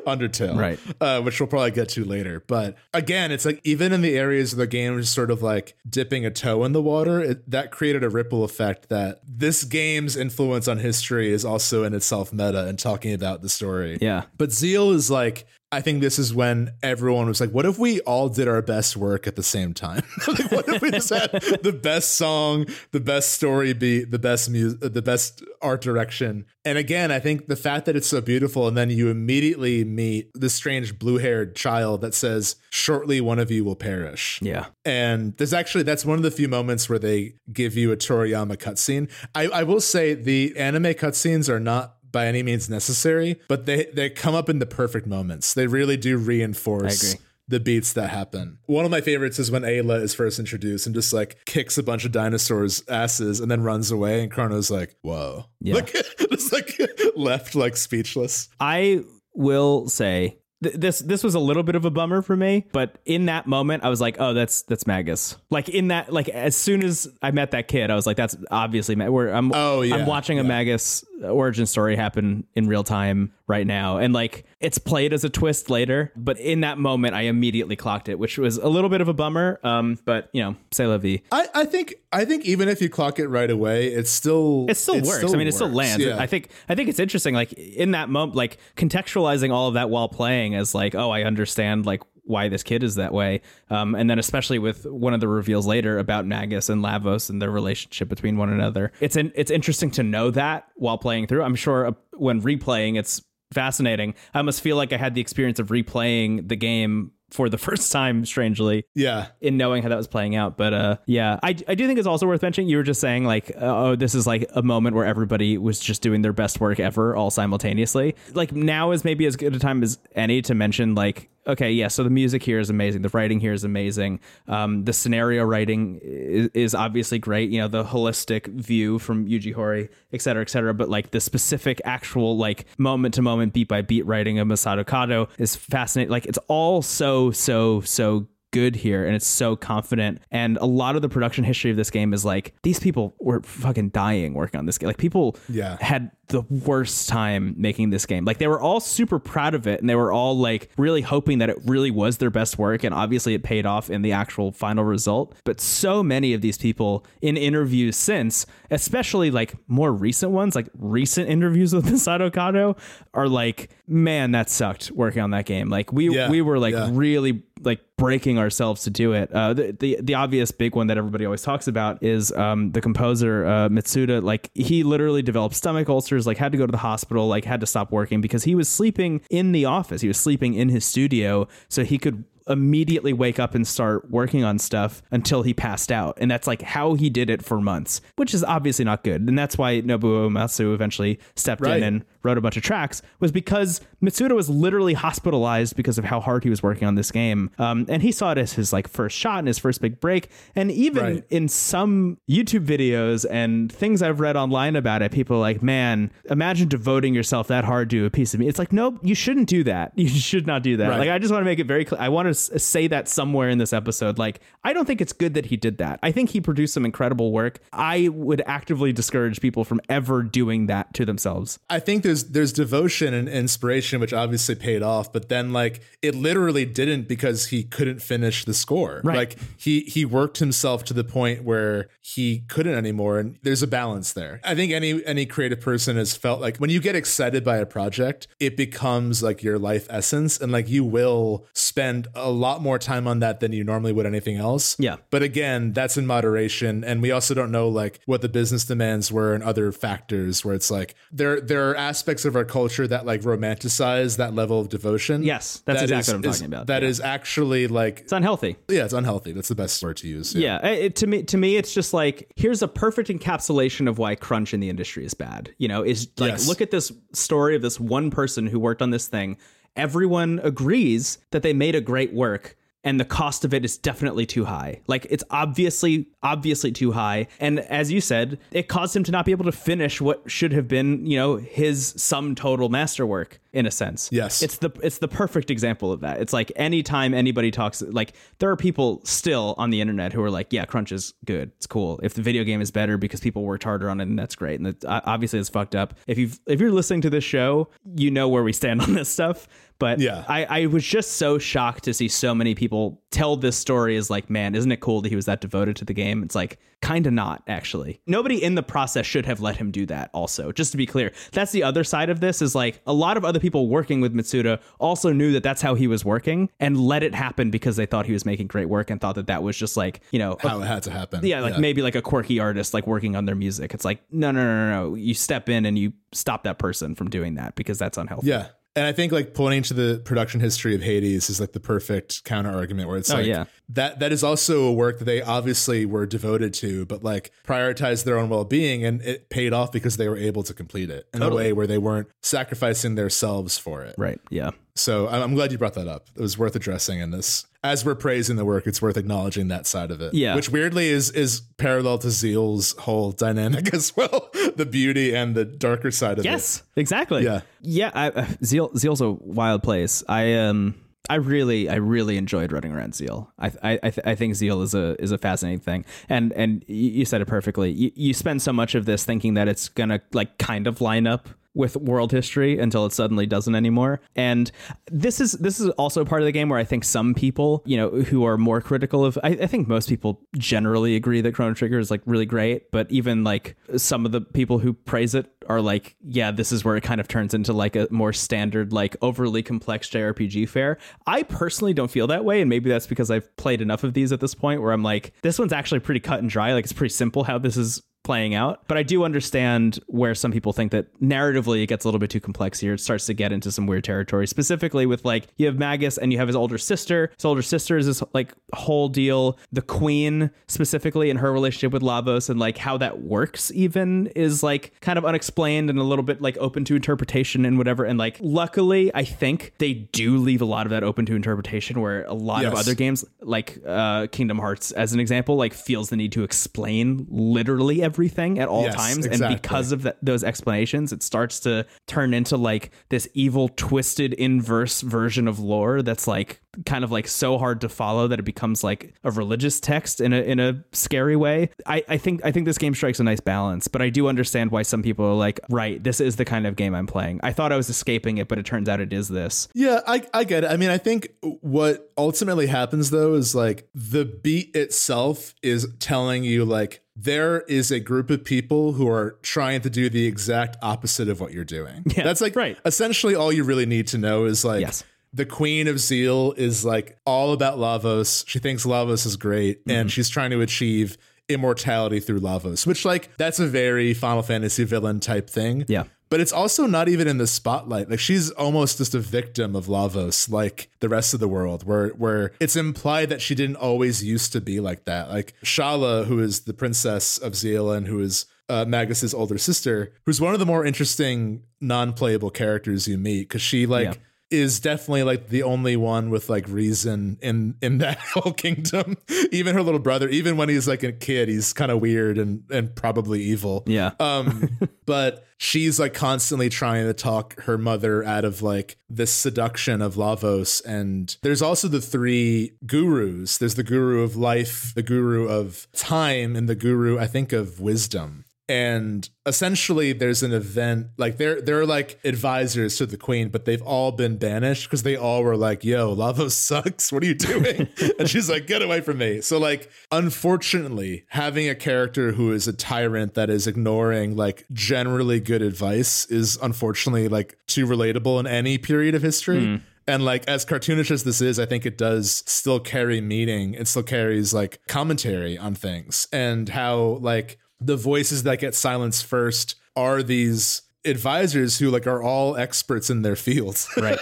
Undertale. Right. Uh, which we'll probably get to later. But again, it's like even in the areas of the game is sort of like dipping a toe in the water, it, that created a ripple effect that this game's influence on history is also in itself meta and talking about the story. Yeah. But Zeal is like, I think this is when everyone was like, what if we all did our best work at the same time? [LAUGHS] like, what if we just had the best song, the best story beat, the best music, uh, the best art direction? And again, I think the fact that it's so beautiful, and then you immediately meet this strange blue haired child that says, shortly one of you will perish. Yeah. And there's actually that's one of the few moments where they give you a Toriyama cutscene. I, I will say the anime cutscenes are not by any means necessary, but they they come up in the perfect moments. They really do reinforce the beats that happen. One of my favorites is when Ayla is first introduced and just like kicks a bunch of dinosaurs' asses and then runs away, and Crono's like, "Whoa!" Yeah. Like, [LAUGHS] just like [LAUGHS] left like speechless. I will say th- this this was a little bit of a bummer for me, but in that moment I was like, "Oh, that's that's Magus." Like in that like as soon as I met that kid, I was like, "That's obviously Ma- we're, I'm Oh, yeah, I'm watching a. Magus origin story happen in real time right now." And like it's played as a twist later, but in that moment I immediately clocked it, which was a little bit of a bummer. Um, but you know, say la vie. I, I think I think even if you clock it right away, it's still It still works. I mean, it still lands. Yeah. I think I think it's interesting, like in that moment, like contextualizing all of that while playing as like, oh, I understand like why this kid is that way. Um, and then especially with one of the reveals later about Magus and Lavos and their relationship between one another. It's in, it's interesting to know that while playing through. I'm sure uh, when replaying, it's fascinating. I almost feel like I had the experience of replaying the game for the [LAUGHS] first time, strangely yeah. in knowing how that was playing out. But uh, yeah, I, I do think it's also worth mentioning. You were just saying like, uh, oh, this is like a moment where everybody was just doing their best work ever, all simultaneously. Like now is maybe as good a time as any to mention like. Okay, yeah. So the music here is amazing. The writing here is amazing. Um, the scenario writing is, is obviously great. You know, the holistic view from Yuji Horii, et cetera, et cetera. But like the specific, actual, like moment to moment, beat by beat writing of Masato Kato is fascinating. Like it's all so, so, so good here and it's so confident and a lot of the production history of this game is like these people were fucking dying working on this game like people Yeah. had the worst time making this game like they were all super proud of it and they were all like really hoping that it really was their best work and obviously it paid off in the actual final result but so many of these people in interviews since especially like more recent ones like recent interviews with [LAUGHS] Masato Kato are like man that sucked working on that game like we Yeah. we were like Yeah. really like breaking ourselves to do it. Uh, the, the the obvious big one that everybody always talks about is um, the composer uh, Mitsuda. Like he literally developed stomach ulcers. Like had to go to the hospital. Like had to stop working because he was sleeping in the office. He was sleeping in his studio so he could immediately wake up and start working on stuff until he passed out. And that's like how he did it for months, which is obviously not good. And that's why Nobuo Uematsu eventually stepped Right. in and wrote a bunch of tracks was because Mitsuda was literally hospitalized because of how hard he was working on this game. Um, and he saw it as his like first shot and his first big break. And even Right. in some YouTube videos and things I've read online about it, people are like, man, imagine devoting yourself that hard to a piece of me. It's like, nope, you shouldn't do that. [LAUGHS] You should not do that. Right. Like, I just want to make it very clear. I want to say that somewhere in this episode. Like, I don't think it's good that he did that. I think he produced some incredible work. I would actively discourage people from ever doing that to themselves. I think there's there's there's devotion and inspiration, which obviously paid off, but then like it literally didn't because he couldn't finish the score. Right. Like he he worked himself to the point where he couldn't anymore, and there's a balance there. I think any any creative person has felt like when you get excited by a project, it becomes like your life essence, and like you will spend a lot more time on that than you normally would anything else. Yeah. But again, that's in moderation, and we also don't know like what the business demands were and other factors where it's like there there are aspects of our culture that like romanticize that level of devotion. Yes, that's That exactly is- what I'm is- talking about. That Yeah. is actually like it's unhealthy. yeah, it's unhealthy. That's the best word to use. Yeah, it, to me, to me, it's just like here's a perfect encapsulation of why crunch in the industry is bad. You know, is like Yes. look at this story of this one person who worked on this thing. Everyone agrees that they made a great work, and the cost of it is definitely too high. Like it's obviously, obviously too high. And as you said, it caused him to not be able to finish what should have been, you know, his sum total masterwork in a sense. Yes. It's the it's the perfect example of that. It's like anytime anybody talks like there are people still on the internet who are like, yeah, crunch is good. It's cool. If the video game is better because people worked harder on it, and that's great. And it, obviously it's fucked up. If you if you're listening to this show, you know where we stand [LAUGHS] on this stuff. But Yeah. I, I was just so shocked to see so many people tell this story as like, man, isn't it cool that he was that devoted to the game? It's like kind of not actually. Nobody in the process should have let him do that. Also, just to be clear, that's the other side of this. Is like a lot of other people working with Mitsuda also knew that that's how he was working and let it happen because they thought he was making great work and thought that that was just like you know a How it had to happen. yeah, like maybe like a quirky artist like working on their music. It's like no, no, no, no, no. You step in and you stop that person from doing that because that's unhealthy. Yeah. And I think like pointing to the production history of Hades is like the perfect counter argument where it's oh, like Oh, yeah. that that is also a work that they obviously were devoted to, but like prioritized their own well being and it paid off because they were able to complete it in Totally. a way where they weren't sacrificing themselves for it. Right. Yeah. So I'm glad you brought that up. It was worth addressing in this. As we're praising the work, it's worth acknowledging that side of it. Yeah. Which weirdly is is parallel to Zeal's whole dynamic [LAUGHS] as well. the beauty and the darker side of it. Yes, exactly. Yeah. yeah. I, uh, Zeal Zeal's a wild place. I um. I really, I really enjoyed running around Zeal. I, I, I, th- I think Zeal is a is a fascinating thing, and and you said it perfectly. You, you spend so much of this thinking that it's gonna like kind of line up with world history until it suddenly doesn't anymore. And this is this is also part of the game where I think some people, you know, who are more critical of I, I think most people generally agree that Chrono Trigger is like really great, but even like some of the people who praise it are like, yeah, this is where it kind of turns into like a more standard, like overly complex JRPG fare. I personally don't feel that way, and maybe that's because I've played enough of these at this point where I'm like, this one's actually pretty cut and dry. Like it's pretty simple how this is playing out. But I do understand where some people think that narratively it gets a little bit too complex here. It starts to get into some weird territory, specifically with like you have Magus and you have his older sister. His older sister is this like whole deal. The queen specifically and her relationship with Lavos and like how that works even is like kind of unexplained and a little bit like open to interpretation and whatever. And like luckily I think they do leave a lot of that open to interpretation where a lot of other games like uh Kingdom Hearts as an example like feels the need to explain literally everything at all Yes, times exactly. and because of that, those explanations it starts to turn into like this evil twisted inverse version of lore that's like kind of like so hard to follow that it becomes like a religious text in a in a scary way I, I think I think this game strikes a nice balance but I do understand why some people are like right this is the kind of game I'm playing I thought I was escaping it but it turns out it is this Yeah, I, I get it. I mean, I think what ultimately happens though is like the beat itself is telling you like there is a group of people who are trying to do the exact opposite of what you're doing. Yeah, That's like right. essentially all you really need to know is like Yes. the queen of zeal is like all about Lavos. She thinks Lavos is great Mm-hmm. and she's trying to achieve immortality through Lavos, which like that's a very Final Fantasy villain type thing yeah but it's also not even in the spotlight. Like she's almost just a victim of Lavos, like the rest of the world, where where it's implied that she didn't always used to be like that. Like Schala, who is the princess of Zeal and who is uh, Magus's older sister, who's one of the more interesting non-playable characters you meet, because she like. Yeah. Is definitely like the only one with like reason in in that [LAUGHS] whole kingdom. Even her little brother, even when he's like a kid, he's kind of weird and and probably evil. yeah [LAUGHS] Um, but she's like constantly trying to talk her mother out of like this seduction of Lavos. And there's also the three gurus. There's the guru of life, the guru of time, and the guru, I think, of wisdom. And essentially there's an event like they're they're like advisors to the queen but they've all been banished because they all were like yo lavos [LAUGHS] sucks. What are you doing? [LAUGHS] And she's like get away from me. So like unfortunately having a character who is a tyrant that is ignoring like generally good advice is unfortunately like too relatable in any period of history. Mm. and like as cartoonish as this is, I think it does still carry meaning. It still carries like commentary on things. And how like the voices that get silenced first are these advisors who like are all experts in their fields. [LAUGHS] Right.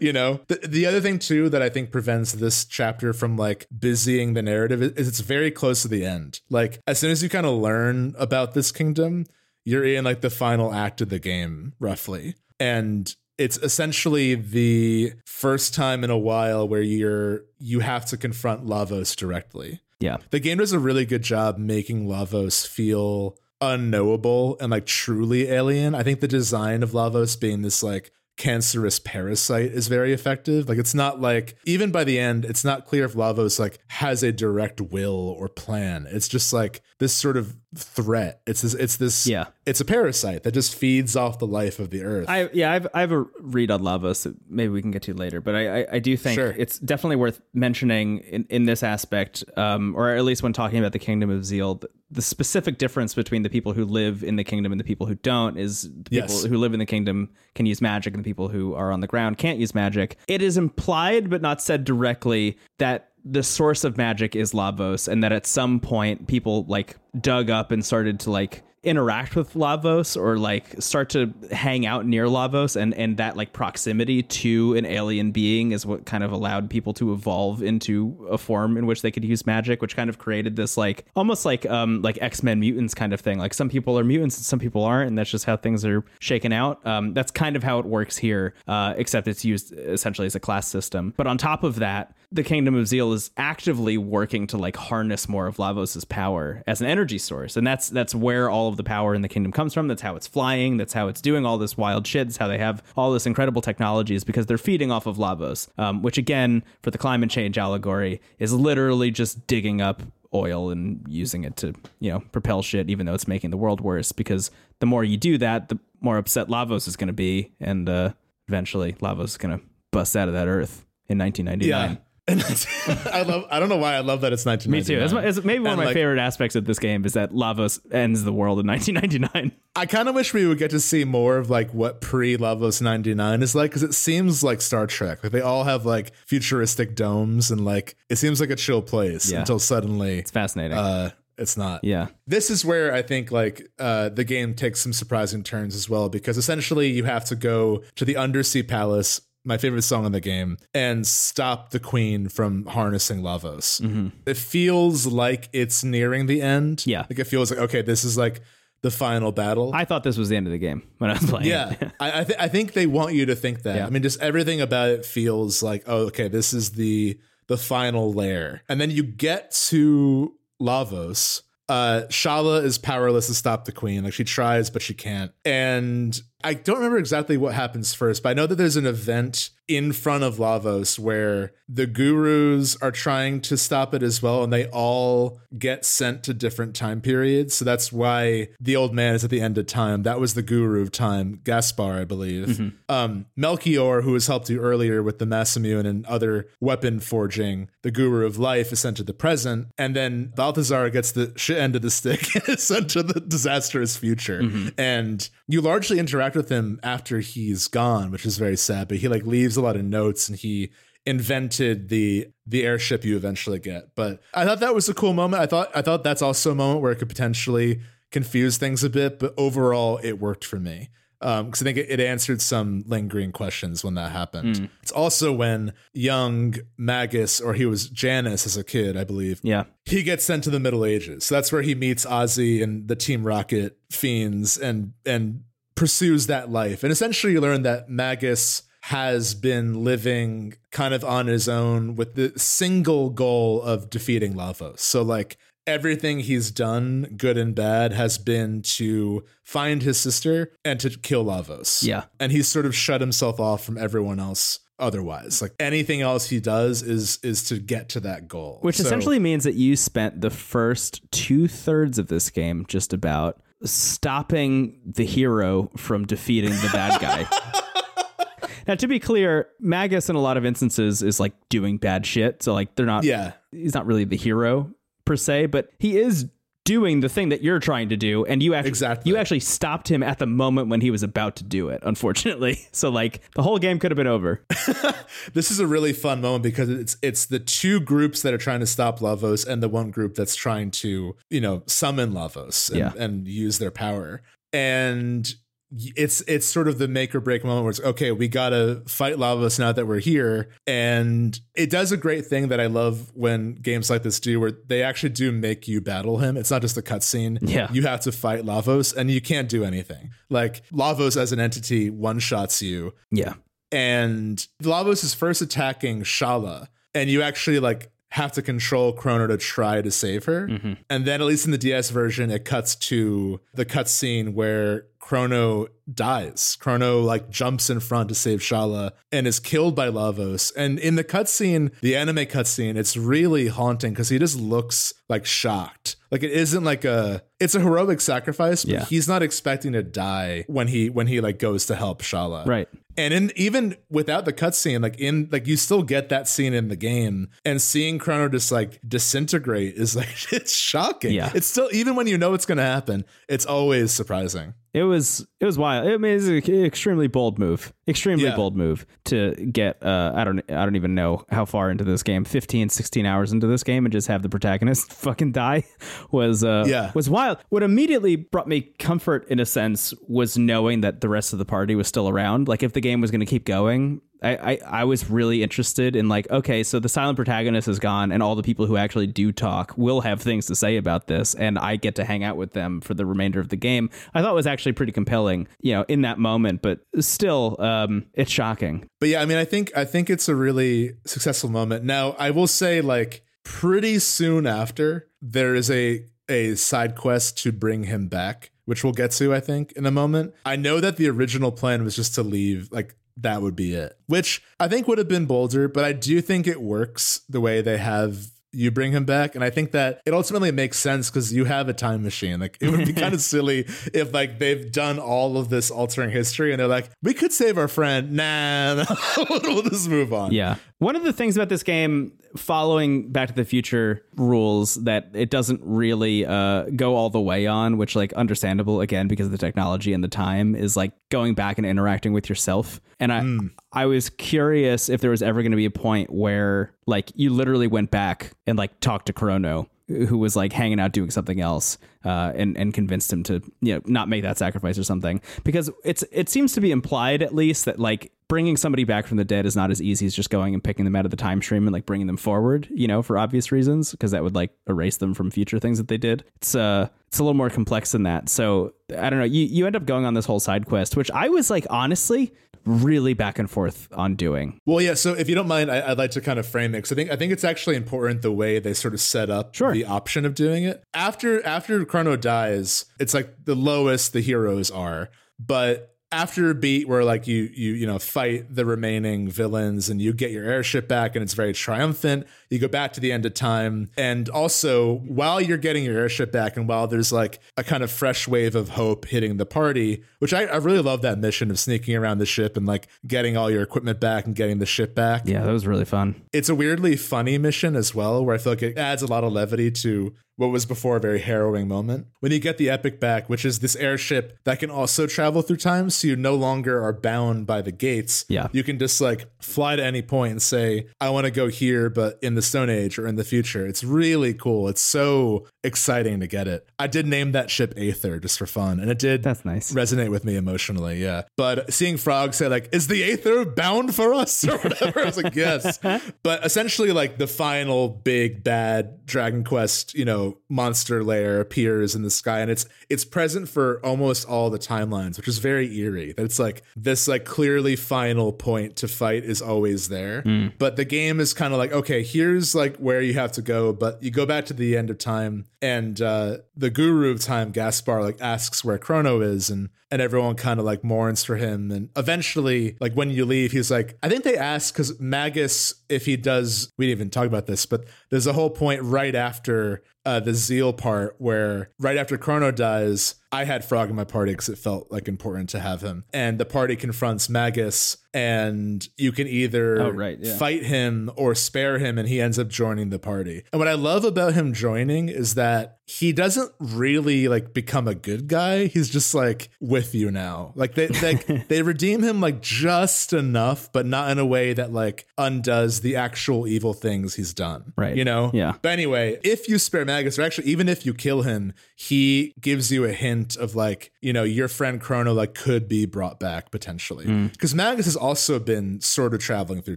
you know, the, the other thing too that I think prevents this chapter from like busying the narrative is it's very close to the end. Like as soon as you kind of learn about this kingdom, you're in like the final act of the game roughly. And it's essentially the first time in a while where you're you have to confront Lavos directly. Yeah. The game does a really good job making Lavos feel unknowable and like truly alien. I think the design of Lavos being this like cancerous parasite is very effective. Like it's not like even by the end, it's not clear if Lavos like has a direct will or plan. It's just like this sort of threat. It's this it's this Yeah. it's a parasite that just feeds off the life of the earth. I yeah, I've I have a read on Lavos, so maybe we can get to later, but I I, I do think Sure. it's definitely worth mentioning in, in this aspect, um, or at least when talking about the Kingdom of Zeal, the, the specific difference between the people who live in the kingdom and the people who don't is the people Yes. who live in the kingdom can use magic, and the people who are on the ground can't use magic. It is implied but not said directly that the source of magic is Lavos, and that at some point people like dug up and started to like interact with Lavos or like start to hang out near Lavos and and that like proximity to an alien being is what kind of allowed people to evolve into a form in which they could use magic which kind of created this like almost like um like X-Men mutants kind of thing. Like some people are mutants and some people aren't and that's just how things are shaken out. Um that's kind of how it works here uh except it's used essentially as a class system. But on top of that the kingdom of zeal is actively working to like harness more of lavos's power as an energy source and that's that's where all of the power in the kingdom comes from. That's how it's flying. That's how it's doing all this wild shit. That's how they have all this incredible technology is because they're feeding off of lavos um, which again for the climate change allegory is literally just digging up oil and using it to you know propel shit even though it's making the world worse because the more you do that the more upset lavos is going to be and uh, eventually lavos is going to bust out of that earth in 1999 yeah. [LAUGHS] And [LAUGHS] I love. I don't know why I love that it's 1999. Me too. It's, my- it's maybe one And, of my like, favorite aspects of this game is that Lavos ends the world in 1999. I kind of wish we would get to see more of like what pre Lavos 99 is like because it seems like Star Trek. Like they all have like futuristic domes and like it seems like a chill place Yeah. until suddenly It's fascinating. uh it's not. yeah. This is where I think like uh, the game takes some surprising turns as well because essentially you have to go to the undersea palace, my favorite song in the game, and stop the queen from harnessing Lavos. It feels like it's nearing the end. Mm-hmm. Yeah. like it feels like okay, this is like the final battle. I thought this was the end of the game when I was playing. yeah. [LAUGHS] I I, th- I think they want you to think that. Yeah. I mean, just everything about it feels like oh, okay, this is the the final layer, and then you get to Lavos. Uh, Schala is powerless to stop the queen. Like she tries, but she can't. And I don't remember exactly what happens first, but I know that there's an event in front of Lavos where the gurus are trying to stop it as well, and they all get sent to different time periods. So that's why the old man is at the end of time. That was the guru of time, Gaspar, I believe. Um, Melchior, who has helped you earlier with the Masamune and other weapon forging, the guru of life, is sent to the present, and then Balthazar gets the shit end of the stick and [LAUGHS] is sent to the disastrous future. And you largely interact with him after he's gone, which is very sad. But he like leaves a lot of notes, and he invented the the airship you eventually get. But I thought that was a cool moment. I thought I thought that's also a moment where it could potentially confuse things a bit, but overall it worked for me. Um, because I think it, it answered some lingering questions when that happened. Mm. It's also when young Magus, or he was Janus as a kid, I believe, Yeah. he gets sent to the Middle Ages. So that's where he meets Ozzie and the Team Rocket fiends and and pursues that life. And essentially you learn that Magus has been living kind of on his own with the single goal of defeating Lavos. So like everything he's done, good and bad, has been to find his sister and to kill Lavos. Yeah. And he's sort of shut himself off from everyone else otherwise. Like anything else he does is is to get to that goal. Which So- essentially means that you spent the first two thirds of this game just about stopping the hero from defeating the bad guy. [LAUGHS] now, to be clear, Magus in a lot of instances is like doing bad shit. So like they're not. Yeah. He's not really the hero per se, but he is doing the thing that you're trying to do and you actually Exactly. you actually stopped him at the moment when he was about to do it unfortunately [LAUGHS] so like the whole game could have been over [LAUGHS] This is a really fun moment because it's it's the two groups that are trying to stop Lavos and the one group that's trying to, you know, summon Lavos and, Yeah. and use their power. And it's it's sort of the make or break moment where it's okay, we gotta fight Lavos now that we're here. And it does a great thing that I love when games like this do, where they actually do make you battle him. It's not just a cutscene. Yeah. You have to fight Lavos and you can't do anything. Like Lavos as an entity one shots you yeah and Lavos is first attacking Schala, and you actually like have to control Crono to try to save her. Mm-hmm. And then, at least in the DS version, it cuts to the cutscene where Crono dies. Crono like jumps in front to save Schala and is killed by Lavos. And in the cutscene, the anime cutscene, it's really haunting because he just looks like shocked. Like it isn't like a it's a heroic sacrifice, but Yeah. he's not expecting to die when he when he like goes to help Schala. right And in even without the cutscene, like in like you still get that scene in the game, and seeing Crono just like disintegrate is like [LAUGHS] it's shocking. Yeah. it's still even when you know it's going to happen, it's always surprising. It was it was wild. I mean, it's an extremely bold move. Extremely Yeah. bold move to get uh I don't I don't even know how far into this game. 15 16 hours into this game and just have the protagonist [LAUGHS] fucking die [LAUGHS] was uh Yeah. was wild. What immediately brought me comfort in a sense was knowing that the rest of the party was still around. Like if the game was going to keep going, I, I, I was really interested in like okay so the silent protagonist is gone and all the people who actually do talk will have things to say about this and i get to hang out with them for the remainder of the game. I thought was actually pretty compelling you know in that moment but still um it's shocking. But yeah, I mean, I think I think it's a really successful moment. Now, I will say, like, pretty soon after, there is a a side quest to bring him back, which we'll get to, I think, in a moment. I know that the original plan was just to leave, like that would be it, which I think would have been bolder, but I do think it works the way they have you bring him back and i think that it ultimately makes sense because you have a time machine like it would be kind of [LAUGHS] silly if like they've done all of this altering history and they're like we could save our friend nah, [LAUGHS] nah we'll just move on Yeah. One of the things about this game, following Back to the Future rules, that it doesn't really uh, go all the way on, which, like, understandable again because of the technology and the time, is like going back and interacting with yourself. And I, I was curious if there was ever going to be a point where, like, you literally went back and like talked to Crono who was like hanging out doing something else uh, and and convinced him to you know not make that sacrifice or something. Because it's it seems to be implied at least that like bringing somebody back from the dead is not as easy as just going and picking them out of the time stream and like bringing them forward you know for obvious reasons because that would like erase them from future things that they did. It's uh it's a little more complex than that. So i don't know you you end up going on this whole side quest which i was like honestly really back and forth on doing. Well yeah so if you don't mind I, i'd like to kind of frame it because i think i think it's actually important the way they sort of set up Sure. the option of doing it. After after crono dies it's like the lowest the heroes are. But after a beat where like you you you know fight the remaining villains and you get your airship back and it's very triumphant you go back to the end of time. And also while you're getting your airship back and while there's like a kind of fresh wave of hope hitting the party which i, I really love that mission of sneaking around the ship and like getting all your equipment back and getting the ship back. Yeah that was really fun. It's a weirdly funny mission as well, where I feel like it adds a lot of levity to what was before a very harrowing moment. When you get the Epoch back, which is this airship that can also travel through time, so you no longer are bound by the gates. Yeah. You can just like fly to any point and say, I want to go here, but in the Stone Age or in the future. It's really cool. It's so exciting to get it. I did name that ship Aether just for fun, and it did that's nice resonate with me emotionally. Yeah. But seeing Frog say, like, is the Aether bound for us [LAUGHS] or whatever? I was like, yes. [LAUGHS] But essentially, like, the final big bad Dragon Quest, you know, monster lair appears in the sky and it's it's present for almost all the timelines, which is very eerie. That it's like this like clearly final point to fight is always there. Hmm. But the game is kind of like, okay, here's like where you have to go, but you go back to the end of time and uh the guru of time, Gaspar, like asks where Crono is and and everyone kind of like mourns for him. And eventually, like when you leave, he's like, I think they asked because Magus, if he does, we didn't even talk about this, but there's a whole point right after uh, the Zeal part where right after Crono dies, I had Frog in my party because it felt like important to have him. And the party confronts Magus, and you can either Oh, right, yeah. fight him or spare him, and he ends up joining the party. And what I love about him joining is that he doesn't really like become a good guy. He's just like with you now. Like they like [LAUGHS] they redeem him like just enough, but not in a way that like undoes the actual evil things he's done. Right. You know? Yeah. But anyway, if you spare Magus, or actually even if you kill him, he gives you a hint of like, you know, your friend Crono like could be brought back potentially. Mm. Because Magus has also been sort of traveling through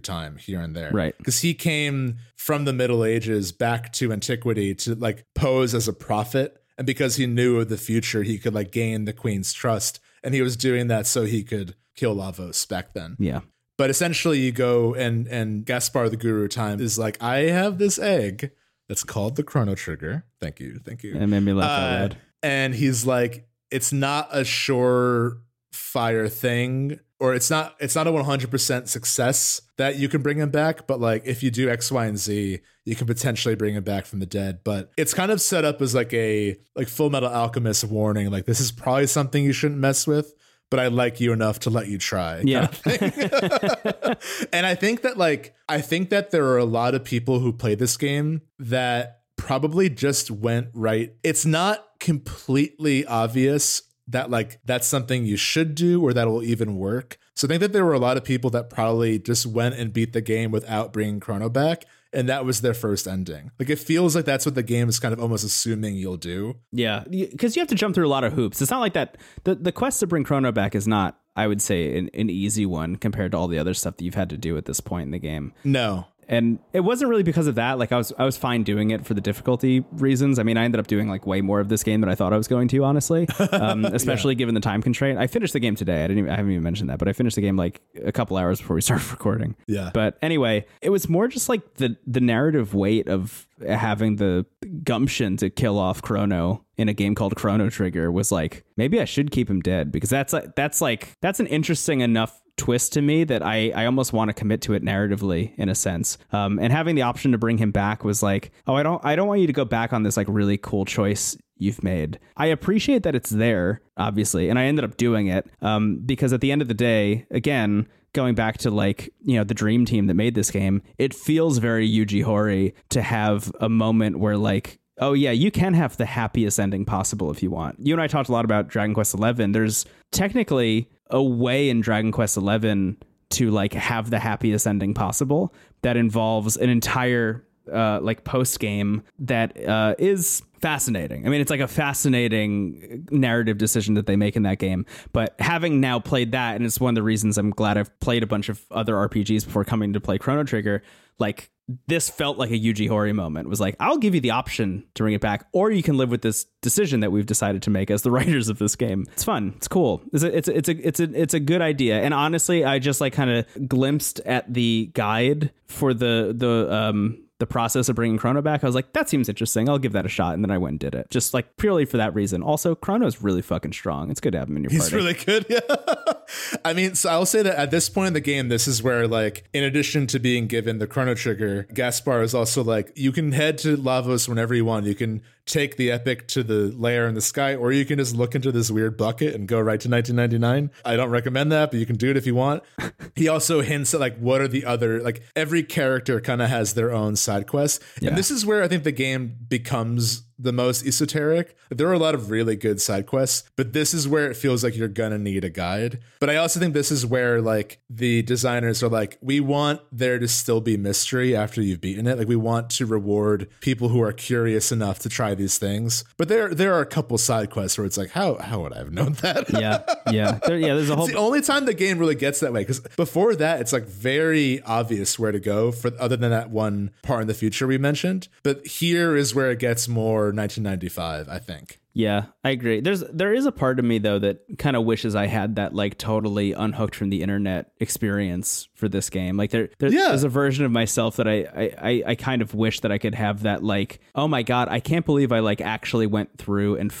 time here and there. Right. Because he came from the Middle Ages back to antiquity to like pose as a prophet. And because he knew of the future, he could like gain the queen's trust. And he was doing that so he could kill Lavos back then. Yeah. But essentially, you go and and Gaspar the Guru time is like, I have this egg that's called the Chrono Trigger. Thank you, thank you. It made me laugh out Uh, loud. and he's like, it's not a sure fire thing, or it's not it's not a one hundred percent success that you can bring him back. But like, if you do X, Y, and Z, you can potentially bring him back from the dead. But it's kind of set up as like a like Full Metal Alchemist warning, like this is probably something you shouldn't mess with. But I like you enough to let you try. Yeah. [LAUGHS] and I think that like I think that there are a lot of people who play this game that probably just went right. It's not completely obvious that like that's something you should do or that will even work. So I think that there were a lot of people that probably just went and beat the game without bringing Crono back. And that was their first ending. Like it feels like that's what the game is kind of almost assuming you'll do. Yeah, because you have to jump through a lot of hoops. It's not like that. The the quest to bring Crono back is not, I would say, an, an easy one compared to all the other stuff that you've had to do at this point in the game. No. And it wasn't really because of that. Like I was, I was fine doing it for the difficulty reasons. I mean, I ended up doing like way more of this game than I thought I was going to, honestly. [LAUGHS] Um, especially given the time constraint. I finished the game today. I didn't, even, I haven't even mentioned that, but I finished the game like a couple hours before we [LAUGHS] started recording. Yeah. But anyway, it was more just like the the narrative weight of having the gumption to kill off Crono in a game called Chrono Trigger was like maybe I should keep him dead because that's like that's like that's an interesting enough twist to me that I, I almost want to commit to it narratively in a sense. Um, and having the option to bring him back was like, oh, I don't I don't want you to go back on this like really cool choice you've made. I appreciate that it's there, obviously, and I ended up doing it um, because at the end of the day, again, going back to like you know the dream team that made this game, it feels very Yuji Horii to have a moment where like. Oh yeah, you can have the happiest ending possible if you want. You and I talked a lot about Dragon Quest XI. There's technically a way in Dragon Quest XI to like have the happiest ending possible that involves an entire uh, like post game that uh, is fascinating. I mean, it's like a fascinating narrative decision that they make in that game. But having now played that, and it's one of the reasons I'm glad I've played a bunch of other RPGs before coming to play Chrono Trigger. Like this felt like a Yuji Horii moment. It was like, I'll give you the option to bring it back, or you can live with this decision that we've decided to make as the [LAUGHS] writers of this game. It's fun. It's cool. It's a, it's a, it's a, it's a, it's a good idea. And honestly, I just like kind of glimpsed at the guide for the the um the process of bringing Crono back. I was like, that seems interesting. I'll give that a shot. And then I went and did it, just like purely for that reason. Also, Crono's really fucking strong. It's good to have him in your He's party. really good. [LAUGHS] Yeah. I mean, so I'll say that at this point in the game, this is where, like, in addition to being given the Chrono Trigger, Gaspar is also like, you can head to Lavos whenever you want. You can take the Epoch to the layer in the sky, or you can just look into this weird bucket and go right to 1999. I don't recommend that, but you can do it if you want. [LAUGHS] he also hints at, like, what are the other, like, every character kind of has their own side quest, Yeah. And this is where I think the game becomes the most esoteric. There are a lot of really good side quests, but this is where it feels like you're gonna need a guide. But I also think this is where like the designers are like, we want there to still be mystery after you've beaten it. Like we want to reward people who are curious enough to try these things. But there there are a couple side quests where it's like, how how would I have known that? [LAUGHS] yeah, yeah, there, yeah. There's a whole It's the only time the game really gets that way because before that it's like very obvious where to go for other than that one part in the future we mentioned but here is where it gets more 1995 i think Yeah, I agree. There's there is a part of me though that kind of wishes I had that like totally unhooked from the internet experience for this game. Like there, there Yeah. there's a version of myself that I, I I I kind of wish that I could have that like oh my god I can't believe I like actually went through and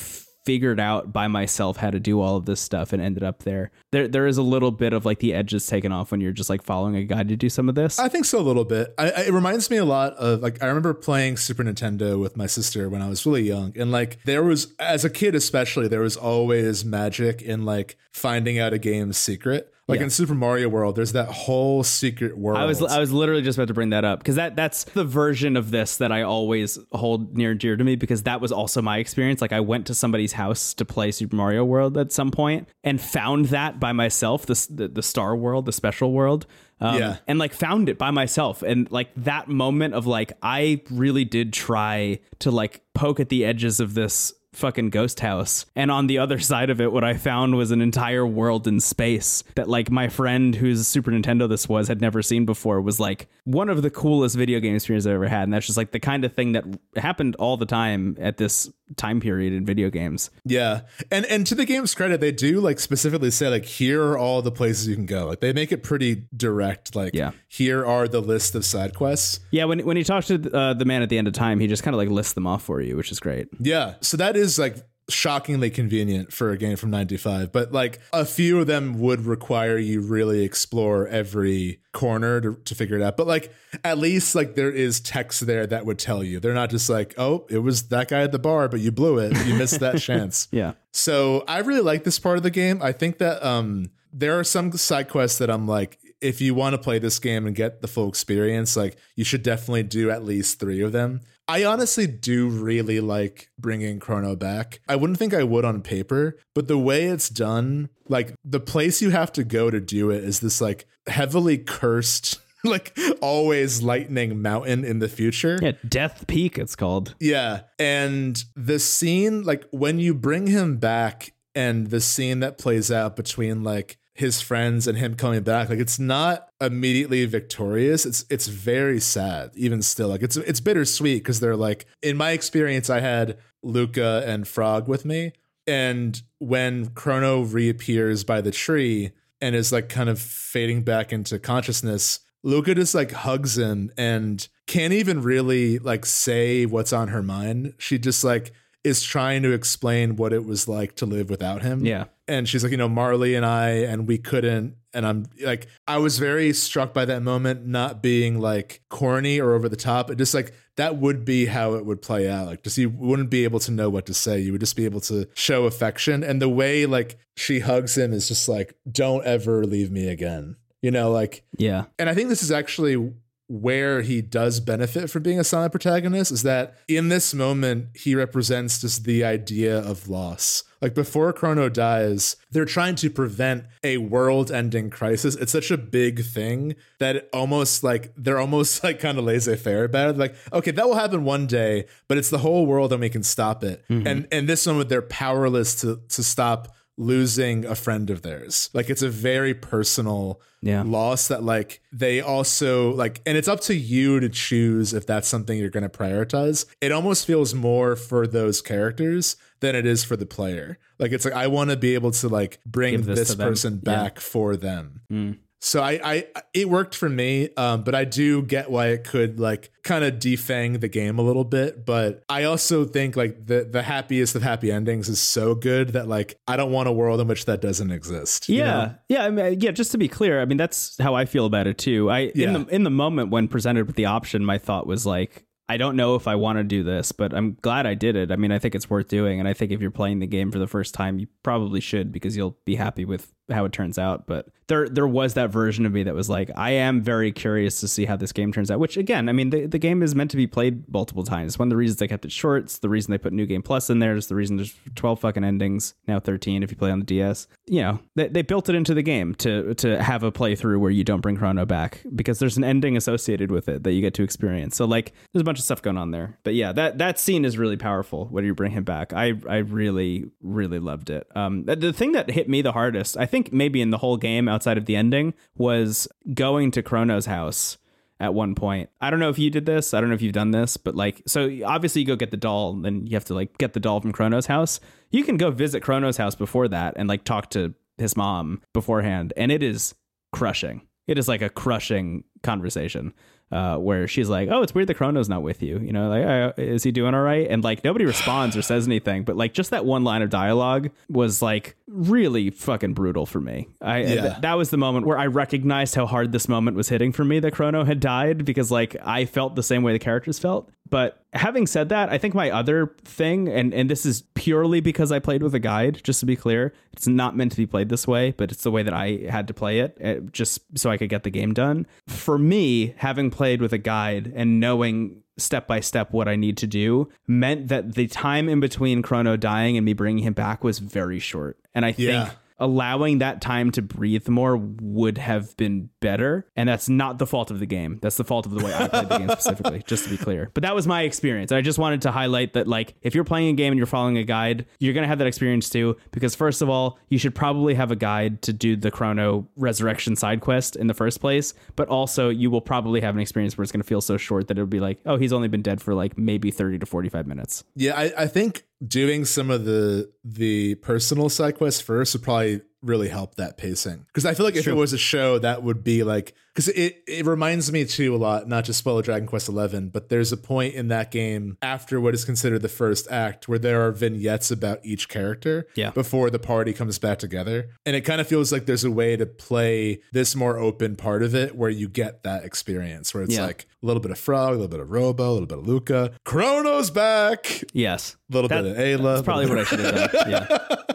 figured out by myself how to do all of this stuff and ended up there. There there is a little bit of like the edges taken off when you're just like following a guide to do some of this. I think so a little bit. I, I, it reminds me a lot of like I remember playing Super Nintendo with my sister when I was really young, and like there was as a kid especially there was always magic in like finding out a game's secret. Like Yeah. in Super Mario World, there's that whole secret world. I was I was literally just about to bring that up because that that's the version of this that I always hold near and dear to me because that was also my experience. Like I went to somebody's house to play Super Mario World at some point and found that by myself, the the, the Star World, the special world. Um, Yeah. and like found it by myself and like that moment of like I really did try to like poke at the edges of this fucking ghost house. And on the other [LAUGHS] side of it, what I found was an entire world in space that like my friend whose Super Nintendo this was had never seen before was like one of the coolest video game experiences I've ever had. And that's just like the kind of thing that happened all the time at this time period in video games. Yeah. And and to the game's credit, they do like specifically say like here are all the places you can go. Like they make it pretty direct. Like Yeah. here are the list of side quests. Yeah, when when you talk to uh, the man at the end of time, he just kind of like lists them off for you, which is great. Yeah. So that is like shockingly convenient for a game from 95 but like a few of them would require you really explore every corner to, to figure it out but like at least like there is text there that would tell you they're not just like oh it was that guy at the bar but you blew it you missed that [LAUGHS] chance Yeah. so I really like this part of the game. I think that um there are some side quests that I'm like, if you want to play this game and get the full experience, like you should definitely do at least three of them. I honestly do really like bringing Crono back. I wouldn't think I would on paper, but the way it's done, like the place you have to go to do it is this like heavily cursed, [LAUGHS] like always lightning mountain in the future. Yeah, Death Peak it's called. Yeah. And the scene, like when you bring him back and the scene that plays out between like his friends and him coming back, like it's not immediately victorious. It's it's very sad, even still. Like it's it's bittersweet because they're like, in my experience, I had Lucca and Frog with me. And when Crono reappears by the tree and is like kind of fading back into consciousness, Lucca just like hugs him and can't even really like say what's on her mind. She just like is trying to explain what it was like to live without him. Yeah. And she's like, you know, Marle and I, and we couldn't. And I'm like, I was very struck by that moment, not being like corny or over the top. It just like that would be how it would play out. Like, just you wouldn't be able to know what to say. You would just be able to show affection. And the way like she hugs him is just like, don't ever leave me again. You know, like Yeah. and I think this is actually where he does benefit from being a silent protagonist is that in this moment he represents just the idea of loss. Like before Crono dies, they're trying to prevent a world-ending crisis. It's such a big thing that it almost like they're almost [LAUGHS] like kind of laissez-faire about it. Like, okay, that will happen one day, but it's the whole world and we can stop it. Mm-hmm. And and this moment they're powerless to to stop losing a friend of theirs. Like it's a very personal Yeah. loss that like they also like and it's up to you to choose if that's something you're going to prioritize. It almost feels more for those characters than it is for the player. Like it's like I want to be able to like bring Give this this, person Yeah. back for them. Mm. So I, I, it worked for me, um, but I do get why it could like kind of defang the game a little bit. But I also think like the the happiest of happy endings is so good that like I don't want a world in which that doesn't exist. Yeah, know? yeah, I mean, yeah. Just to be clear, I mean that's how I feel about it too. I Yeah. in the in the moment when presented with the option, my thought was like, I don't know if I want to do this, but I'm glad I did it. I mean, I think it's worth doing, and I think if you're playing the game for the first time, you probably should because you'll be happy with how it turns out. But there there was that version of me that was like, I am very curious to see how this game turns out. Which again, I mean, the, the game is meant to be played multiple times. One of the reasons they kept it short. It's the reason they put New Game Plus in there. It's the reason there's 12 fucking endings now, 13 if you play on the DS. You know, they, they built it into the game to to have a playthrough where you don't bring Crono back because there's an ending associated with it that you get to experience. So like, there's a bunch of stuff going on there. But yeah, that that scene is really powerful when you bring him back. I I really really loved it. Um, the- the thing that hit me the hardest, I think maybe in the whole game outside of the ending, was going to Crono's house at one point. I don't know if you did this. I don't know if you've done this, but like, so obviously you go get the doll, and then you have to like get the doll from Crono's house. You can go visit Crono's house before that and like talk to his mom beforehand, and it is crushing. It is like a crushing conversation. Uh, where she's like, "Oh, it's weird the Crono's not with you." You know, like, uh, is he doing all right? And like nobody responds or says anything, but like just that one line of dialogue was like really fucking brutal for me. I Yeah. th- that was the moment where I recognized how hard this moment was hitting for me that Crono had died because like I felt the same way the characters felt. But having said that, I think my other thing, and and this is purely because I played with a guide, just to be clear, it's not meant to be played this way, but it's the way that I had to play it, uh, just so I could get the game done. For me, having played with a guide and knowing step by step what I need to do meant that the time in between Crono dying and me bringing him back was very short, and I think Yeah. Allowing that time to breathe more would have been better. And that's not the fault of the game. That's the fault of the way I played the game specifically, [LAUGHS] just to be clear. But that was my experience. I just wanted to highlight that, like, if you're playing a game and you're following a guide, you're going to have that experience too. Because, first of all, you should probably have a guide to do the Crono Resurrection side quest in the first place. But also, you will probably have an experience where it's going to feel so short that it'll be like, oh, he's only been dead for like maybe 30 to 45 minutes. Yeah, I, I think doing some of the the personal side quests first would probably really help that pacing. Because I feel like if it was a show, that would be like because it it reminds me too a lot, not just spoiler Dragon Quest Eleven, but there's a point in that game after what is considered the first act where there are vignettes about each character Yeah. before the party comes back together. And it kind of feels like there's a way to play this more open part of it where you get that experience where it's Yeah. like a little bit of Frog, a little bit of Robo, a little bit of Lucca. Crono's back. Yes. A little That- bit of Ayla. That's probably what I should have done. Yeah. [LAUGHS]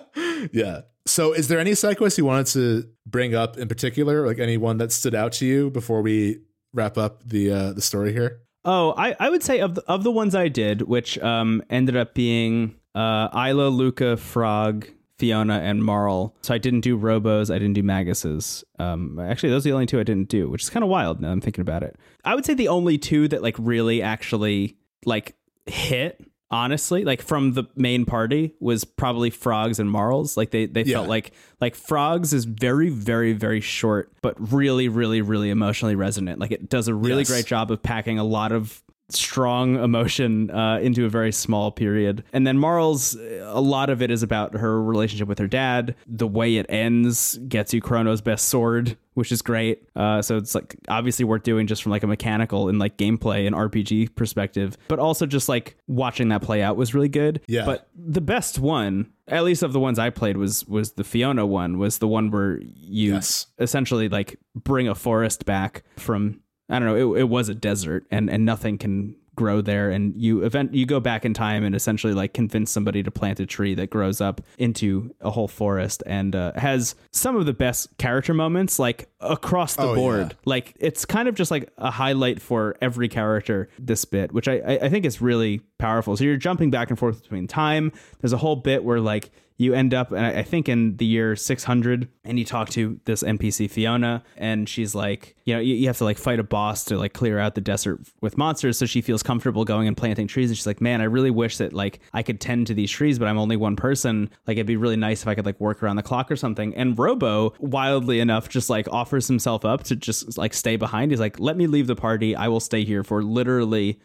yeah. So, is there any quests you wanted to bring up in particular, like anyone that stood out to you before we wrap up the uh, the story here? Oh, I, I would say of the, of the ones I did, which um ended up being uh Ayla, Lucca, Frog, Fiona, and Marle. So I didn't do Robos, I didn't do Maguses. Um actually those are the only two I didn't do, which is kind of wild now I'm thinking about it. I would say the only two that like really actually like hit honestly like from the main party was probably frogs and marles like they they Yeah. felt like like frogs is very very very short but really really really emotionally resonant like it does a really Yes. great job of packing a lot of strong emotion uh, into a very small period. And then marle's a lot of it is about her relationship with her dad. The way it ends gets you crono's best sword which is great. Uh, so it's like obviously worth doing just from like a mechanical and like gameplay and rpg perspective. But also just like watching that play out was really good. Yeah. but the best one at least of the ones i played was was the fiona one was the one where you Yes. essentially like bring a forest back from I don't know, it, it was a desert and and nothing can grow there. And you event you go back in time and essentially like convince somebody to plant a tree that grows up into a whole forest and uh, has some of the best character moments like across the Oh, board. Yeah. like it's kind of just like a highlight for every character this bit which I, I i think is really powerful. So you're jumping back and forth between time. There's a whole bit where like you end up and I think in the year 600 and you talk to this npc fiona and she's like you know you, you have to like fight a boss to like clear out the desert with monsters so she feels comfortable going and planting trees and she's like man i really wish that like i could tend to these trees but i'm only one person. Like it'd be really nice if i could like work around the clock or something. And robo wildly enough just like offers himself up to just like stay behind. He's like let me leave the party. I will stay here for literally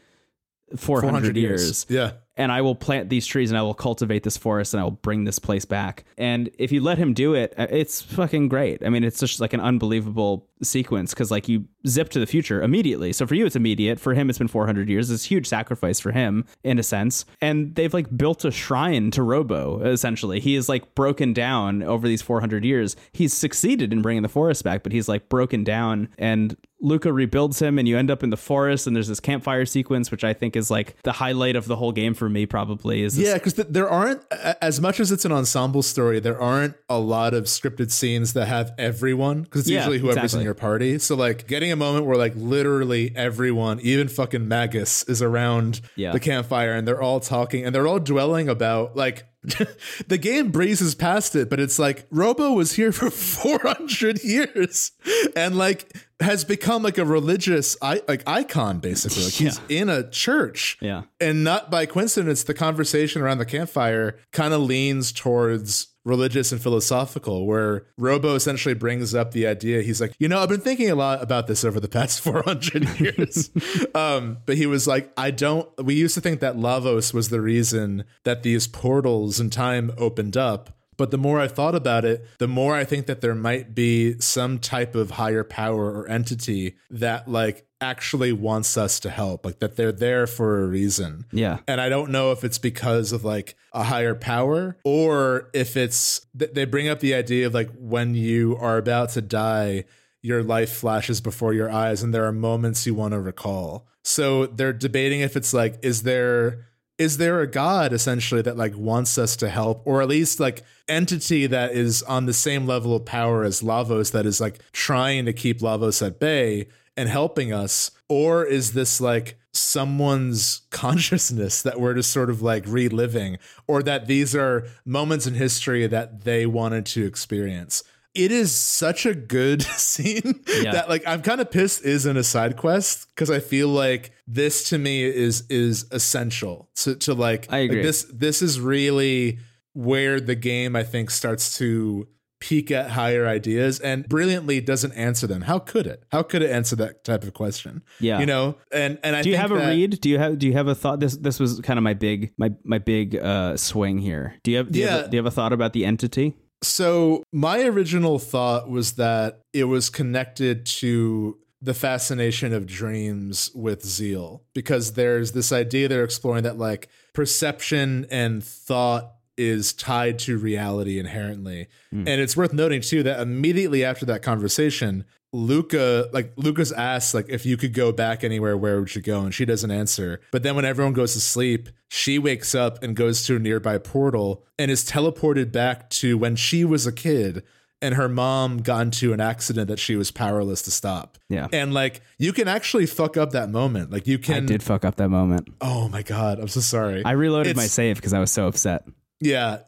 400, 400 years. Yeah. And I will plant these trees and I will cultivate this forest and I will bring this place back. And if you let him do it, uh, it's fucking great. I mean, it's just like an unbelievable sequence because like you zip to the future immediately. So for you, it's immediate. For him, it's been 400 years. It's a huge sacrifice for him in a sense. And they've like built a shrine to Robo essentially. He is like broken down over these 400 years. He's succeeded in bringing the forest back, but he's like broken down and Lucca rebuilds him and you end up in the forest and there's this campfire sequence which I think is like the highlight of the whole game for me probably is this Yeah, because th- there aren't, as much as it's an ensemble story, there aren't a lot of scripted scenes that have everyone, because it's Yeah, usually whoever's exactly. in your party. So, like, getting a moment where, like, literally everyone, even fucking Magus, is around Yeah. the campfire and they're all talking and they're all dwelling about, like, [LAUGHS] the game breezes past it, but it's like Robo was here for [LAUGHS] 400 years and, like, has become like a religious I- like icon basically like he's in a church Yeah. and not by coincidence, the conversation around the campfire kind of leans towards religious and philosophical, where Robo essentially brings up the idea. He's like, you know, I've been thinking a lot about this over the past [LAUGHS] 400 [LAUGHS] years. um, but he was like, I don't, we used to think that Lavos was the reason that these portals in time opened up. But the more I thought about it, the more I think that there might be some type of higher power or entity that, like, actually wants us to help, like that they're there for a reason. Yeah. And I don't know if it's because of like a higher power or if it's they bring up the idea of like when you are about to die, your life flashes before your eyes and there are moments you want to recall. So they're debating if it's like, is there is there a god essentially that like wants us to help? Or at least like entity that is on the same level of power as lavos that is like trying to keep lavos at bay and helping us? Or is this like someone's [LAUGHS] consciousness that we're just sort of like reliving? Or that these are moments in history that they wanted to experience it is such a good [LAUGHS] scene Yeah. that like I'm kind of pissed isn't a side quest because I feel like this to me is is essential to to like, I agree. like this this is really where the game I think starts to peek at higher ideas and brilliantly doesn't answer them. How could it? How could it answer that type of question? Yeah. You know, and and I Do you have a that- read? Do you have do you have a thought? This this was kind of my big my my big uh swing here. Do you have do you, have, Yeah. a, do you have a thought about the entity? So my original thought was that it was connected to the fascination of dreams with zeal because there's this idea they're exploring that like perception and thought is tied to reality inherently. Hmm. And it's worth noting too that immediately after that conversation, Lucca, like Lucca's asked, like if you could go back anywhere, where would you go? And she doesn't answer. But then when everyone goes to sleep, she wakes up and goes to a nearby portal and is teleported back to when she was a kid and her mom got into an accident that she was powerless to stop. Yeah. And like you can actually fuck up that moment. Like you can I did fuck up that moment. Oh my god, I'm so sorry. I reloaded It's- my save because I was so upset. Yeah.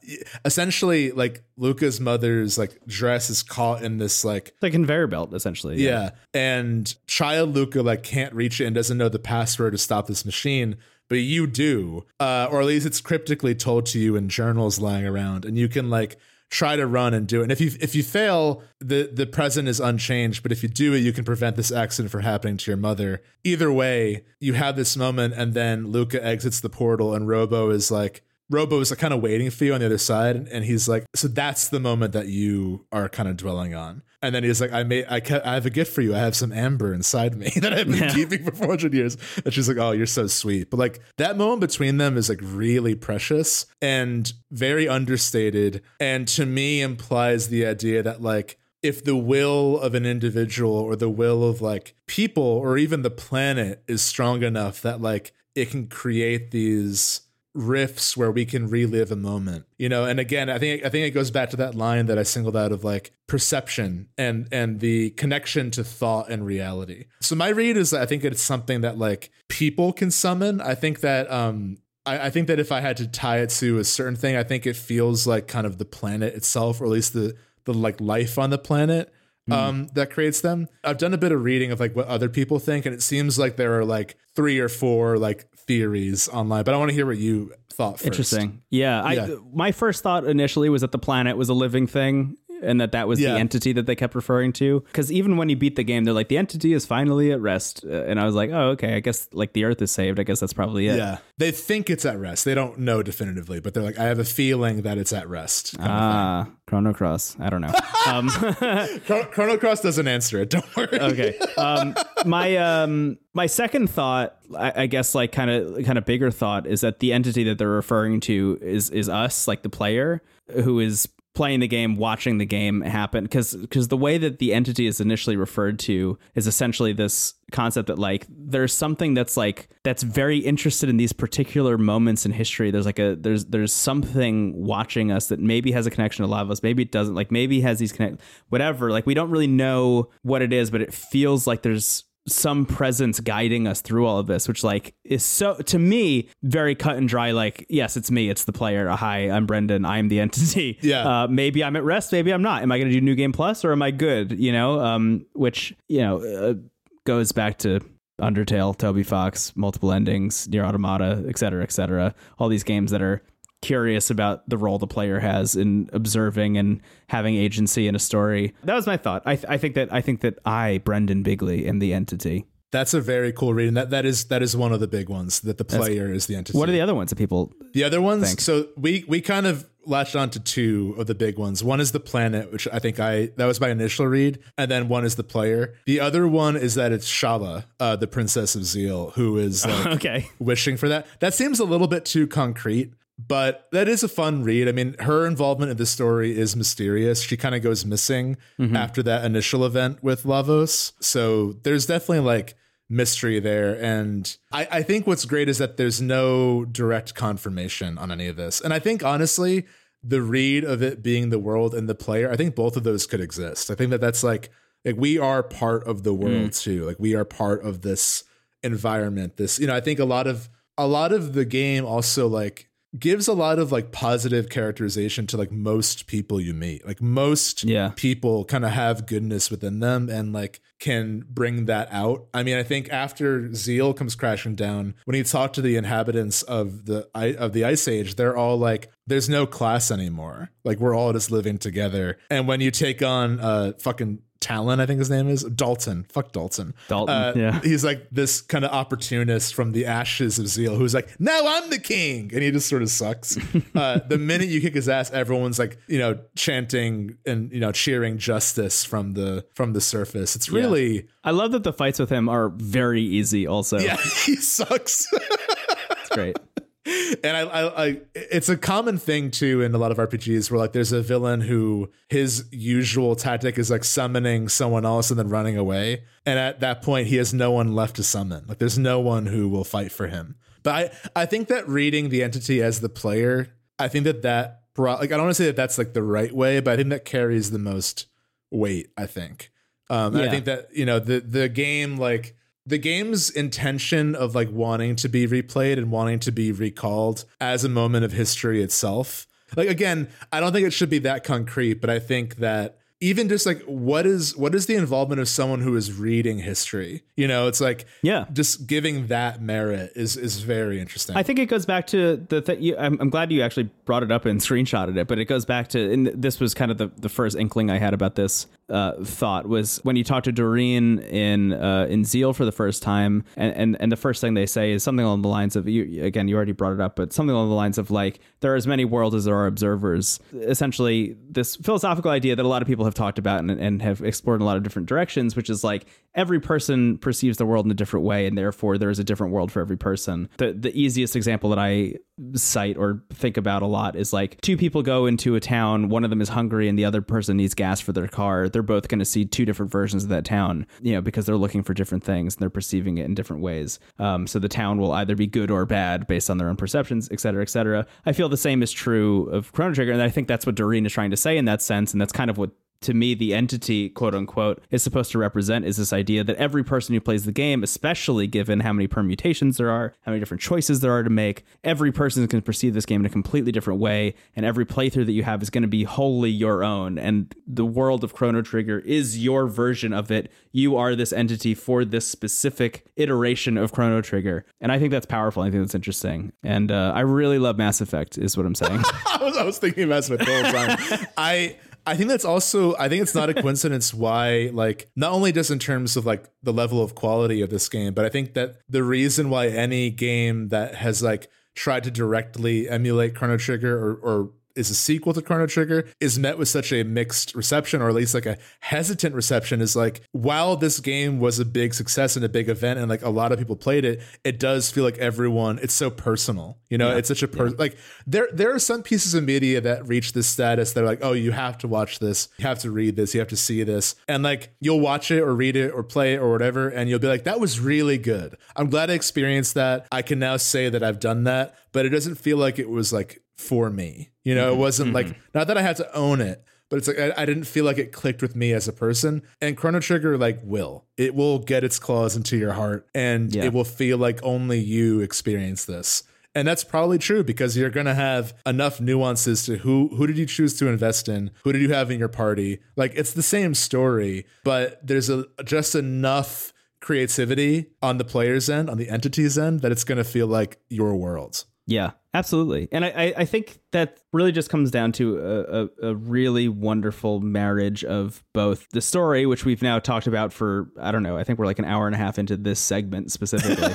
Essentially like Lucca's mother's like dress is caught in this like a conveyor belt, essentially. Yeah. And child Lucca like can't reach it and doesn't know the password to stop this machine, but you do. Uh, or at least it's cryptically told to you in journals lying around, and you can like try to run and do it. And if you if you fail, the the present is unchanged, but if you do it, you can prevent this accident from happening to your mother. Either way, you have this moment and then Lucca exits the portal and Robo is like Robo is like kind of waiting for you on the other side, and he's like, "So that's the moment that you are kind of dwelling on." And then he's like, "I made, I, ca- I have a gift for you. I have some amber inside me [LAUGHS] that I've been Yeah. keeping for 400 years." And she's like, "Oh, you're so sweet." But like that moment between them is like really precious and very understated, and to me implies the idea that like if the will of an individual or the will of like people or even the planet is strong enough that like it can create these riffs where we can relive a moment you know? And again i think i think it goes back to that line that i singled out of like perception and and the connection to thought and reality. So my read is that i think it's something that like people can summon. I think that um I, I think that if I had to tie it to a certain thing, I think it feels like kind of the planet itself, or at least the the like life on the planet um, that creates them. I've done a bit of reading of like what other people think, and it seems like there are like three or four like theories online. But I want to hear what you thought first. Interesting. Yeah, I Yeah. my first thought initially was that the planet was a living thing and that that was Yeah. the entity that they kept referring to cuz even when you beat the game they're like the entity is finally at rest Uh, and I was like, "Oh, okay, I guess like the earth is saved. I guess that's probably it." Yeah, they think it's at rest. They don't know definitively, but they're like, I have a feeling that it's at rest. Ah, Chrono Cross. I don't know. [LAUGHS] um. [LAUGHS] Chrono, Chrono Cross doesn't answer it. Don't worry. okay. Um, my um, my second thought, I, I guess, like kind of kind of bigger thought, is that the entity that they're referring to is is us, like the player who is playing the game, watching the game happen. Because because the way that the entity is initially referred to is essentially this concept that like there's something that's like that's very interested in these particular moments in history there's like a there's there's something watching us that maybe has a connection to a lot of us, maybe it doesn't like maybe has these connect whatever like we don't really know what it is but it feels like there's some presence guiding us through all of this which like is so to me very cut and dry like yes it's me it's the player hi i'm brendan i'm the entity Yeah. uh, maybe i'm at rest maybe i'm not am i going to do new game plus or am i good you know um which you know uh, goes back to Undertale, Toby Fox, multiple endings, Nier Automata, et cetera, et cetera. All these games that are curious about the role the player has in observing and having agency in a story. That was my thought. I, th- I think that I think that I, Brendan Bigney, am the entity. That's a very cool reading. That that is that is one of the big ones. That the player is the entity. What are the other ones that people? The other ones, Thanks. so we we kind of latched on to two of the big ones. One is the planet, which I think I that was my initial read, and then one is the player. The other one is that it's Schala, uh, the princess of Zeal, who is like [LAUGHS] okay. wishing for that. That seems a little bit too concrete. But that is a fun read. I mean, her involvement in the story is mysterious. She kind of goes missing mm-hmm. after that initial event with Lavos. So there's definitely like mystery there. And I, I think what's great is that there's no direct confirmation on any of this. And I think honestly, the read of it being the world and the player, I think both of those could exist. I think that that's like like we are part of the world mm. too. Like we are part of this environment. This, you know, I think a lot of a lot of the game also like gives a lot of like positive characterization to like most people you meet. Like most Yeah. people kind of have goodness within them and like can bring that out. I mean, I think after Zeal comes crashing down, when you talk to the inhabitants of the of the Ice Age, they're all like, "There's no class anymore. Like we're all just living together." And when you take on uh fucking Talon, I think his name is Dalton. Fuck Dalton. Dalton, Uh, yeah. He's like this kind of opportunist from the ashes of Zeal who's like, now I'm the king. And he just sort of sucks. [LAUGHS] uh, the minute you kick his ass, everyone's like, you know, chanting and, you know, cheering justice from the from the surface. It's really, I love that the fights with him are very easy. Also, yeah, [LAUGHS] he sucks. it's great. [LAUGHS] and I, I, I, it's a common thing too in a lot of RPGs where like there's a villain who his usual tactic is like summoning someone else and then running away, and at that point he has no one left to summon. Like there's no one who will fight for him. But I, I think that reading the entity as the player, I think that that brought like I don't want to say that that's like the right way, but I think that carries the most weight. I think. Um, and I think that you know the the game like the game's intention of like wanting to be replayed and wanting to be recalled as a moment of history itself. Like again, I don't think it should be that concrete, but I think that even just like what is what is the involvement of someone who is reading history? You know, it's like Yeah. just giving that merit is is very interesting. I think it goes back to the thing. I'm, I'm glad you actually brought it up and screenshotted it, but it goes back to, and this was kind of the, the first inkling I had about this uh, thought was when you talk to Doreen in uh, in Zeal for the first time, and, and and the first thing they say is something along the lines of you again. You already brought it up, but something along the lines of like there are as many worlds as there are observers. Essentially, this philosophical idea that a lot of people have talked about and, and have explored in a lot of different directions, which is like every person perceives the world in a different way, and therefore there is a different world for every person. The the easiest example that I cite or think about a lot is like two people go into a town, one of them is hungry and the other person needs gas for their car. They're both going to see two different versions of that town, you know, because they're looking for different things and they're perceiving it in different ways. Um, so the town will either be good or bad based on their own perceptions, et cetera, et cetera. I feel the same is true of Chrono Trigger, and I think that's what Doreen is trying to say in that sense, and that's kind of what to me the entity quote unquote is supposed to represent is this idea that every person who plays the game especially given how many permutations there are how many different choices there are to make every person can perceive this game in a completely different way and every playthrough that you have is going to be wholly your own and the world of chrono trigger is your version of it. You are this entity for this specific iteration of chrono trigger. And i think that's powerful. I think that's interesting. And uh, i really love mass effect is what i'm saying. [LAUGHS] I was, I was thinking about this the whole time. [LAUGHS] I I think that's also I think it's not a [LAUGHS] coincidence why like not only just in terms of like the level of quality of this game, but I think that the reason why any game that has like tried to directly emulate Chrono Trigger or or is a sequel to Chrono Trigger is met with such a mixed reception, or at least like a hesitant reception, is like while this game was a big success and a big event, and like a lot of people played it, it does feel like everyone. It's so personal, you know. It's such a per- like there there are some pieces of media that reach this status that are like, oh, you have to watch this, you have to read this, you have to see this, and like you'll watch it or read it or play it or whatever, and you'll be like, that was really good. I'm glad I experienced that. I can now say that I've done that, but it doesn't feel like it was like for me. You know, it mm-hmm. wasn't like mm-hmm. not that I had to own it, but it's like I, I didn't feel like it clicked with me as a person. And Chrono Trigger like will. It will get its claws into your heart and Yeah. it will feel like only you experience this. And that's probably true because you're going to have enough nuances to who who did you choose to invest in? Who did you have in your party? Like it's the same story, but there's a just enough creativity on the player's end, on the entity's end that it's going to feel like your world. Yeah, absolutely. And I, I, I think that really just comes down to a, a, a, really wonderful marriage of both the story, which we've now talked about for, I don't know, I think we're like an hour and a half into this segment specifically.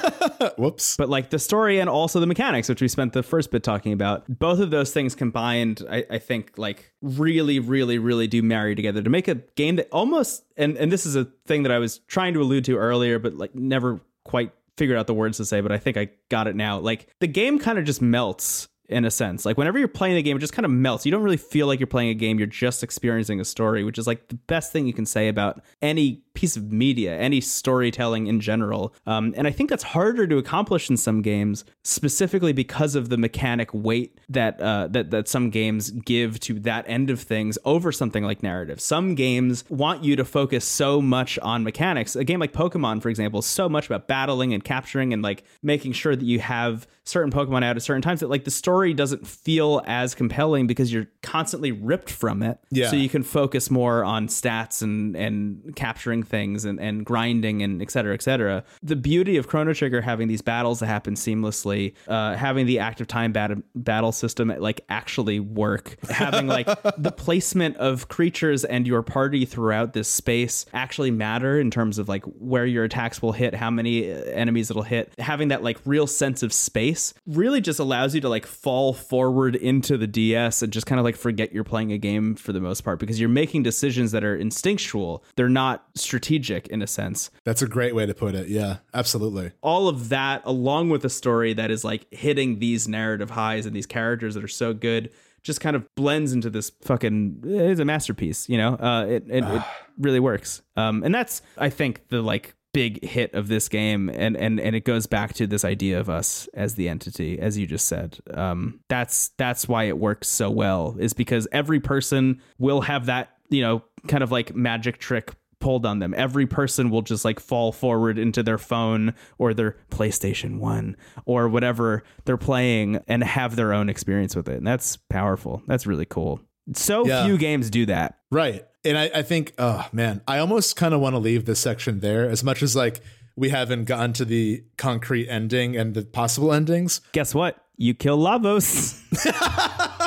[LAUGHS] Whoops. But like the story and also the mechanics, which we spent the first bit talking about, both of those things combined, I, I think like really, really, really do marry together to make a game that almost, and, and this is a thing that I was trying to allude to earlier, but like never quite figured out the words to say, but I think I got it now. Like the game kind of just melts in a sense. Like whenever you're playing the game, it just kind of melts. You don't really feel like you're playing a game. You're just experiencing a story, which is like the best thing you can say about any piece of media, any storytelling in general. Um, and I think that's harder to accomplish in some games, specifically because of the mechanic weight that uh, that that some games give to that end of things over something like narrative. Some games want you to focus so much on mechanics. A game like Pokemon, for example, is so much about battling and capturing and like making sure that you have certain Pokemon out at certain times that like the story doesn't feel as compelling because you're constantly ripped from it. Yeah. So you can focus more on stats and and capturing things and, and grinding and et cetera, et cetera. The beauty of Chrono Trigger having these battles that happen seamlessly, uh, having the active time bat- battle system like actually work, having like [LAUGHS] the placement of creatures and your party throughout this space actually matter in terms of like where your attacks will hit, how many uh, enemies it'll hit, having that like real sense of space really just allows you to like fall forward into the DS and just kind of like forget you're playing a game for the most part because you're making decisions that are instinctual. They're not strategic in a sense. That's a great way to put it. Yeah, absolutely. All of that, along with a story that is like hitting these narrative highs and these characters that are so good, just kind of blends into this fucking. It's a masterpiece, you know. Uh, it it, it [SIGHS] really works. Um, and that's I think the like big hit of this game and and and it goes back to this idea of us as the entity as you just said um that's that's why it works so well is because every person will have that you know kind of like magic trick pulled on them. Every person will just like fall forward into their phone or their PlayStation 1 or whatever they're playing and have their own experience with it. And that's powerful. That's really cool. So Yeah. few games do that. Right. And I, I think, oh man, I almost kind of want to leave this section there. As much as like we haven't gotten to the concrete ending and the possible endings. guess what? You kill lavos [LAUGHS]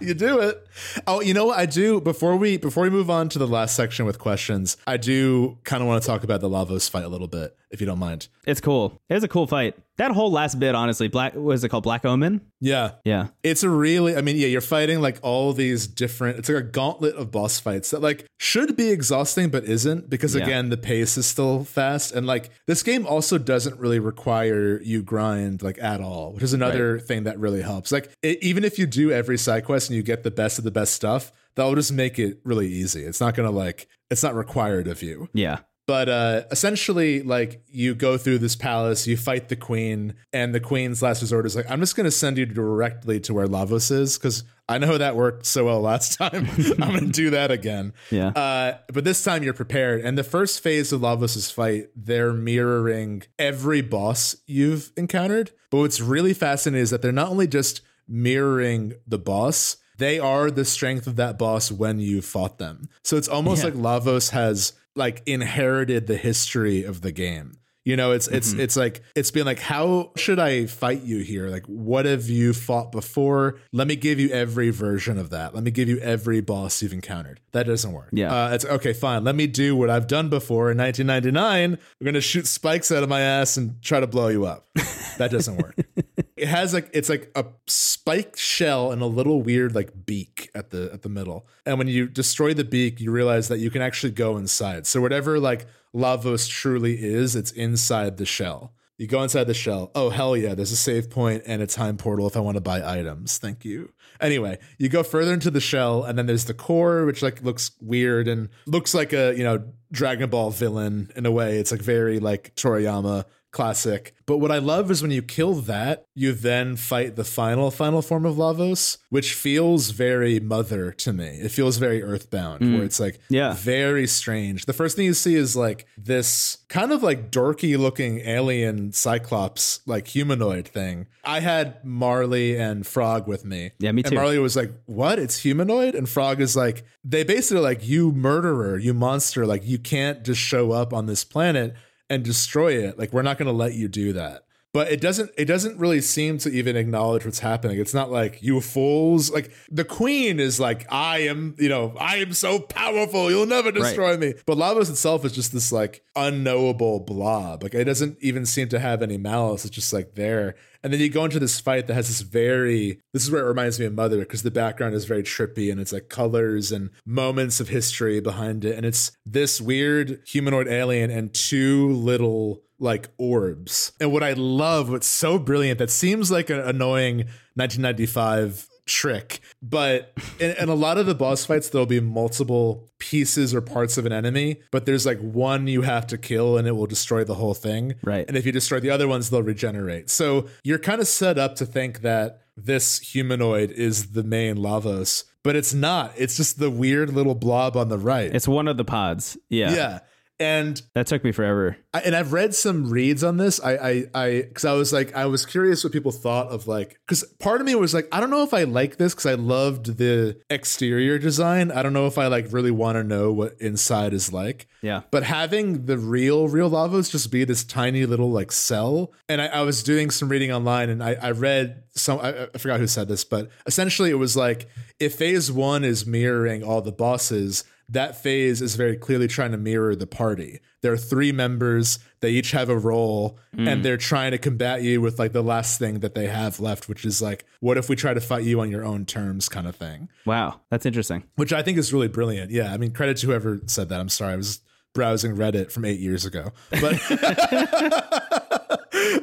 you do it. Oh, you know what I do before we before we move on to the last section with questions, I do kind of want to talk about the Lavos fight a little bit, if you don't mind. It's cool. It was a cool fight. That whole last bit, honestly, black what is it called? Black Omen. Yeah. Yeah, It's a really, I mean, yeah, you're fighting like all these different, it's like a gauntlet of boss fights that like should be exhausting, but isn't because Yeah. again, the pace is still fast. And like this game also doesn't really require you grind like at all, which is another thing that really helps. Like it, even if you do every side quest and you get the best of the best stuff, that'll just make it really easy. It's not to like, it's not required of you yeah, but uh essentially like you go through this palace you fight the queen and the queen's last resort is like i'm just going to send you directly to where lavos is because i know that worked so well last [LAUGHS] time i'm going to do that again Yeah. uh but this time you're prepared and the first phase of lavos's fight they're mirroring every boss you've encountered but what's really fascinating is that they're not only just mirroring the boss they are the strength of that boss when you fought them so it's almost Yeah. like lavos has like inherited the history of the game. You know, it's it's it's like it's been like, how should I fight you here? Like, what have you fought before? Let me give you every version of that. Let me give you every boss you've encountered. That doesn't work. Yeah. uh, it's okay. Fine. Let me do what I've done before. In 1999, we're gonna shoot spikes out of my ass and try to blow you up. That doesn't work. [LAUGHS] it has like it's like a spiked shell and a little weird like beak at the at the middle. And when you destroy the beak, you realize that you can actually go inside. So whatever like Lavos truly is, it's inside the shell. You go inside the shell. Oh hell yeah, there's a save point and a time portal if I want to buy items. Thank you. Anyway, you go further into the shell and then there's the core which like looks weird and looks like a, you know, Dragon Ball villain in a way. It's like very like Toriyama classic. But what I love is when you kill that, you then fight the final final form of Lavos, which feels very mother to me. It feels very earthbound, where mm. it's like Yeah. very strange. The first thing you see is like this kind of like dorky looking alien cyclops like humanoid thing. I had Marle and Frog with me. Yeah, me too. And. Marle was like, "What? It's humanoid?" And Frog is like, "They basically like you murderer, you monster, like you can't just show up on this planet and destroy it. Like we're not going to let you do that." But it doesn't it doesn't really seem to even acknowledge what's happening. It's not like you fools. Like the queen is like, I am, you know, I am so powerful, you'll never destroy me. But Lavos itself is just this like unknowable blob. Like it doesn't even seem to have any malice. It's just like there. And then you go into this fight that has this very, this is where it reminds me of Mother because the background is very trippy and it's like colors and moments of history behind it. And it's this weird humanoid alien and two little like orbs. And what I love, what's so brilliant, that seems like an annoying 1995 trick. But [LAUGHS] in, in, a lot of the boss fights, there'll be multiple pieces or parts of an enemy, but there's like one you have to kill and it will destroy the whole thing. Right. And if you destroy the other ones, they'll regenerate. So you're kind of set up to think that this humanoid is the main Lavos, but it's not. It's just the weird little blob on the right. It's one of the pods. Yeah. Yeah. And that took me forever. I, and I've read some reads on this. I, I, I, because I was like, I was curious what people thought of like, because part of me was like, I don't know if I like this because I loved the exterior design. I don't know if I like really want to know what inside is like. Yeah. But having the real, real Lavos just be this tiny little like cell, and I, I was doing some reading online, and I, I read some. I, I forgot who said this, but essentially it was like if Phase One is mirroring all the bosses that phase is very clearly trying to mirror the party. There are three members, they each have a role, mm. and they're trying to combat you with like the last thing that they have left, which is like, what if we try to fight you on your own terms kind of thing. Wow, that's interesting. Which I think is really brilliant. Yeah, I mean, credit to whoever said that. I'm sorry, I was browsing Reddit from eight years ago. But [LAUGHS] [LAUGHS]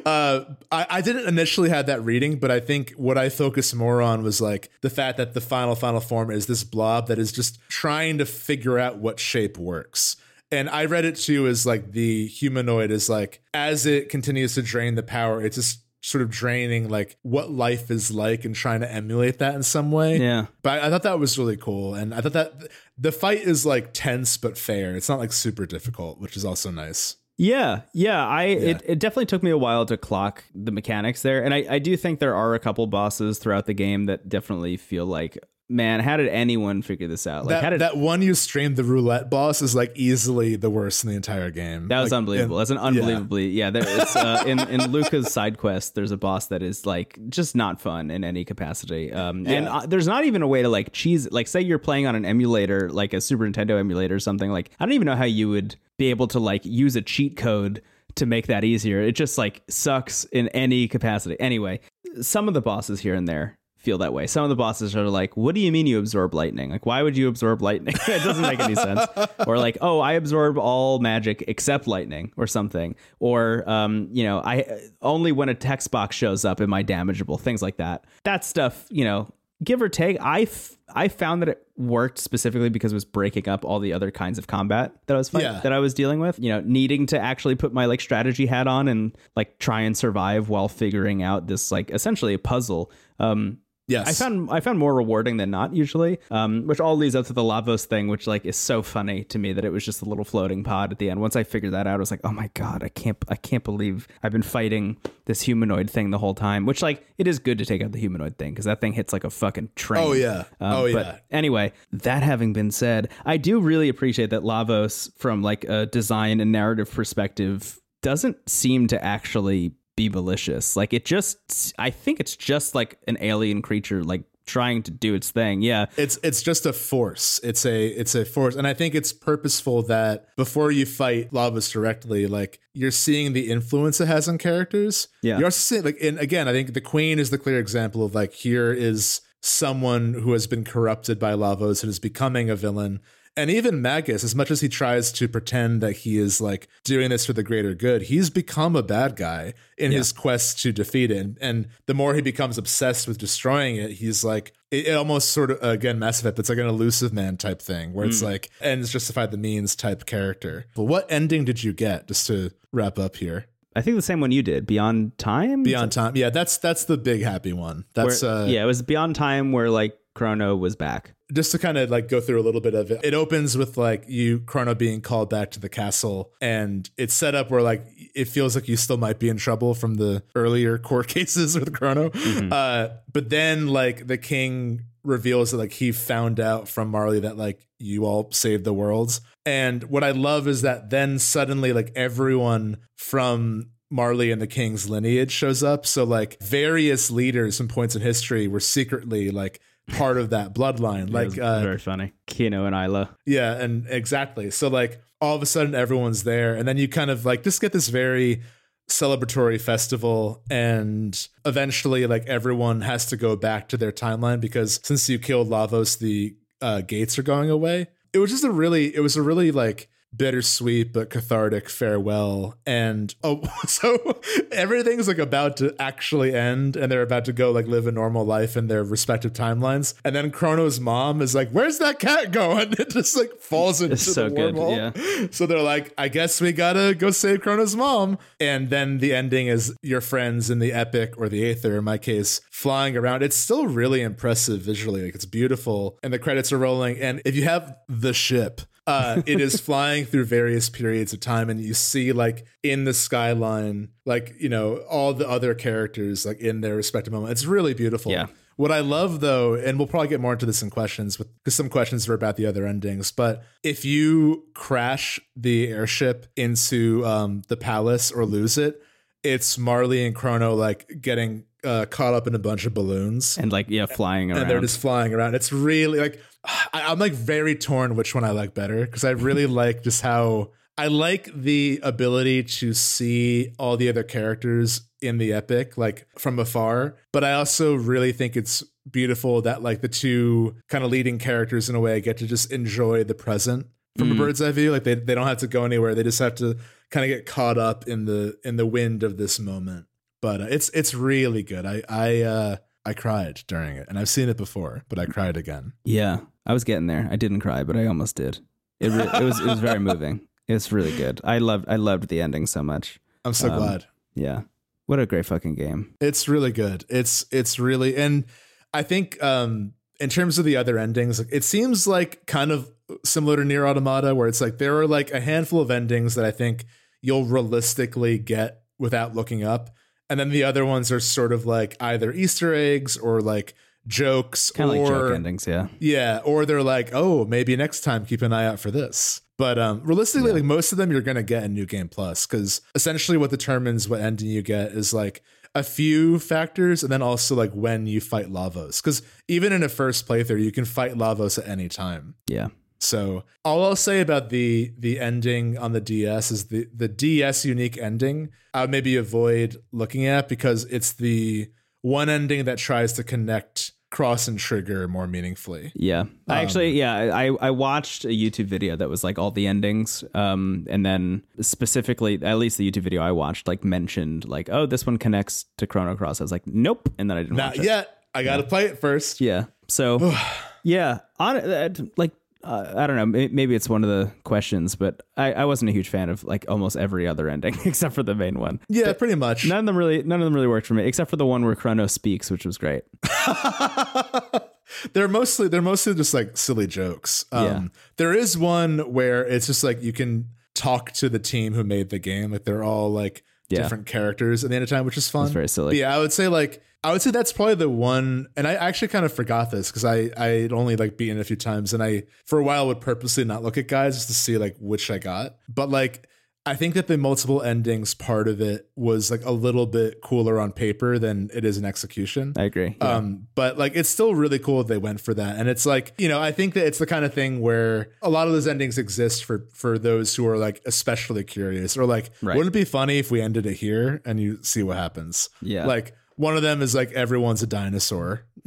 uh, I, I didn't initially have that reading, but I think what I focused more on was like the fact that the final, final form is this blob that is just trying to figure out what shape works. And I read it too as like the humanoid is like, as it continues to drain the power, it's just sort of draining like what life is like and trying to emulate that in some way. Yeah. But I, I thought that was really cool. And I thought that the fight is like tense but fair. It's not like super difficult, which is also nice. Yeah, yeah. I yeah. It, it definitely took me a while to clock the mechanics there, and I, I do think there are a couple bosses throughout the game that definitely feel like man, how did anyone figure this out? Like, that, how did that one you streamed the roulette boss is like easily the worst in the entire game. That was like, unbelievable. That's an unbelievably yeah. yeah there, it's, uh, [LAUGHS] in in Lucca's side quest. There's a boss that is like just not fun in any capacity. Um, yeah. and uh, there's not even a way to like cheese. Like, say you're playing on an emulator, like a Super Nintendo emulator or something. Like, I don't even know how you would be able to like use a cheat code to make that easier. It just like sucks in any capacity. Anyway, some of the bosses here and there feel that way. Some of the bosses are like, "What do you mean you absorb lightning? Like, why would you absorb lightning? [LAUGHS] it doesn't make any sense." [LAUGHS] Or like, "Oh, I absorb all magic except lightning," or something. Or, um, you know, I only when a text box shows up am I damageable. Things like that. That stuff, you know, give or take, I, f- I found that it worked specifically because it was breaking up all the other kinds of combat that I was fight- yeah. that I was dealing with. You know, needing to actually put my like strategy hat on and like try and survive while figuring out this like essentially a puzzle. Um, Yes, I found I found more rewarding than not usually, um, which all leads up to the Lavos thing, which like is so funny to me that it was just a little floating pod at the end. Once I figured that out, I was like, oh my god, I can't I can't believe I've been fighting this humanoid thing the whole time. Which like it is good to take out the humanoid thing because that thing hits like a fucking train. Oh yeah, um, oh yeah. anyway, that having been said, I do really appreciate that Lavos, from like a design and narrative perspective, doesn't seem to actually be malicious. Like it just, I think it's just like an alien creature, like trying to do its thing. Yeah. It's it's just a force. It's a it's a force. And I think it's purposeful that before you fight Lavos directly, like you're seeing the influence it has on characters. Yeah. You're also seeing like and again, I think the Queen is the clear example of like here is someone who has been corrupted by Lavos and is becoming a villain and even Magus, as much as he tries to pretend that he is like doing this for the greater good, he's become a bad guy in yeah. his quest to defeat it. And, and, the more he becomes obsessed with destroying it, he's like, it, it almost sort of, again, Mass Effect, it's like an Illusive Man type thing where mm. it's like, ends justify the means type character. But what ending did you get, just to wrap up here? I think the same one you did, Beyond Time. Beyond Time, yeah, that's that's the big happy one. That's where, uh, yeah, it was Beyond Time where like Crono was back just to kind of like go through a little bit of it. It opens with like you Crono being called back to the castle and it's set up where like it feels like you still might be in trouble from the earlier [LAUGHS] court cases with Crono. Mm-hmm. Uh, but then like the king reveals that like he found out from Marle that like you all saved the worlds. And what I love is that then suddenly like everyone from Marle and the King's lineage shows up. So like various leaders and points in history were secretly like part of that bloodline. Like uh, very funny. Kino and Ayla. Yeah, and exactly. So like all of a sudden everyone's there, and then you kind of like just get this very celebratory festival and eventually like everyone has to go back to their timeline because since you killed Lavos the uh, gates are going away. It was just a really it was a really like bittersweet but cathartic farewell. And oh [LAUGHS] so everything's like about to actually end and they're about to go like live a normal life in their respective timelines. And then crono's mom is like where's that cat going? [LAUGHS] It just like falls into It's so the good, yeah. so they're like i guess we gotta go save crono's mom. And then the ending is your friends in the Epoch or the aether in my case flying around. It's still really impressive visually. Like it's beautiful and the credits are rolling. And if you have the ship uh, it is flying through various periods of time and you see like in the skyline like you know all the other characters like in their respective moment it's really beautiful Yeah. what I love though, and we'll probably get more into this in questions, because some questions are about the other endings. But if you crash the airship into um, the palace or lose it, it's Marle and Crono like getting uh, caught up in a bunch of balloons, And like, yeah, flying around. and they're just flying around. It's really like I, I'm like very torn which one I like better because I really [LAUGHS] like just how I like the ability to see all the other characters in the Epoch like from afar, but I also really think it's beautiful that like the two kind of leading characters in a way get to just enjoy the present from a bird's eye view. Like they, they don't have to go anywhere; they just have to kind of get caught up in the in the wind of this moment. But uh, it's it's really good. I I uh, I cried during it, and I've seen it before, but I cried again. Yeah, I was getting there. I didn't cry, but I almost did. It, re- it was it was very moving. It was really good. I loved I loved the ending so much. I'm so Um, glad. Yeah, what a great fucking game. It's really good. It's it's really and I think um in terms of the other endings, it seems like kind of similar to Nier Automata, where it's like there are like a handful of endings that I think you'll realistically get without looking up, and then the other ones are sort of like either Easter eggs or like jokes Kind of or like joke endings. Yeah, Yeah, or they're like, oh, maybe next time keep an eye out for this. But um, realistically, like most of them, you're gonna get in New Game Plus because essentially what determines what ending you get is like a few factors, and then also like when you fight Lavos. Because even in a first playthrough, you can fight Lavos at any time. yeah, So all I'll say about the the ending on the DS is the the DS unique ending. I would maybe avoid looking at because it's the one ending that tries to connect cross and trigger more meaningfully. yeah. I actually, yeah, I I watched a YouTube video that was like all the endings, um, and then specifically, at least the YouTube video I watched, like mentioned like, oh, this one connects to Chrono Cross. I was like, nope, and then I didn't Not watch it. yet. I gotta play it first. Yeah. So, [SIGHS] yeah, on uh, like uh, I don't know, maybe it's one of the questions, but I, I wasn't a huge fan of like almost every other ending [LAUGHS] except for the main one. Yeah, pretty much. None of them really, none of them really worked for me, except for the one where Crono speaks, which was great. [LAUGHS] they're mostly they're mostly just like silly jokes. Um, Yeah. There is one where it's just like you can talk to the team who made the game. Like they're all like Yeah. different characters at the end of time, which is fun. very silly. But yeah, I would say like I would say that's probably the one. And I actually kind of forgot this because I I'd only like beaten it a few times, and I for a while would purposely not look at guys just to see like which I got. But like. I think that the multiple endings part of it was like a little bit cooler on paper than it is in execution. I agree. Yeah. Um, but like it's still really cool that they went for that. And it's like, you know, I think that it's the kind of thing where a lot of those endings exist for for those who are like especially curious or like, Right. wouldn't it be funny if we ended it here and you see what happens? Yeah. Like one of them is like everyone's a dinosaur. [LAUGHS]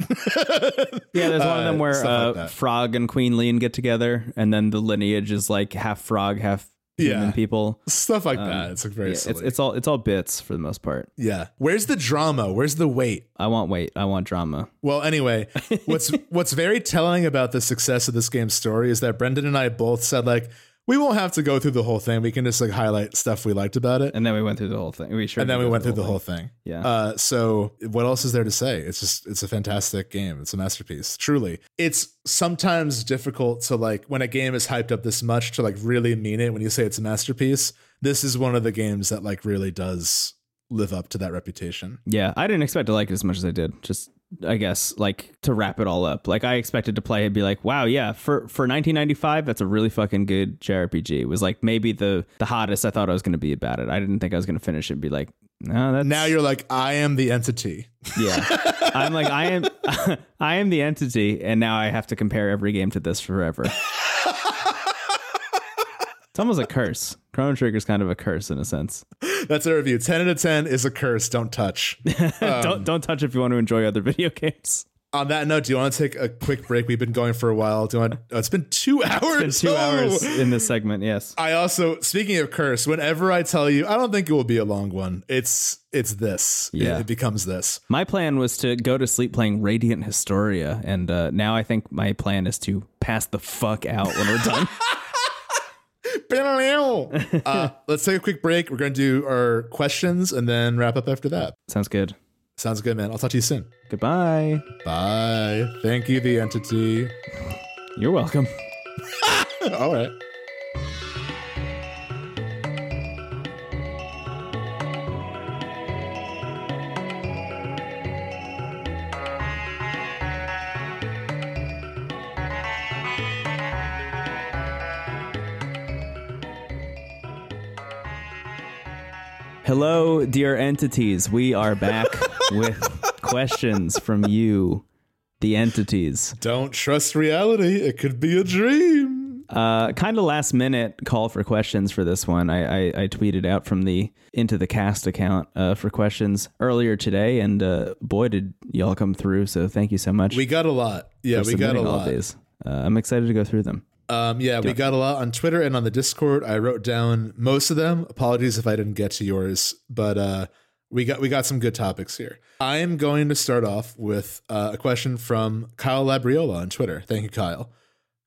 yeah, there's one of them uh, where uh, like. Frog and Queen Leene get together, and then the lineage is like half frog, half human Yeah. people. Stuff like that. It's like very Um, Yeah, it's it's all it's all bits for the most part. yeah. Where's the drama? Where's the weight? I want weight. I want drama. Well, anyway, what's [LAUGHS] what's very telling about the success of this game's story is that Brendan and I both said like we won't have to go through the whole thing. We can just like highlight stuff we liked about it. And then we went through the whole thing. We sure and then we went through the whole thing. Yeah. Uh, so what else is there to say? It's just it's a fantastic game. It's a masterpiece. Truly. It's sometimes difficult to like when a game is hyped up this much to like really mean it when you say it's a masterpiece. This is one of the games that like really does live up to that reputation. Yeah, I didn't expect to like it as much as I did. Just I guess, like to wrap it all up. Like I expected to play and be like, wow, yeah, for for 1995, that's a really fucking good JRPG. It was like maybe the the hottest I thought I was going to be about it. I didn't think I was going to finish it and be like, no, that's Now you're like, I am the entity. yeah. [LAUGHS] I'm like I am [LAUGHS] I am the entity, and now I have to compare every game to this forever. [LAUGHS] it's almost a curse. Chrono Trigger's kind of a curse in a sense. [LAUGHS] That's a review. 10 out of 10 is a curse. Don't touch. [LAUGHS] don't don't touch if you want to enjoy other [LAUGHS] video games. On that note, do you want to take a quick break? We've been going for a while. Do you want? Oh, it's been two hours. It's been two Oh. hours in this segment. Yes. I also, speaking of curse, whenever I tell you, I don't think it will be a long one. It's it's this. It- Yeah. it, becomes this. My plan was to go to sleep playing Radiant Historia, and uh, now I think my plan is to pass the fuck out when we're done. [LAUGHS] uh, let's take a quick break. We're going to do our questions and then wrap up after that. Sounds good. Sounds good, man. I'll talk to you soon. Goodbye. Bye. Thank you, the entity. You're welcome. [LAUGHS] All right. Hello, dear entities. We are back [LAUGHS] with questions from you, the entities. Don't trust reality. It could be a dream. Uh, kind of last minute call for questions for this one. I, I, I tweeted out from the into the cast account uh, for questions earlier today, and uh, boy, did y'all come through! So thank you so much. We got a lot. Yeah, we got a submitting all of lot. these. Uh, I'm excited to go through them. Um, yeah, we got a lot on Twitter and on the Discord. I wrote down most of them. Apologies if I didn't get to yours, but uh, we got we got some good topics here. I am going to start off with uh, a question from Kyle Labriola on Twitter. Thank you, Kyle.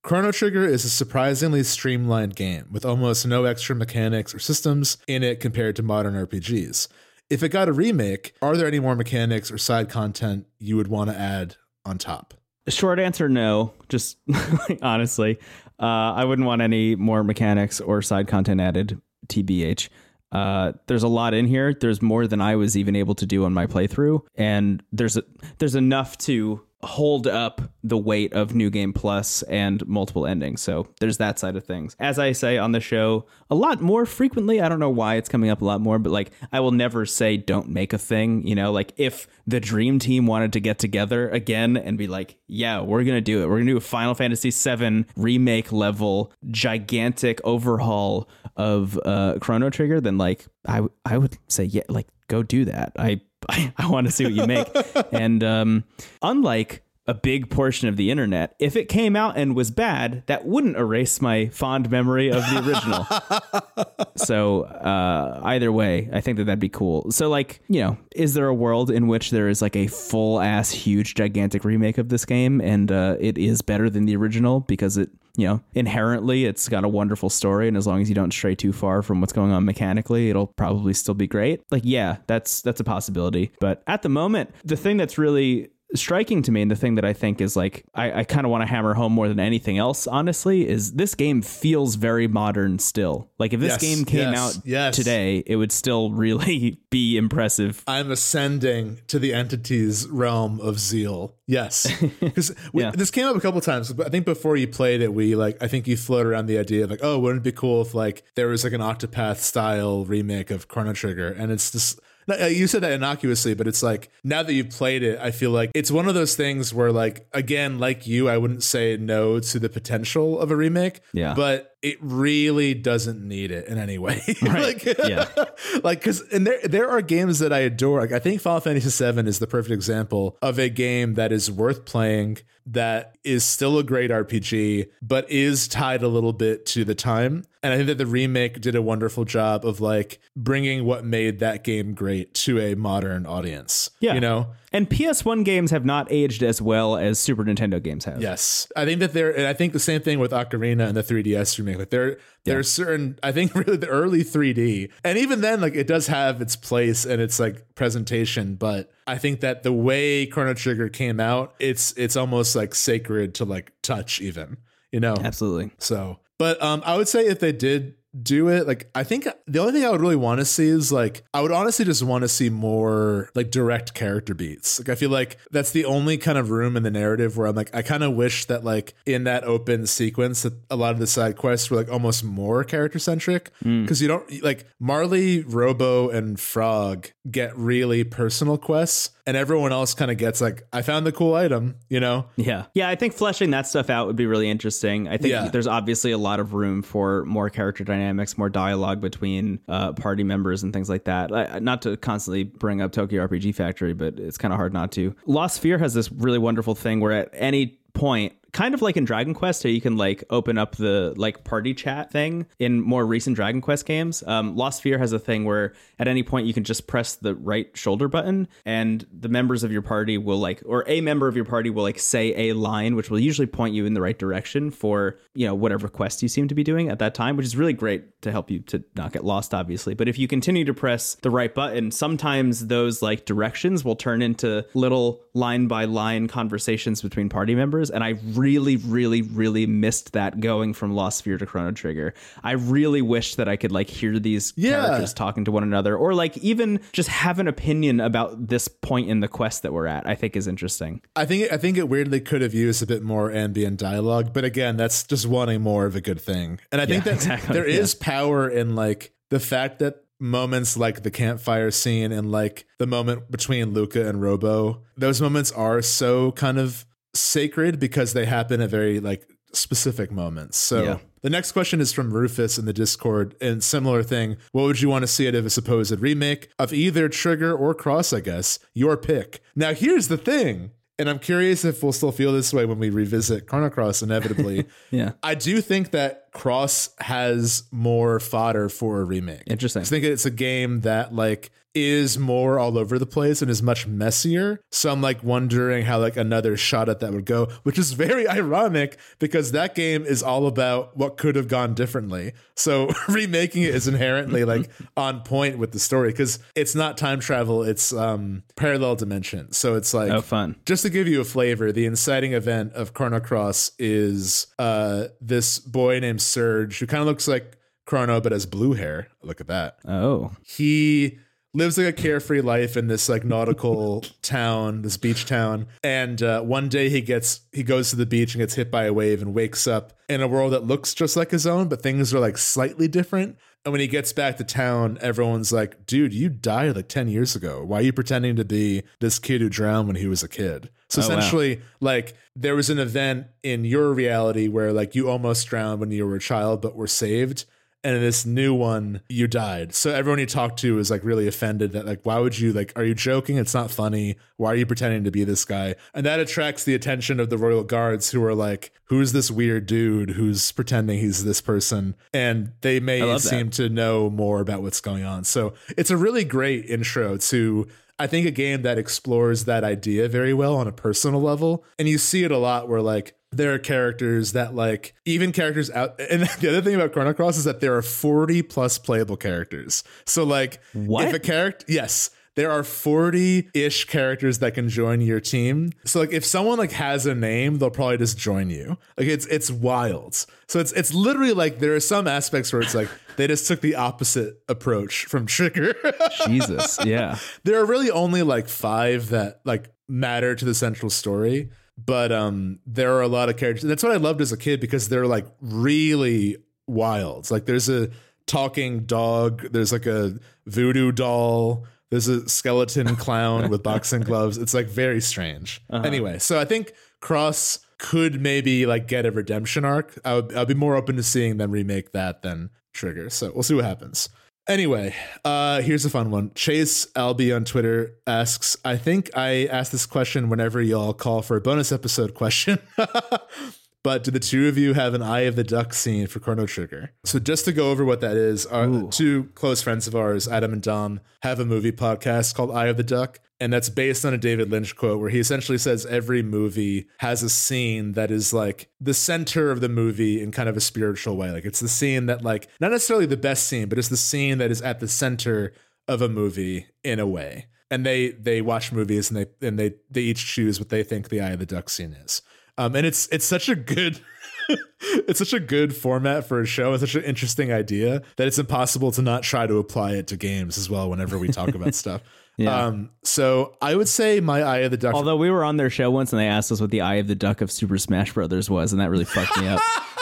Chrono Trigger is a surprisingly streamlined game with almost no extra mechanics or systems in it compared to modern RPGs. If it got a remake, are there any more mechanics or side content you would want to add on top? Short answer, no. Just [LAUGHS] honestly, uh, I wouldn't want any more mechanics or side content added. TBH. Uh, there's a lot in here. There's more than I was even able to do on my playthrough, and there's a, there's enough to hold up the weight of New Game Plus and multiple endings. So there's that side of things. As I say on the show a lot more frequently, I don't know why it's coming up a lot more, but like I will never say don't make a thing. You know, like if the dream team wanted to get together again and be like, yeah, we're gonna do it. We're gonna do a Final Fantasy VII remake level gigantic overhaul of uh, Chrono Trigger, then like I I would say yeah, like go do that. I I, [LAUGHS] I want to see what you make. [LAUGHS] and um, unlike a big portion of the internet, if it came out and was bad, that wouldn't erase my fond memory of the original. [LAUGHS] so uh, either way, I think that that'd be cool. So like, you know, is there a world in which there is like a full ass huge gigantic remake of this game and uh, it is better than the original because it you know inherently it's got a wonderful story and as long as you don't stray too far from what's going on mechanically it'll probably still be great like yeah that's that's a possibility but at the moment the thing that's really striking to me and the thing that I think is like I, I kind of want to hammer home more than anything else, honestly, is this game feels very modern still. Like if this Yes, game came yes, out yes. today, it would still really [LAUGHS] be impressive. I'm ascending to the entity's realm of zeal. Yes, [LAUGHS] because Yeah. this came up a couple times. But I think before you played it, we like I think you floated around the idea of like, oh, wouldn't it be cool if like there was like an Octopath style remake of Chrono Trigger? And it's just Uh, you said that innocuously, but it's like now that you've played it, I feel like it's one of those things where like again, like you, I wouldn't say no to the potential of a remake. Yeah. but it really doesn't need it in any way. [LAUGHS] like, Yeah. [LAUGHS] like because and there there are games that I adore. Like I think Final Fantasy VII is the perfect example of a game that is worth playing, that is still a great RPG, but is tied a little bit to the time. And I think that the remake did a wonderful job of like bringing what made that game great to a modern audience. Yeah. you know. And PS1 games have not aged as well as Super Nintendo games have. Yes, I think that there, and I think the same thing with Ocarina and the 3DS remake. Like there, there's certain. I think [LAUGHS] really the early 3D, and even then, like it does have its place and its like presentation. But I think that the way Chrono Trigger came out, it's it's almost like sacred to like touch, even you know. Absolutely. So, but um, I would say if they did do it. Like I think the only thing I would really want to see is like I would honestly just want to see more like direct character beats. Like I feel like that's the only kind of room in the narrative where I'm like I kind of wish that like in that open sequence that a lot of the side quests were like almost more character centric because you don't like Marle, Robo, and Frog get really personal quests, and everyone else kind of gets like I found the cool item, you know. Yeah. Yeah, I think fleshing that stuff out would be really interesting. I think Yeah. there's obviously a lot of room for more character dynamics, more dialogue between uh, party members and things like that. I, not to constantly bring up Tokyo RPG Factory, but it's kind of hard not to. Lost Sphear has this really wonderful thing where at any point kind of like in Dragon Quest, how you can like open up the like party chat thing in more recent Dragon Quest games. Um, Lost Sphear has a thing where at any point you can just press the right shoulder button, and the members of your party will like, or a member of your party will like say a line, which will usually point you in the right direction for you know whatever quest you seem to be doing at that time, which is really great to help you to not get lost, obviously. But if you continue to press the right button, sometimes those like directions will turn into little line by line conversations between party members, and I really, really, really really missed that going from Lost Sphear to Chrono Trigger. I really wish that I could like hear these Yeah. characters talking to one another, or like even just have an opinion about this point in the quest that we're at. I think is interesting. I think I think it weirdly could have used a bit more ambient dialogue, but again, that's just wanting more of a good thing. And I think Yeah, that exactly, there is power in like the fact that moments like the campfire scene and like the moment between Lucca and Robo, those moments are so kind of sacred because they happen at very like specific moments. So Yeah. the next question is from Rufus in the Discord, and similar thing. What would you want to see out of a supposed remake of either Trigger or Cross? I guess your pick. Now, here's the thing, and I'm curious if we'll still feel this way when we revisit Chrono Cross inevitably. [LAUGHS] Yeah, I do think that Cross has more fodder for a remake. interesting. I think it's a game that like is more all over the place and is much messier. So I'm like wondering how like another shot at that would go, which is very [LAUGHS] ironic because that game is all about what could have gone differently. So [LAUGHS] remaking it is inherently [LAUGHS] like on point with the story because it's not time travel, it's um parallel dimension. So it's like Oh, fun. just to give you a flavor, the inciting event of Crono Cross is uh, this boy named Serge who kind of looks like Chrono but has blue hair. Look at that. Oh, He lives like a carefree life in this like nautical [LAUGHS] town, this beach town. And uh, one day he gets he goes to the beach and gets hit by a wave and wakes up in a world that looks just like his own, but things are like slightly different. And when he gets back to town, everyone's like, dude, you died like 10 years ago. Why are you pretending to be this kid who drowned when he was a kid? So Oh, wow. essentially, like, there was an event in your reality where like you almost drowned when you were a child, but were saved. And in this new one, you died. So everyone you talk to is like really offended that like, why would you like, are you joking? It's not funny. Why are you pretending to be this guy? And that attracts the attention of the royal guards who are like, who's this weird dude who's pretending he's this person? And they may love that. seem to know more about what's going on. So it's a really great intro to I think a game that explores that idea very well on a personal level. And you see it a lot where like there are characters that like even characters out [LAUGHS] and the other thing about Chrono Cross is that there are 40 plus playable characters. So like What? if a character yes, there are 40-ish characters that can join your team. So like if someone like has a name, they'll probably just join you. Like it's it's wild. So it's it's literally like there are some aspects where it's like they just took the opposite approach from Trigger. [LAUGHS] Jesus. Yeah. there are really only like five that like matter to the central story but um there are a lot of characters that's what i loved as a kid because they're like really wild. Like there's a talking dog there's like a voodoo doll there's a skeleton [LAUGHS] clown with boxing gloves. It's like very strange. Anyway so i think cross could maybe like get a redemption arc. I would i'd be more open to seeing them remake that than trigger. So we'll see what happens Anyway, uh, here's a fun one. Chase Albie on Twitter asks, I think I ask this question whenever y'all call for a bonus episode question. [LAUGHS] but do the two of you have an Eye of the Duck scene for Chrono Trigger? So just to go over what that is, our two close friends of ours, Adam and Dom, have a movie podcast called Eye of the Duck. And that's based on a David Lynch quote where he essentially says every movie has a scene that is like the center of the movie in kind of a spiritual way. Like it's the scene that like not necessarily the best scene, but it's the scene that is at the center of a movie in a way. And they they watch movies and they and they they each choose what they think the Eye of the Duck scene is. Um, and it's it's such a good [LAUGHS] it's such a good format for a show. It's such an interesting idea that it's impossible to not try to apply it to games as well whenever we talk about stuff. [LAUGHS] Yeah. Um, so I would say my Eye of the Duck. Although we were on their show once and they asked us what the Eye of the Duck of Super Smash Brothers was, and that really fucked me up. [LAUGHS]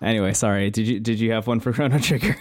Anyway, sorry. Did you did you have one for Chrono Trigger?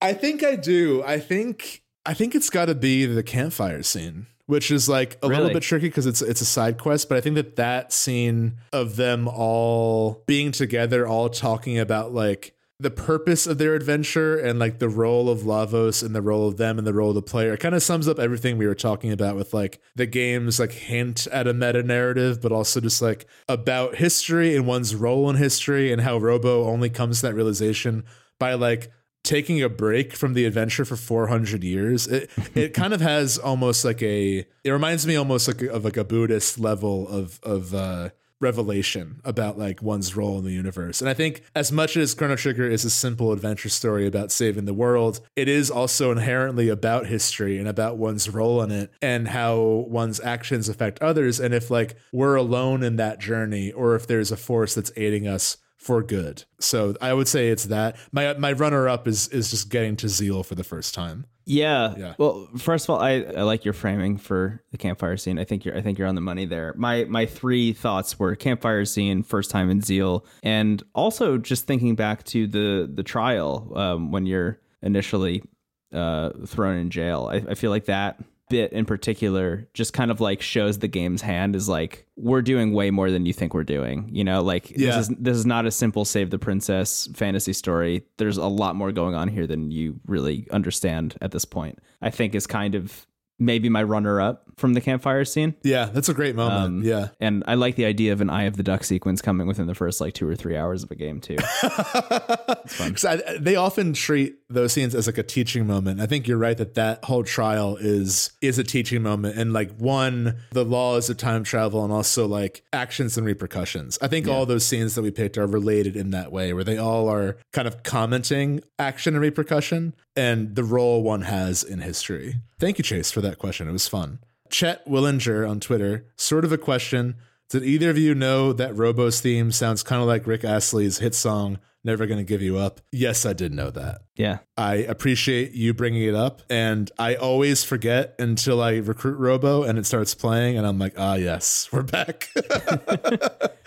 I think I do. I think I think it's got to be the campfire scene, which is like a little bit tricky because it's it's a side quest. But I think that that scene of them all being together, all talking about like the purpose of their adventure and like the role of Lavos and the role of them and the role of the player, it kind of sums up everything we were talking about with like the games like hint at a meta narrative, but also just like about history and one's role in history and how Robo only comes to that realization by like taking a break from the adventure for 400 years it it [LAUGHS] kind of has almost like a it reminds me almost like of like a buddhist level of of uh revelation about like one's role in the universe. And I think as much as Chrono Trigger is a simple adventure story about saving the world, it is also inherently about history and about one's role in it and how one's actions affect others and if like we're alone in that journey or if there's a force that's aiding us for good. So I would say it's that. My my runner up is is just getting to Zeal for the first time. Yeah. Yeah. Well, first of all, I, I like your framing for the campfire scene. I think you're I think you're on the money there. My my three thoughts were campfire scene, first time in Zeal, and also just thinking back to the the trial um, when you're initially uh, thrown in jail. I, I feel like that bit in particular just kind of like shows the game's hand is like we're doing way more than you think we're doing you know? Like Yeah. this is this is not a simple save the princess fantasy story. There's a lot more going on here than you really understand at this point i think is kind of maybe my runner up from the campfire scene Yeah, that's a great moment. Um, yeah. and i like the idea of an eye of the duck sequence coming within the first like two or three hours of a game too [LAUGHS] 'Cause I, they often treat those scenes as like a teaching moment. I think you're right that that whole trial is is a teaching moment, and like one, the laws of time travel, and also like actions and repercussions. I think all those scenes that we picked are related in that way, where they all are kind of commenting action and repercussion and the role one has in history. Thank you, Chase, for that question. It was fun. Chet Willinger on Twitter, sort of a question. Did either of you know that Robo's theme sounds kind of like Rick Astley's hit song, Never Gonna Give You Up? Yes, I did know that. yeah I appreciate you bringing it up, and I always forget until I recruit Robo and it starts playing, and I'm like, ah, yes, we're back. [LAUGHS]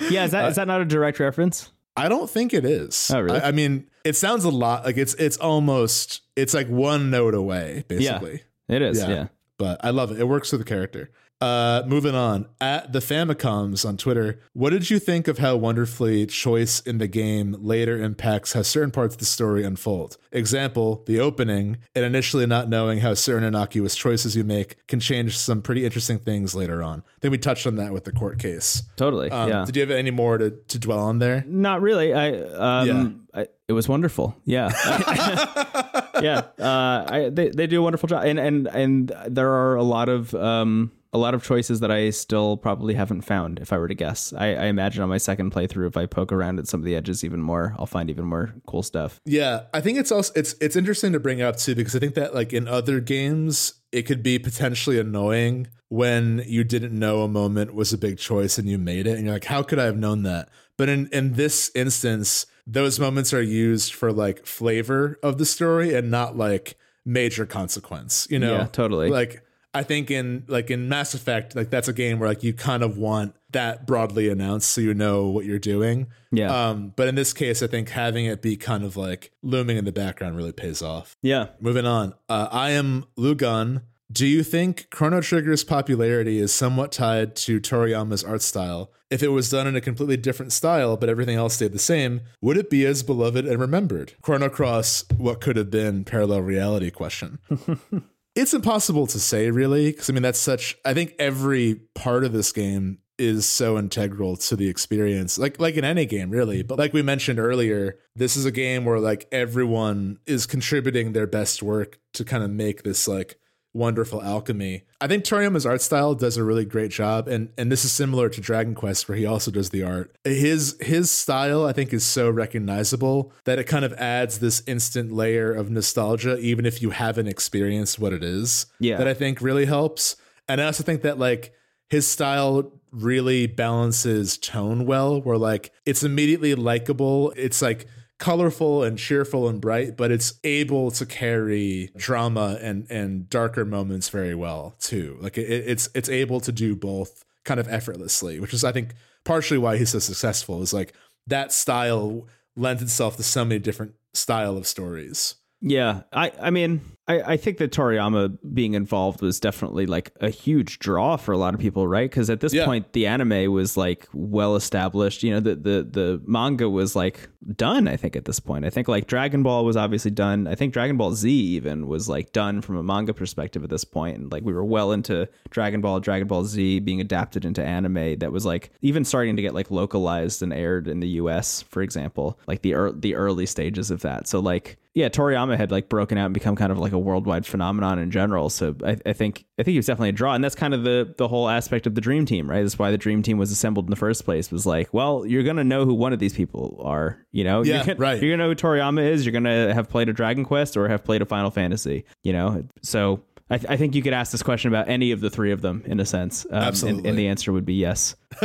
yeah is that is that not a direct reference I don't think it is. Oh, really? I, I mean, it sounds a lot like it's it's almost it's like one note away, basically. it is Yeah. yeah. But I love it. It works for the character. Uh, moving on at the Famicoms on Twitter. What did you think of how wonderfully choice in the game later impacts how certain parts of the story unfold? Example: the opening and initially not knowing how certain innocuous choices you make can change some pretty interesting things later on. I think we touched on that with the court case. totally Um, yeah Did you have any more to, to dwell on there? Not really. I um, I, it was wonderful. Yeah, [LAUGHS] [LAUGHS] yeah. Uh, I they they do a wonderful job, and and and there are a lot of um a lot of choices that I still probably haven't found. If I were to guess, I, I imagine on my second playthrough, if I poke around at some of the edges even more, I'll find even more cool stuff. Yeah, I think it's also it's it's interesting to bring up too because I think that like in other games it could be potentially annoying when you didn't know a moment was a big choice and you made it and you're like how could I have known that? But in in this instance those moments are used for like flavor of the story and not like major consequence, you know. Yeah, totally. Like I think in like in Mass Effect like that's a game where like you kind of want that broadly announced so you know what you're doing. Yeah, Um, but in this case, I think having it be kind of like looming in the background really pays off. yeah. Moving on, uh, I am Lugan. Do you think Chrono Trigger's popularity is somewhat tied to Toriyama's art style? If it was done in a completely different style, but everything else stayed the same, would it be as beloved and remembered? Chrono Cross, what could have been parallel reality question. [LAUGHS] it's impossible to say really because i mean that's such i think every part of this game is so integral to the experience like like in any game really. Mm-hmm. But like we mentioned earlier this is a game where like everyone is contributing their best work to kind of make this like wonderful alchemy i think toriyama's art style does a really great job and and this is similar to dragon quest where he also does the art his his style i think is so recognizable that it kind of adds this instant layer of nostalgia even if you haven't experienced what it is Yeah. that i think really helps and i also think that like his style really balances tone well, where like it's immediately likable. It's like colorful and cheerful and bright, but it's able to carry drama and and darker moments very well too. Like it, it's it's able to do both kind of effortlessly, which is I think partially why he's so successful. Is like that style lends itself to so many different style of stories. Yeah, I I mean, I, I think that Toriyama being involved was definitely like a huge draw for a lot of people, right? Because at this Yeah. point, the anime was like well established. You know, the, the the manga was like done. I think at this point, I think like Dragon Ball was obviously done. I think Dragon Ball Z even was like done from a manga perspective at this point, and like we were well into Dragon Ball, Dragon Ball Z being adapted into anime that was like even starting to get like localized and aired in the U.S. For example, like the ear the early stages of that. So like yeah, Toriyama had like broken out and become kind of like a worldwide phenomenon in general. So I, I think I think he was definitely a draw, and that's kind of the the whole aspect of the Dream Team, right? That's why the Dream Team was assembled in the first place. Was like, well, you're gonna know who one of these people are, you know? Yeah, you're gonna, right. You're gonna know who Toriyama is. You're gonna have played a Dragon Quest or have played a Final Fantasy, you know? So. I, th- I think you could ask this question about any of the three of them in a sense. Um, and- Absolutely. And, the answer would be yes. [LAUGHS]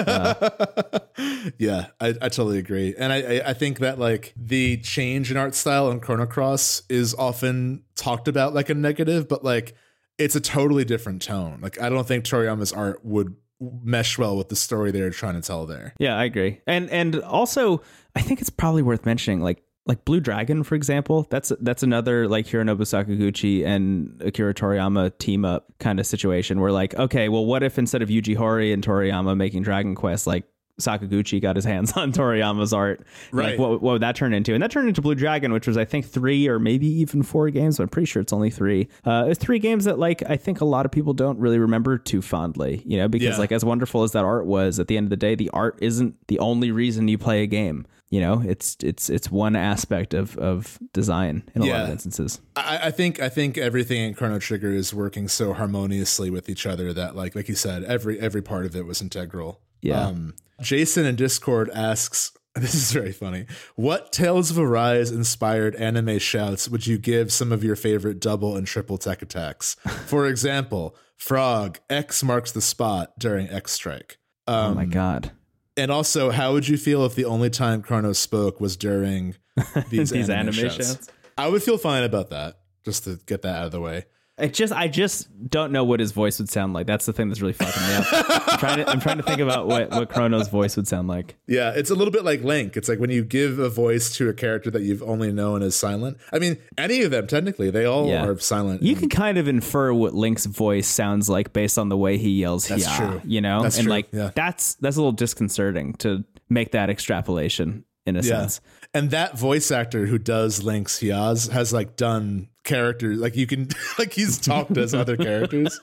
yeah, I, I totally agree, and I, I I think that like the change in art style in Chrono Cross is often talked about like a negative, but like it's a totally different tone. Like I don't think Toriyama's art would mesh well with the story they're trying to tell there. Yeah, I agree. And and also, I think it's probably worth mentioning, like like Blue Dragon, for example. That's that's another like Hironobu Sakaguchi and Akira Toriyama team up kind of situation where like, okay, well, what if instead of Yuji Horii and Toriyama making Dragon Quest, like Sakaguchi got his hands [LAUGHS] on Toriyama's art. Right. Like, what, what would that turn into? And that turned into Blue Dragon, which was, I think, three or maybe even four games. But I'm pretty sure it's only three. Uh, it's three games that, like, I think a lot of people don't really remember too fondly, you know, because, Yeah. like, as wonderful as that art was, at the end of the day, the art isn't the only reason you play a game. You know, it's it's it's one aspect of of design in a lot of instances. I, I think I think everything in Chrono Trigger is working so harmoniously with each other that like like you said, every every part of it was integral. Yeah. Um, Jason in Discord asks, [LAUGHS] this is very funny. What Tales of Arise inspired anime shouts would you give some of your favorite double and triple tech attacks? For example, Frog, X marks the spot during X Strike. oh Um, my god. And also, how would you feel if the only time Crono spoke was during [LAUGHS] these, These anime, anime shouts? shouts? I would feel fine about that, just to get that out of the way. It just I just don't know what his voice would sound like. That's the thing that's really fucking me up. I'm trying to I'm trying to think about what what Crono's voice would sound like. Yeah, it's a little bit like Link. It's like when you give a voice to a character that you've only known as silent. I mean, any of them technically, they all Yeah. are silent. You can kind of infer what Link's voice sounds like based on the way he yells That's "yeah," true. you know? That's and true, like yeah. that's that's a little disconcerting to make that extrapolation in a yeah. sense. And that voice actor who does Link's Yaz has like done characters like you can [LAUGHS] like he's talked as other characters.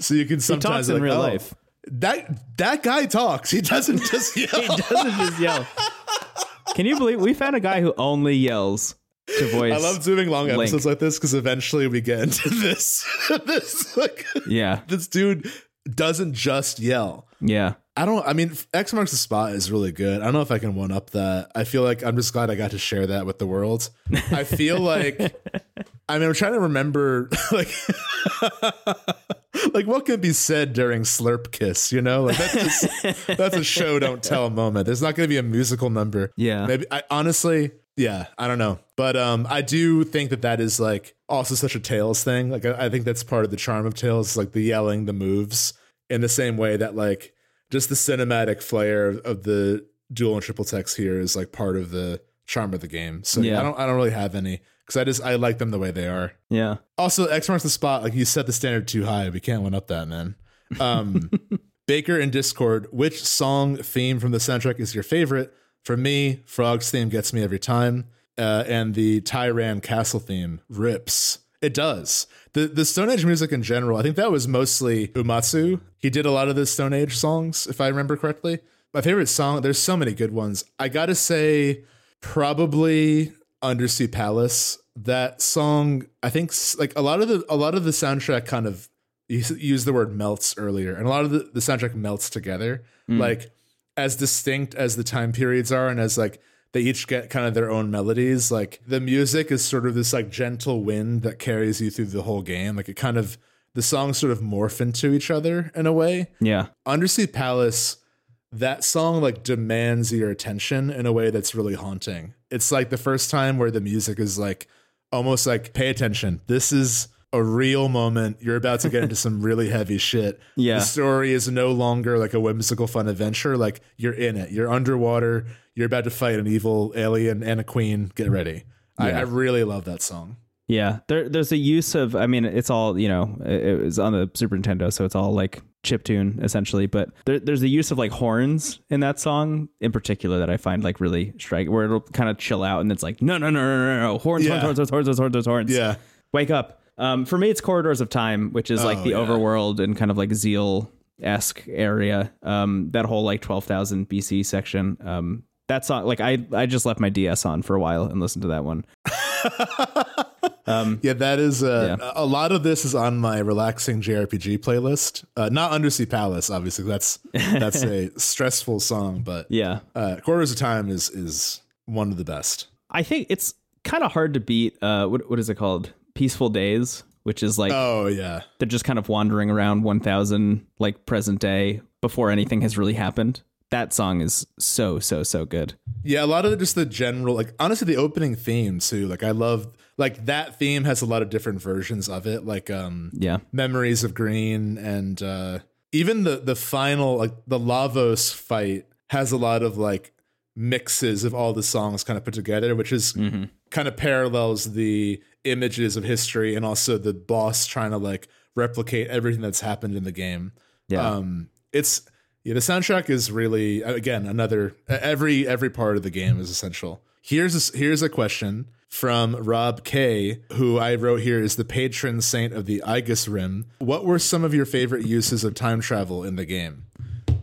So you can sometimes in like, real oh, life. That that guy talks. He doesn't just [LAUGHS] yell. He doesn't just yell. Can you believe we found a guy who only yells to voice? I love doing long Link. episodes like this because eventually we get into [LAUGHS] this. this like Yeah, this dude doesn't just yell. yeah. I don't. I mean, X marks the spot is really good. I don't know if I can one up that. I feel like I'm just glad I got to share that with the world. I feel [LAUGHS] like. I mean, I'm trying to remember, [LAUGHS] like, like what can be said during Slurp Kiss. You know, like that's just that's a show don't tell moment. There's not going to be a musical number. Yeah. maybe. I honestly, yeah, I don't know, but um, I do think that that is like also such a Tales thing. Like, I, I think that's part of the charm of Tales, like the yelling, the moves, in the same way that like just the cinematic flair of the dual and triple techs here is like part of the charm of the game. So Yeah. I don't I don't really have any because I just I like them the way they are. Yeah. Also, X marks the spot. Like you set the standard too high. We can't win up that, man. Um, [LAUGHS] Baker in Discord, which song theme from the soundtrack is your favorite? For me, Frog's theme gets me every time, uh, and the Tyran Castle theme rips. It does. The the Stone Age music in general, I think that was mostly Uematsu. He did a lot of the Stone Age songs, if I remember correctly. My favorite song, there's so many good ones. I gotta say, probably Undersea Palace. That song, I think, like a lot of the a lot of the soundtrack kind of you used the word melts earlier, and a lot of the, the soundtrack melts together, hmm. like as distinct as the time periods are, and as like they each get kind of their own melodies. Like the music is sort of this like gentle wind that carries you through the whole game. Like it kind of the songs sort of morph into each other in a way. Yeah. Undersea Palace, that song like demands your attention in a way that's really haunting. It's like the first time where the music is like almost like pay attention. This is a real moment. You're about to get into some really heavy shit. [LAUGHS] Yeah. The story is no longer like a whimsical fun adventure. Like you're in it. You're underwater. You're about to fight an evil alien and a queen. Get ready. I, Yeah. I really love that song. Yeah, there, there's a use of. I mean, it's all you know. It, it was on the Super Nintendo, so it's all like chip tune essentially. But there, there's a use of like horns in that song in particular that I find like really striking, where it'll kind of chill out and it's like no, no, no, no, no, no, horns, Yeah. horns, horns, horns, horns, horns, horns, horns. Yeah. wake up. Um, for me, it's Corridors of Time, which is like Oh, the yeah. overworld and kind of like Zeal esque area. Um, that whole like twelve thousand BC section. Um, that song, like I, I just left my DS on for a while and listened to that one. [LAUGHS] Yeah, that is uh, Yeah. a lot of this is on my relaxing JRPG playlist. Uh, not Undersea Palace, obviously. That's that's a [LAUGHS] stressful song, but Yeah, uh, Corridors of Time is is one of the best. I think it's kind of hard to beat. Uh, what what is it called? Peaceful Days, which is like Oh yeah, they're just kind of wandering around 1000 like present day before anything has really happened. That song is so so so good. yeah. A lot of the, just the general, like honestly, the opening theme too. Like I love like that theme has a lot of different versions of it. Like um, Yeah. Memories of Green and uh, even the the final like the Lavos fight has a lot of like mixes of all the songs kind of put together, which is kind of parallels the images of history and also the boss trying to like replicate everything that's happened in the game. Yeah. Um, it's yeah, the soundtrack is really again another every every part of the game is essential. Here's a, here's a question from Rob K, who I wrote here is the patron saint of the Igus Rim. What were some of your favorite uses of time travel in the game?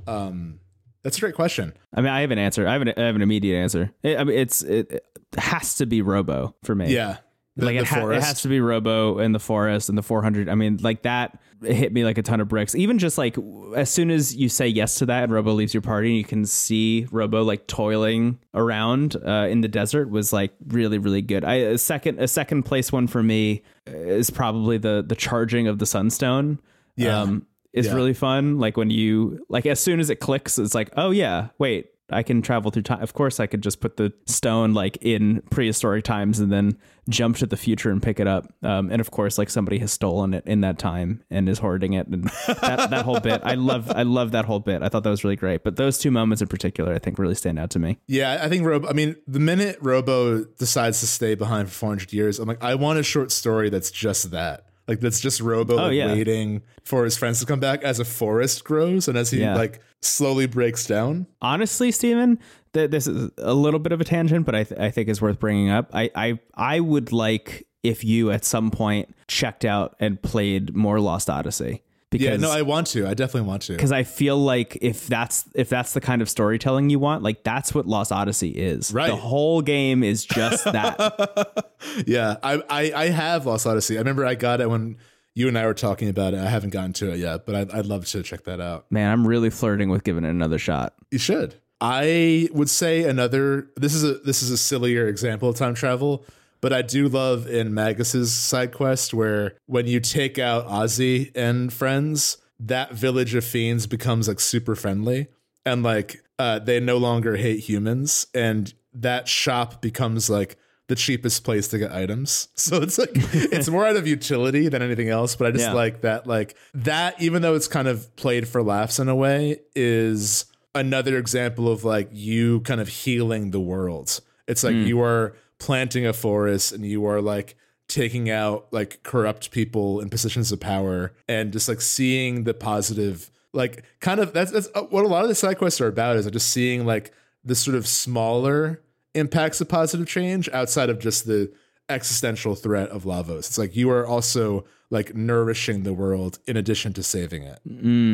Um, that's a great question. I mean, I have an answer. I have an, I have an immediate answer. It, I mean, it's it, it has to be Robo for me. Yeah, the, like the it, ha- it has to be Robo in the forest and the 400. I mean, like that hit me like a ton of bricks. Even just like as soon as you say yes to that and Robo leaves your party, and you can see Robo like toiling around uh, in the desert was like really really good. I a second a second place one for me is probably the the charging of the Sunstone. Yeah. Um, is Yeah. really fun. Like when you like as soon as it clicks, it's like, oh yeah, wait, I can travel through time. Of course, I could just put the stone like in prehistoric times and then jump to the future and pick it up. Um, and of course, like somebody has stolen it in that time and is hoarding it. And that, that whole bit, I love, I love that whole bit. I thought that was really great. But those two moments in particular, I think, really stand out to me. Yeah, I think Robo. I mean, the minute Robo decides to stay behind for 400 years, I'm like, I want a short story that's just that. Like that's just Robo oh, like, Oh, yeah. waiting for his friends to come back as a forest grows and as he Yeah. like slowly breaks down. honestly, Steven, th- this is a little bit of a tangent, but I, th- I think is worth bringing up. I, I I would like if you at some point checked out and played more Lost Odyssey because Yeah, no, I want to. I definitely want to. because I feel like if that's if that's the kind of storytelling you want, like that's what Lost Odyssey is. Right. The whole game is just [LAUGHS] that. Yeah, I, I I have Lost Odyssey. I remember I got it when you and I were talking about it. I haven't gotten to it yet, but I'd, I'd love to check that out. Man, I'm really flirting with giving it another shot. You should. I would say another. This is a this is a sillier example of time travel, but I do love in Magus's side quest where when you take out Ozzie and friends, that village of fiends becomes like super friendly and like uh, they no longer hate humans, and that shop becomes like the cheapest place to get items. [LAUGHS] So it's like it's more out of utility than anything else. But I just Yeah. like that, like that, even though it's kind of played for laughs in a way, is another example of like you kind of healing the world. It's like you are planting a forest and you are like taking out like corrupt people in positions of power and just like seeing the positive like kind of that's that's uh, what a lot of the side quests are about is like just seeing like the sort of smaller impacts of positive change outside of just the existential threat of Lavos. It's like you are also like nourishing the world in addition to saving it.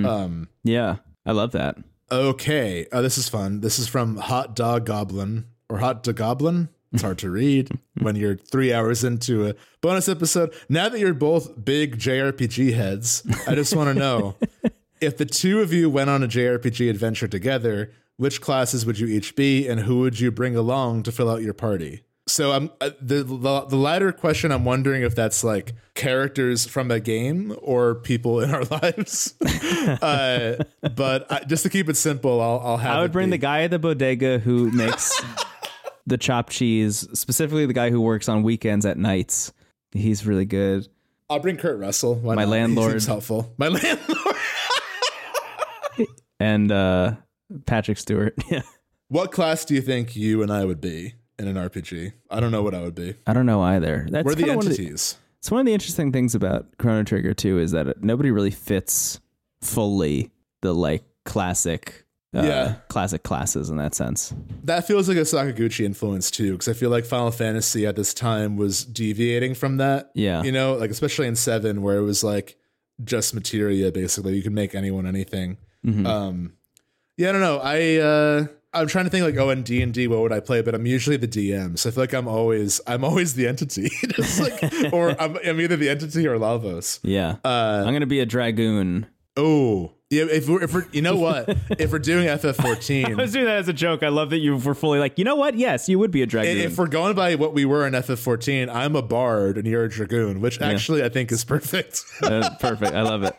Um Yeah, I love that. Okay, uh, this is fun. This is from Hot Dog Goblin or Hot Dog Goblin. It's hard to read when you're three hours into a bonus episode. Now that you're both big JRPG heads, I just want to know if the two of you went on a JRPG adventure together, which classes would you each be, and who would you bring along to fill out your party? So I'm uh, the, the the latter question. I'm wondering if that's like characters from a game or people in our [LAUGHS] lives. uh, but I, just to keep it simple, I'll, I'll have. I would bring be- the guy at the bodega who makes the chopped cheese, specifically the guy who works on weekends at nights. He's really good. I'll bring Kurt Russell. Why My not? Landlord. seems helpful. My [LAUGHS] landlord. And uh, Patrick Stewart. [LAUGHS] Yeah. What class do you think you and I would be in an RPG? I don't know what I would be. I don't know either. That's We're the kinda one the- entities. It's one of the interesting things about Chrono Trigger too is that nobody really fits fully the like classic, uh, Yeah. classic classes in that sense. That feels like a Sakaguchi influence too, because I feel like Final Fantasy at this time was deviating from that. Yeah. You know, like especially in seven, where it was like just materia basically. You could make anyone anything. Mhm. Um, yeah, I don't know. I uh, I'm trying to think like, oh, in D and D, what would I play? But I'm usually the DM, so I feel like I'm always I'm always the entity, [LAUGHS] like, or [LAUGHS] I'm, I'm either the entity or Lavos. yeah, Uh, I'm gonna be a dragoon. oh, yeah. If we're, if we're you know what, if we're doing [LAUGHS] FF14, I was doing that as a joke. I love that you were fully like, you know what? Yes, you would be a dragoon. if we're going by what we were in FF14, I'm a bard and you're a dragoon, which actually I think is perfect. [LAUGHS] Uh, perfect. I love it.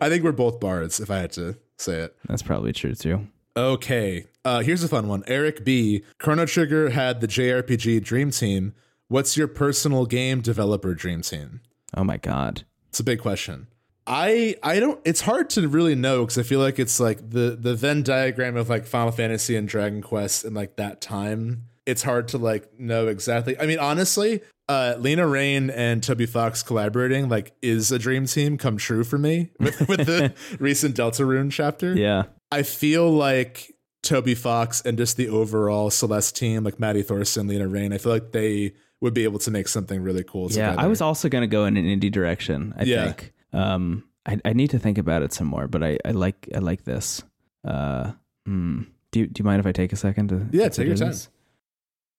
I think we're both bards, if I had to say it. That's probably true too. Okay, uh, here's a fun one. Eric B. Chrono Trigger had the JRPG Dream Team. What's your personal game developer dream team? Oh my god. It's a big question. I I don't. It's hard to really know because I feel like it's like the the Venn diagram of like Final Fantasy and Dragon Quest and like that time. It's hard to like know exactly. I mean, honestly, uh, Lena Raine and Toby Fox collaborating like is a dream team come true for me [LAUGHS] with, with the [LAUGHS] recent Deltarune chapter. Yeah. I feel like Toby Fox and just the overall Celeste team, like Maddy Thorson, Lena Raine, I feel like they would be able to make something really cool. Yeah. together. I was also gonna go in an indie direction. I Yeah. think. Um, I, I need to think about it some more, but I, I like I like this. Uh, hmm. Do you, do you mind if I take a second to? Yeah, take your time. this?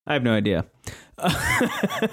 I have no idea. [LAUGHS]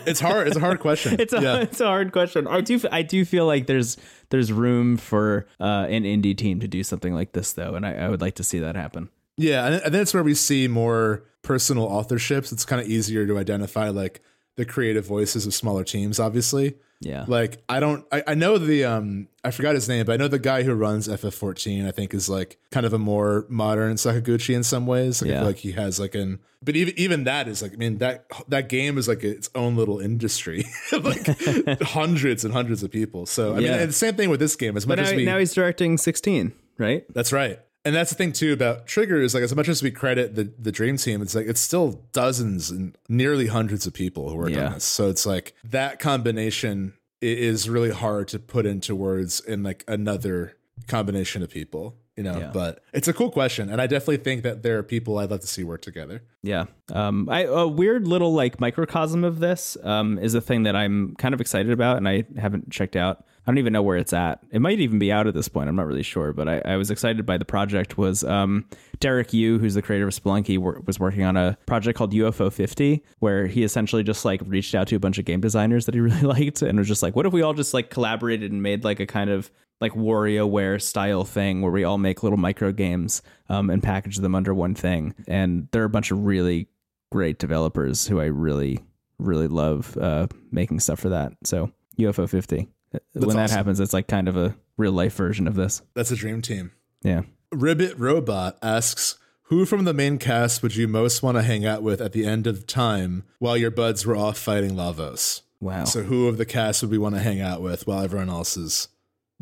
It's hard. It's a hard question. It's a yeah. [LAUGHS] it's a hard question. I do I do feel like there's there's room for uh, an indie team to do something like this though, and I, I would like to see that happen. Yeah, and and then it's where we see more personal authorships. It's kind of easier to identify like the creative voices of smaller teams, obviously. Yeah. Like I don't I, I know the um I forgot his name, but I know the guy who runs FF14 I think is like kind of a more modern Sakaguchi in some ways. Like I Yeah. feel like he has like an but even even that is like I mean that that game is like its own little industry. [LAUGHS] like [LAUGHS] hundreds and hundreds of people. So I Yeah. mean and the same thing with this game as but much now, as we now he's directing 16, right? That's right. And that's the thing too about Trigger is like as much as we credit the the dream team, it's like it's still dozens and nearly hundreds of people who worked Yeah. on this. So it's like that combination is really hard to put into words in like another combination of people, you know. Yeah. But it's a cool question, and I definitely think that there are people I'd love to see work together. Yeah. Um, I, a weird little like microcosm of this um, is a thing that I'm kind of excited about, and I haven't checked out. I don't even know where it's at. It might even be out at this point. I'm not really sure, but I, I was excited by the project. Was um, Derek Yu, who's the creator of Spelunky, wor- was working on a project called UFO 50, where he essentially just like reached out to a bunch of game designers that he [LAUGHS] really liked, and was just like, "What if we all just like collaborated and made like a kind of like WarioWare style thing where we all make little micro games um, and package them under one thing?" And there are a bunch of really great developers who I really, really love uh, making stuff for that. So UFO 50. When that awesome. happens, it's like kind of a real life version of this. That's a dream team. Yeah. Ribbit Robot asks, Who from the main cast would you most want to hang out with at the end of time while your buds were off fighting Lavos? Wow. So who of the cast would we want to hang out with while everyone else is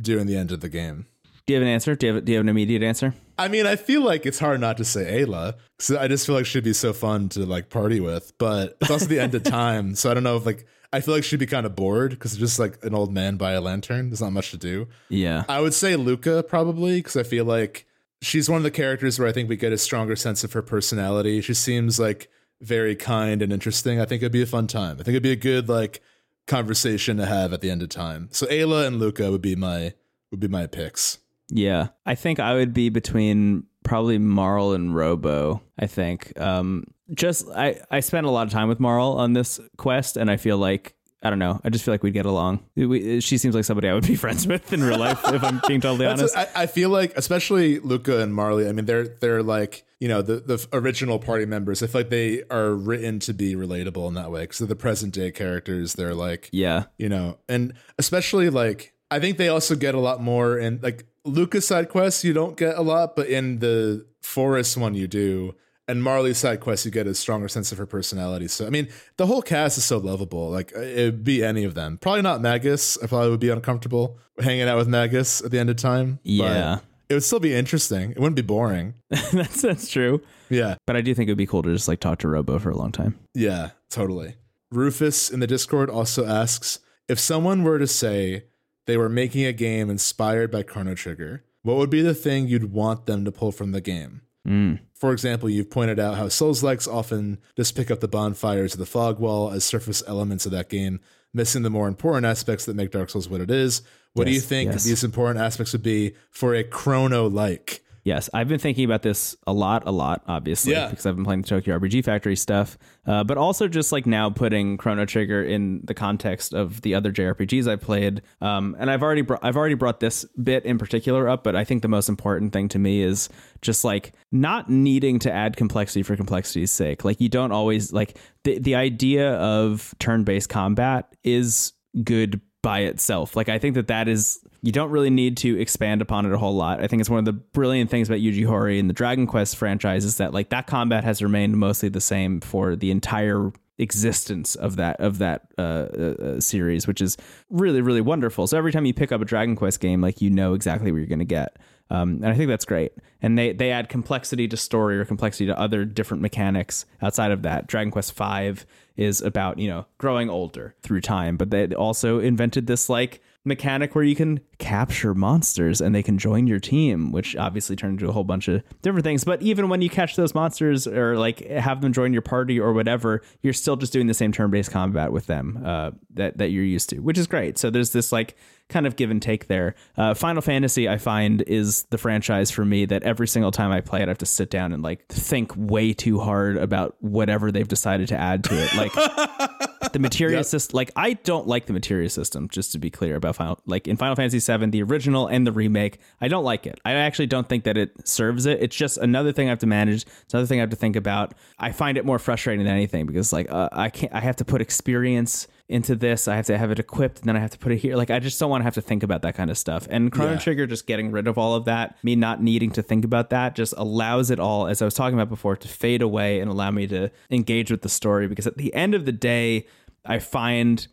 doing the end of the game? do you have an answer? Do you have, do you have an immediate answer? I mean, I feel like it's hard not to say Ayla because I just feel like she'd be so fun to like party with. But it's also the end of [LAUGHS] time, so I don't know if like I feel like she'd be kind of bored because it's just like an old man by a lantern. There's not much to do. Yeah. I would say Lucca probably because I feel like she's one of the characters where I think we get a stronger sense of her personality. She seems like very kind and interesting. I think it'd be a fun time. I think it'd be a good like conversation to have at the end of time. So Ayla and Lucca would be my would be my picks. Yeah. I think I would be between probably Marle and Robo, I think. Um just I I spent a lot of time with Marle on this quest and I feel like I don't know. I just feel like we'd get along. We, she seems like somebody I would be [LAUGHS] friends with in real life, if I'm being totally honest. I, I feel like, especially Lucca and Marle. I mean, they're they're like you know the the original party members. I feel like they are written to be relatable in that way because they're the present day characters. They're like yeah, you know, and especially like I think they also get a lot more in like Lucca's side quests. You don't get a lot, but in the forest one, you do and Marle's side quests you get a stronger sense of her personality. So, I mean, the whole cast is so lovable. Like, uh, it'd be any of them. Probably not Magus. I probably would be uncomfortable hanging out with Magus at the end of time. Yeah. It would still be interesting. It wouldn't be boring. [LAUGHS] that's that's true. Yeah. But I do think it would be cool to just like talk to Robo for a long time. Yeah, totally. Rufus in the Discord also asks if someone were to say they were making a game inspired by Chrono Trigger, what would be the thing you'd want them to pull from the game? Mm. For example, you've pointed out how Souls likes often just pick up the bonfires of the fog wall as surface elements of that game, missing the more important aspects that make Dark Souls what it is. What yes, do you think yes. these important aspects would be for a chrono like? Yes, I've been thinking about this a lot, a lot, obviously, yeah. because I've been playing the Tokyo RPG Factory stuff, uh, but also just like now putting Chrono Trigger in the context of the other JRPGs I've played. Um, and I've already br- I've already brought this bit in particular up, but I think the most important thing to me is just like not needing to add complexity for complexity's sake. Like you don't always like the the idea of turn based combat is good by itself. Like I think that that is you don't really need to expand upon it a whole lot. I think it's one of the brilliant things about Yuji Horii and the Dragon Quest franchise is that like that combat has remained mostly the same for the entire existence of that of that uh, uh, uh, series, which is really really wonderful. So every time you pick up a Dragon Quest game, like you know exactly what you're going to get, um, and I think that's great. And they they add complexity to story or complexity to other different mechanics outside of that. Dragon Quest Five is about you know growing older through time, but they also invented this like mechanic where you can capture monsters and they can join your team, which obviously turned into a whole bunch of different things. But even when you catch those monsters or like have them join your party or whatever, you're still just doing the same turn-based combat with them uh, that that you're used to, which is great. So there's this like kind of give and take there. Uh, Final Fantasy, I find, is the franchise for me that every single time I play it, I have to sit down and like think way too hard about whatever they've decided to add to it. Like [LAUGHS] the materia yep. system like i don't like the materia system just to be clear about final like in final fantasy 7 the original and the remake i don't like it. I actually don't think that it serves it. It's just another thing i have to manage. It's another thing i have to think about. I find it more frustrating than anything because like uh, i can't i have to put experience into this. I have to have it equipped, and then I have to put it here. Like I just don't want to have to think about that kind of stuff. And Chrono yeah. Trigger just getting rid of all of that, me not needing to think about that, just allows it all, as I was talking about before, to fade away and allow me to engage with the story. Because at the end of the day, I find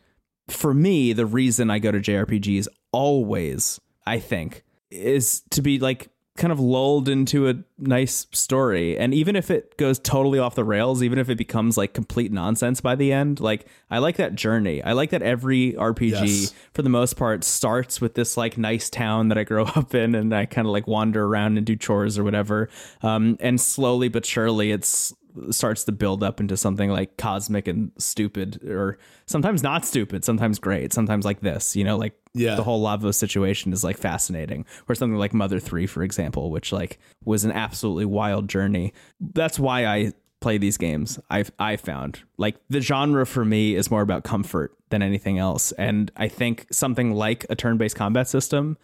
for me the reason I go to JRPGs always, I think, is to be like kind of lulled into a nice story. And even if it goes totally off the rails, even if it becomes like complete nonsense by the end, like I like that journey. I like that every RPG yes. for the most part starts with this like nice town that I grow [LAUGHS] up in and I kind of like wander around and do chores or whatever. Um, and slowly but surely it's starts to build up into something like cosmic and stupid or sometimes not stupid sometimes great sometimes like this you know like yeah. the whole Lavos situation is like fascinating. Or something like mother 3 for example which like was an absolutely wild journey. That's why i play these games i've i found. Like the genre for me is more about comfort than anything else. And i think something like a turn-based combat system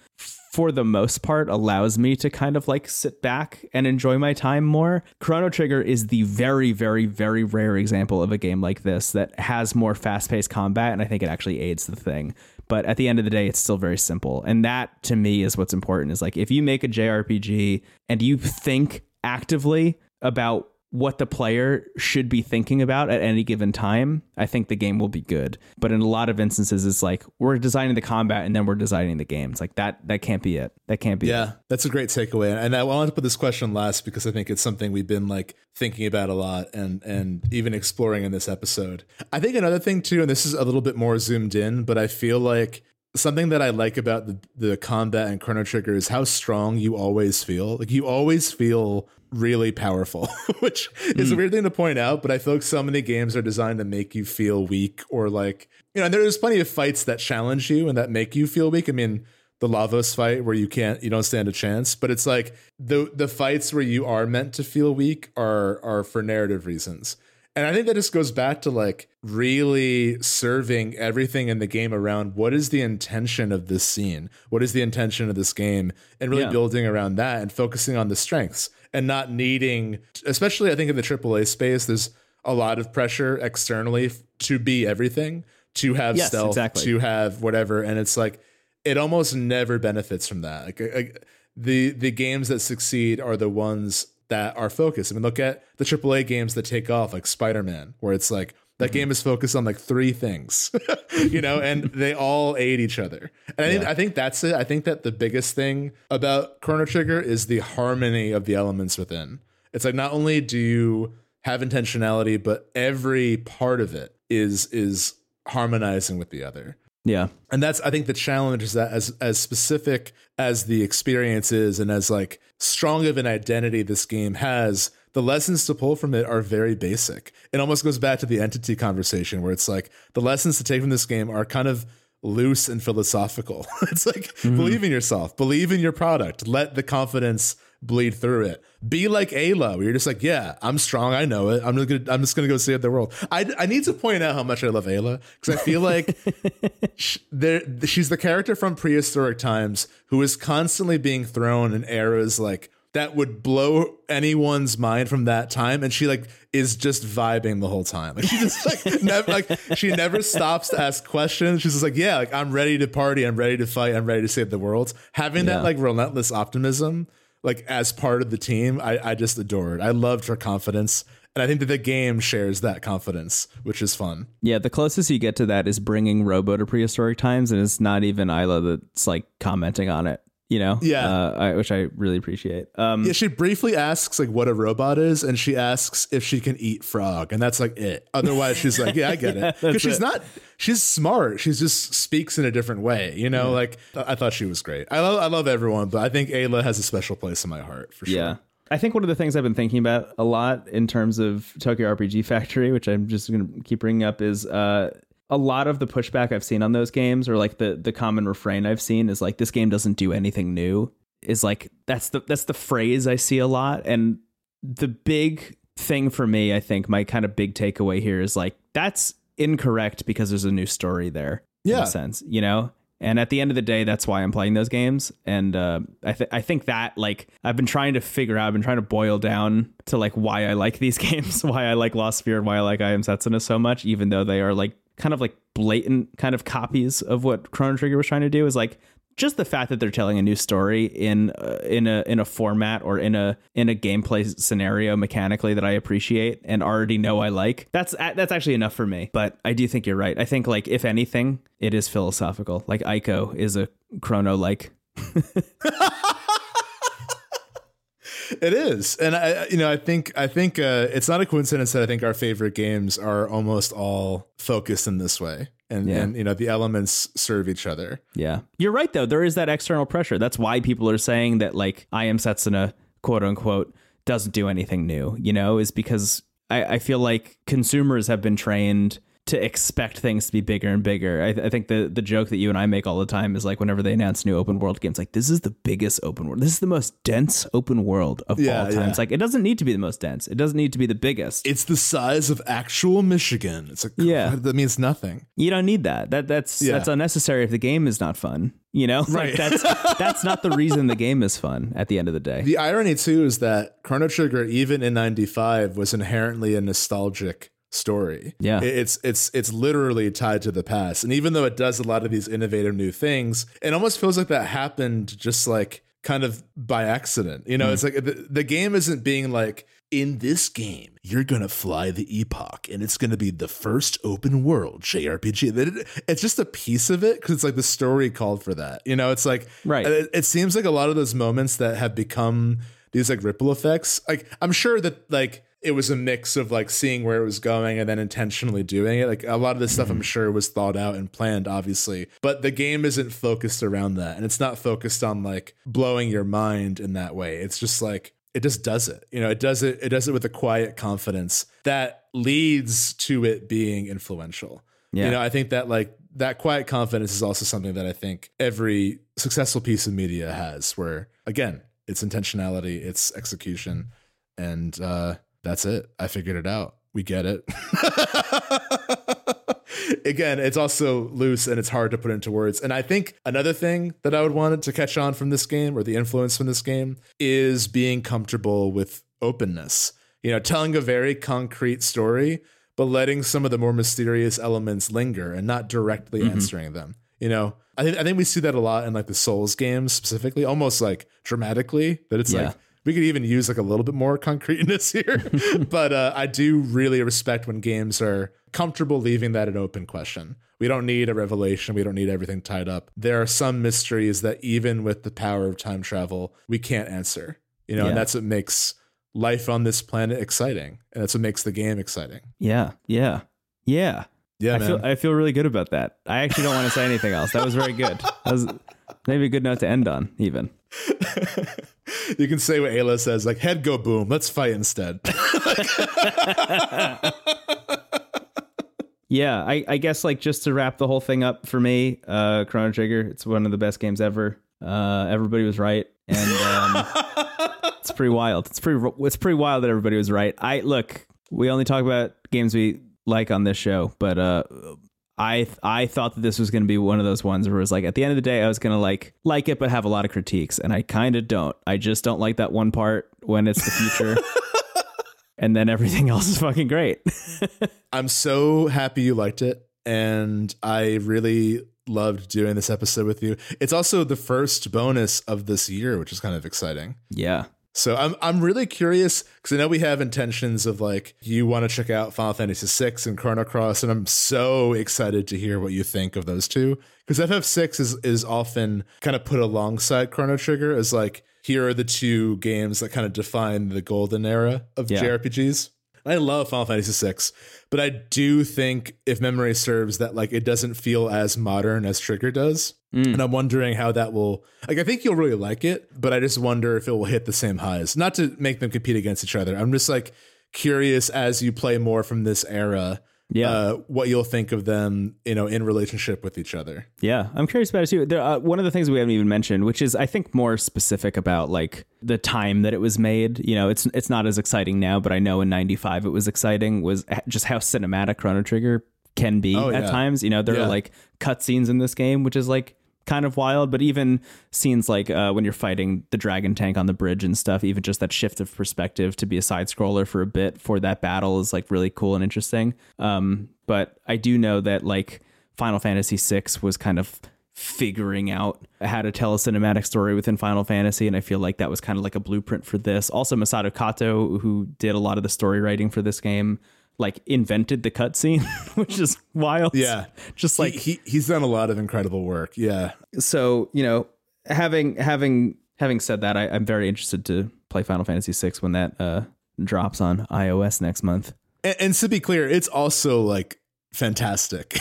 for the most part allows me to kind of like sit back and enjoy my time more. Chrono Trigger is the very, very, very rare example of a game like this that has more fast paced combat, and I think it actually aids the thing. But at the end of the day, it's still very simple. And that to me is what's important is like if you make a JRPG and you think actively about what the player should be thinking about at any given time, I think the game will be good. But in a lot of instances, it's like we're designing the combat and then we're designing the game. It's like that that can't be it. That can't be yeah, it. that's a great takeaway. And I wanted to put this question last because I think it's something we've been like thinking about a lot and and even exploring in this episode. I think another thing too, and this is a little bit more zoomed in, but I feel like something that I like about the, the combat and Chrono Trigger is how strong you always feel. Like you always feel really powerful, [LAUGHS] which is mm. a hmm. weird thing to point out, but I feel like so many games are designed to make you feel weak or like, you know, and there's plenty of fights that challenge you and that make you feel weak. I mean, the Lavos fight where you can't you don't stand a chance, but it's like the the fights where you are meant to feel weak are are for narrative reasons. And I think that just goes back to like really serving everything in the game around what is the intention of this scene? What is the intention of this game? And really Yeah. building around that and focusing on the strengths and not needing, especially I think in the AAA space, there's a lot of pressure externally to be everything, to have Yes, stealth, exactly. to have whatever. And it's like, it almost never benefits from that. Like, uh, like the the games that succeed are the ones that are focused. I mean, look at the AAA games that take off, like Spider Man, where it's like that Mm-hmm. game is focused on like three things, [LAUGHS] you know, and they all aid each other. And I think I think that's it. I think that the biggest thing about Chrono Trigger is the harmony of the elements within. It's like not only do you have intentionality, but every part of it is is harmonizing with the other Yeah. and that's i think the challenge is that as as specific as the experience is and as like strong of an identity this game has the lessons to pull from it are very basic. It almost goes back to the entity conversation where it's like the lessons to take from this game are kind of loose and philosophical. [LAUGHS] It's like mm-hmm. believe in yourself believe in your product let the confidence bleed through it. Be like Ayla where you're just like yeah I'm strong I know it I'm just gonna I'm just gonna go save the world. I, I need to point out how much I love Ayla because I feel like [LAUGHS] sh- there she's the character from prehistoric times who is constantly being thrown in eras like that would blow anyone's mind from that time. And she like is just vibing the whole time. Like she just like [LAUGHS] never like she never stops to ask questions. She's just like yeah like i'm ready to party. I'm ready to fight. I'm ready to save the world. Having Yeah. that like relentless optimism like as part of the team i i just adored i loved her confidence. And i think that the game shares that confidence which is fun. Yeah, the closest you get to that is bringing Robo to prehistoric times, and it's not even Ayla that's like commenting on it. You know, Yeah. uh, I, which I really appreciate. Um, Yeah, she briefly asks like what a robot is, and she asks if she can eat frog, and that's like it. Otherwise, she's like, "Yeah, I get it," [LAUGHS] because she's it. not. She's smart. She just speaks in a different way. You know, like I thought she was great. I love, I love everyone, but I think Ayla has a special place in my heart for sure. Yeah. I think one of the things I've been thinking about a lot in terms of Tokyo RPG Factory, which I'm just going to keep bringing up, is uh, a lot of the pushback I've seen on those games, or like the the common refrain I've seen, is like this game doesn't do anything new. Is like that's the that's the phrase I see a lot, and the big thing for me, I think, my kind of big takeaway here is like that's incorrect because there's a new story there. in Yeah. a sense, you know. And at the end of the day, that's why I'm playing those games. And uh, I th- I think that like I've been trying to figure out, I've been trying to boil down to like why I like these [LAUGHS] games, why I like Lost Sphear, and why I like I Am Setsuna so much, even though they are like kind of like blatant kind of copies of what Chrono Trigger was trying to do. Is like just the fact that they're telling a new story in uh, in a in a format or in a in a gameplay scenario mechanically that I appreciate and already know I like. That's that's actually enough for me. But I do think you're right. I think like if anything, it is philosophical. Like Ico is a chrono like. [LAUGHS] [LAUGHS] It is, and I, you know, I think, I think uh, it's not a coincidence that I think our favorite games are almost all focused in this way, and Yeah. and you know, the elements serve each other. Yeah. You're right though. There is that external pressure. That's why people are saying that like I am Setsuna, quote unquote, doesn't do anything new, you know, is because I, I feel like consumers have been trained to expect things to be bigger and bigger. I, I think the the joke that you and I make all the time is like whenever they announce new open world games, like this is the biggest open world. This is the most dense open world of Yeah, all time. yeah. It's like it doesn't need to be the most dense. It doesn't need to be the biggest. It's the size of actual Michigan. It's like Yeah. that means nothing. You don't need that. That that's Yeah. that's unnecessary if the game is not fun. You know, Right. like that's [LAUGHS] that's not the reason the game is fun at the end of the day. The irony too is that Chrono Trigger, even in '95, was inherently a nostalgic story. Yeah. It's it's it's literally tied to the past, and even though it does a lot of these innovative new things, it almost feels like that happened just like kind of by accident. You know, hmm. it's like the, the game isn't being like. In this game, you're gonna fly the epoch, and it's gonna be the first open world JRPG. It's just a piece of it because it's like the story called for that. You know, it's like Right. it, it seems like a lot of those moments that have become these like ripple effects. Like I'm sure that like it was a mix of like seeing where it was going and then intentionally doing it. Like a lot of this stuff I'm sure was thought out and planned, obviously. But the game isn't focused around that. And it's not focused on like blowing your mind in that way. It's just like it just does it. You know, it does it, it does it with a quiet confidence that leads to it being influential. Yeah. You know, I think that like that quiet confidence is also something that I think every successful piece of media has, where again, it's intentionality, it's execution, and uh, that's it. I figured it out. we get it. [LAUGHS] Again, it's also loose and it's hard to put into words. And I think another thing that I would want to catch on from this game or the influence from this game is being comfortable with openness. You know, telling a very concrete story, but letting some of the more mysterious elements linger and not directly Mm-hmm. answering them. You know, I think I think we see that a lot in like the Souls games specifically, almost like dramatically. That it's Yeah. like we could even use like a little bit more concreteness [LAUGHS] here. [LAUGHS] but uh, I do really respect when games are comfortable leaving that an open question. We don't need a revelation. We don't need everything tied up. There are some mysteries that even with the power of time travel, we can't answer. You know, Yeah. and that's what makes life on this planet exciting, and that's what makes the game exciting. Yeah, yeah, yeah. Yeah, I man. feel I feel really good about that. I actually don't want to say anything else. That was very good. That was maybe a good note to end on. Even [LAUGHS] you can say what Ayla says, like head go boom. Let's fight instead. [LAUGHS] yeah. I, I guess like just to wrap the whole thing up for me, uh, Chrono Trigger. It's one of the best games ever. Uh, everybody was right, and um, [LAUGHS] it's pretty wild. It's pretty it's pretty wild that everybody was right. I look. We only talk about games we like on this show, but uh, I I thought that this was going to be one of those ones where it was like at the end of the day I was going to like like it but have a lot of critiques and I kind of don't. I just don't like that one part when it's the future. [LAUGHS] and then everything else is fucking great. [LAUGHS] I'm so happy you liked it, and I really loved doing this episode with you. It's also the first bonus of this year, which is kind of exciting. yeah. So I'm I'm really curious because I know we have intentions of like you want to check out Final Fantasy VI and Chrono Cross, and I'm so excited to hear what you think of those two because FF6 is is often kind of put alongside Chrono Trigger as like here are the two games that kind of define the golden era of Yeah. JRPGs. I love Final Fantasy VI, but I do think if memory serves that like it doesn't feel as modern as Trigger does. Mm. And I'm wondering how that will like I think you'll really like it, but I just wonder if it will hit the same highs. Not to make them compete against each other. I'm just like curious as you play more from this era, Yeah. uh, what you'll think of them, you know, in relationship with each other. Yeah, I'm curious about it too. There, uh, one of the things we haven't even mentioned, which is I think more specific about like the time that it was made. You know, it's it's not as exciting now, but I know in '95 it was exciting. Was just how cinematic Chrono Trigger can be Oh, at yeah. times. You know, there Yeah. are like cutscenes in this game, which is like kind of wild. But even scenes like uh, when you're fighting the dragon tank on the bridge and stuff, even just that shift of perspective to be a side scroller for a bit for that battle is like really cool and interesting. Um, but I do know that like Final Fantasy VI was kind of figuring out how to tell a cinematic story within Final Fantasy, and I feel like that was kind of like a blueprint for this. Also, Masato Kato, who did a lot of the story writing for this game, like invented the cutscene, [LAUGHS] which is wild. Yeah. just like he, he he's done a lot of incredible work. Yeah. so you know having having having said that I, i'm very interested to play final fantasy VI when that uh drops on ios next month And, and to be clear, it's also like fantastic. [LAUGHS]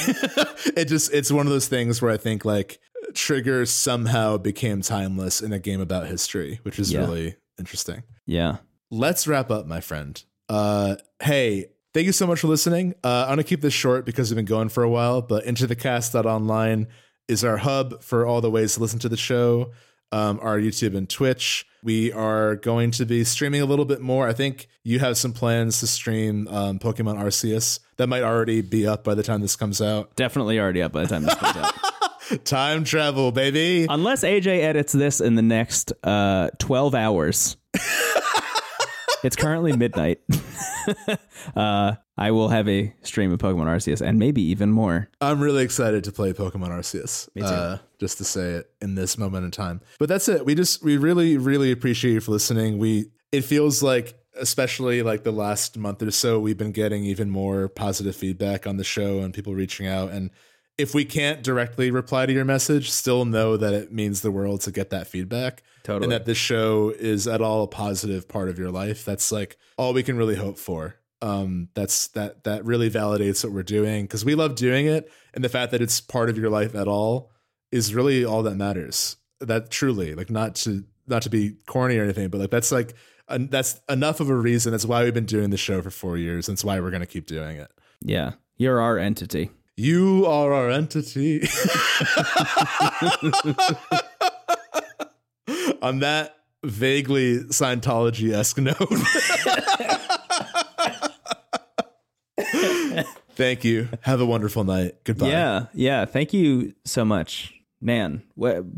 it just it's one of those things where I think like Trigger somehow became timeless in a game about history, which is Yeah. really interesting. yeah Let's wrap up, my friend. Uh hey, thank you so much for listening. Uh I'm gonna keep this short because we've been going for a while, but into the cast.online is our hub for all the ways to listen to the show. Um, our YouTube and Twitch. We are going to be streaming a little bit more. I think you have some plans to stream um, Pokemon Arceus. That might already be up by the time this comes out. definitely already up by the time this comes out [LAUGHS] Time travel, baby. unless aj edits this in the next uh 12 hours [LAUGHS] it's currently midnight [LAUGHS] uh i will have a stream of pokemon arceus and maybe even more I'm really excited to play Pokemon Arceus. Me too. Uh, just to say it in this moment in time. But that's it. We just we really really appreciate you for listening. We it feels like especially like the last month or so we've been getting even more positive feedback on the show and people reaching out and if we can't directly reply to your message, still know that it means the world to get that feedback. Totally. And that this show is at all a positive part of your life. That's like all we can really hope for. Um, that's that that really validates what we're doing because we love doing it, and the fact that it's part of your life at all is really all that matters. That truly, like, not to not to be corny or anything, but like that's like that's enough of a reason. That's why we've been doing the show for four years. That's why we're gonna keep doing it. yeah you're our entity You are our entity. [LAUGHS] On that vaguely Scientology esque note. [LAUGHS] Thank you. Have a wonderful night. Goodbye. Yeah, yeah. Thank you so much, man.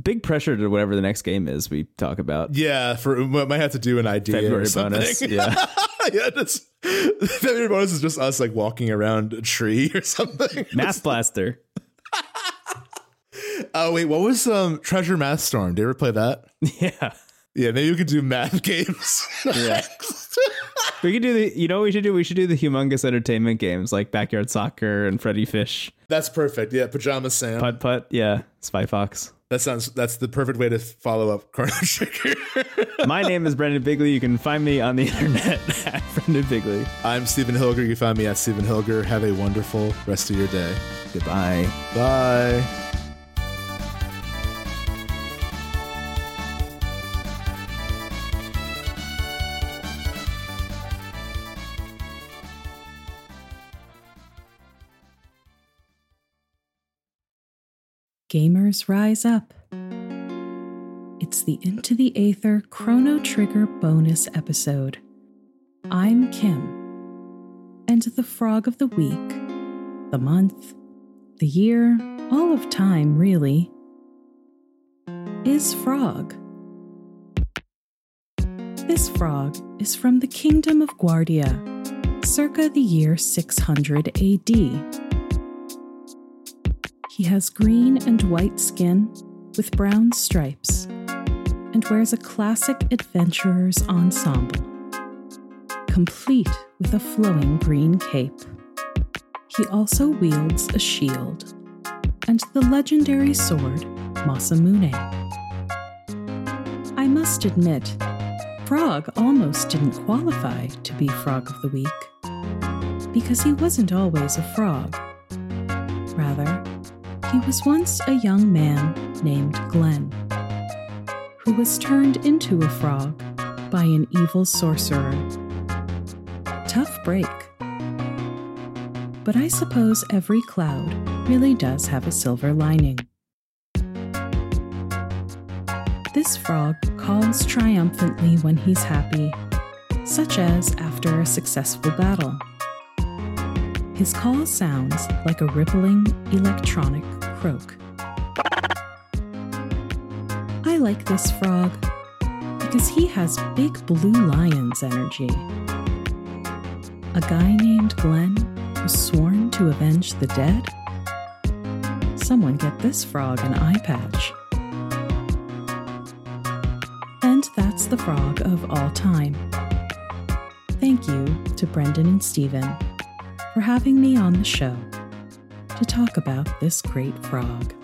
Big pressure to whatever the next game is we talk about. Yeah, for we might have to do an idea February bonus. [LAUGHS] Yeah. yeah, just February bonus is just us like walking around a tree or something. Math Blaster. Oh wait, what was um Treasure Math Storm? Did you ever play that? [LAUGHS] Yeah. Yeah, maybe you could do math [LAUGHS] games. Yeah. We could do the. You know what we should do? We should do the humongous entertainment games like backyard soccer and Freddi Fish, That's perfect. Yeah, Pajama Sam. putt putt. Yeah, Spy Fox. that sounds that's the perfect way to follow up [LAUGHS] Chrono Trigger. My name is Brendan Bigney. You can find me on the internet at Brendan Bigney. I'm Stephen Hilger. You can find me at Stephen Hilger. Have a wonderful rest of your day. Goodbye. Bye. Gamers Rise Up. It's the Into the Aether Chrono Trigger bonus episode. I'm Kim. And the frog of the week, the month, the year, all of time, really, is Frog. This frog is from the Kingdom of Guardia, circa the year 600 AD. He has green and white skin with brown stripes and wears a classic adventurer's ensemble, complete with a flowing green cape. He also wields a shield and the legendary sword Masamune. I must admit, Frog almost didn't qualify to be Frog of the Week because he wasn't always a frog. Rather, he was once a young man named Glenn, who was turned into a frog by an evil sorcerer. Tough break. But I suppose every cloud really does have a silver lining. This frog calls triumphantly when he's happy, such as after a successful battle. His call sounds like a rippling electronic croak. I like this frog because he has big blue lion's energy. A guy named Glenn was sworn to avenge the dead? Someone get this frog an eye patch. And that's the frog of all time. Thank you to Brendan and Stephen for having me on the show to talk about this great frog.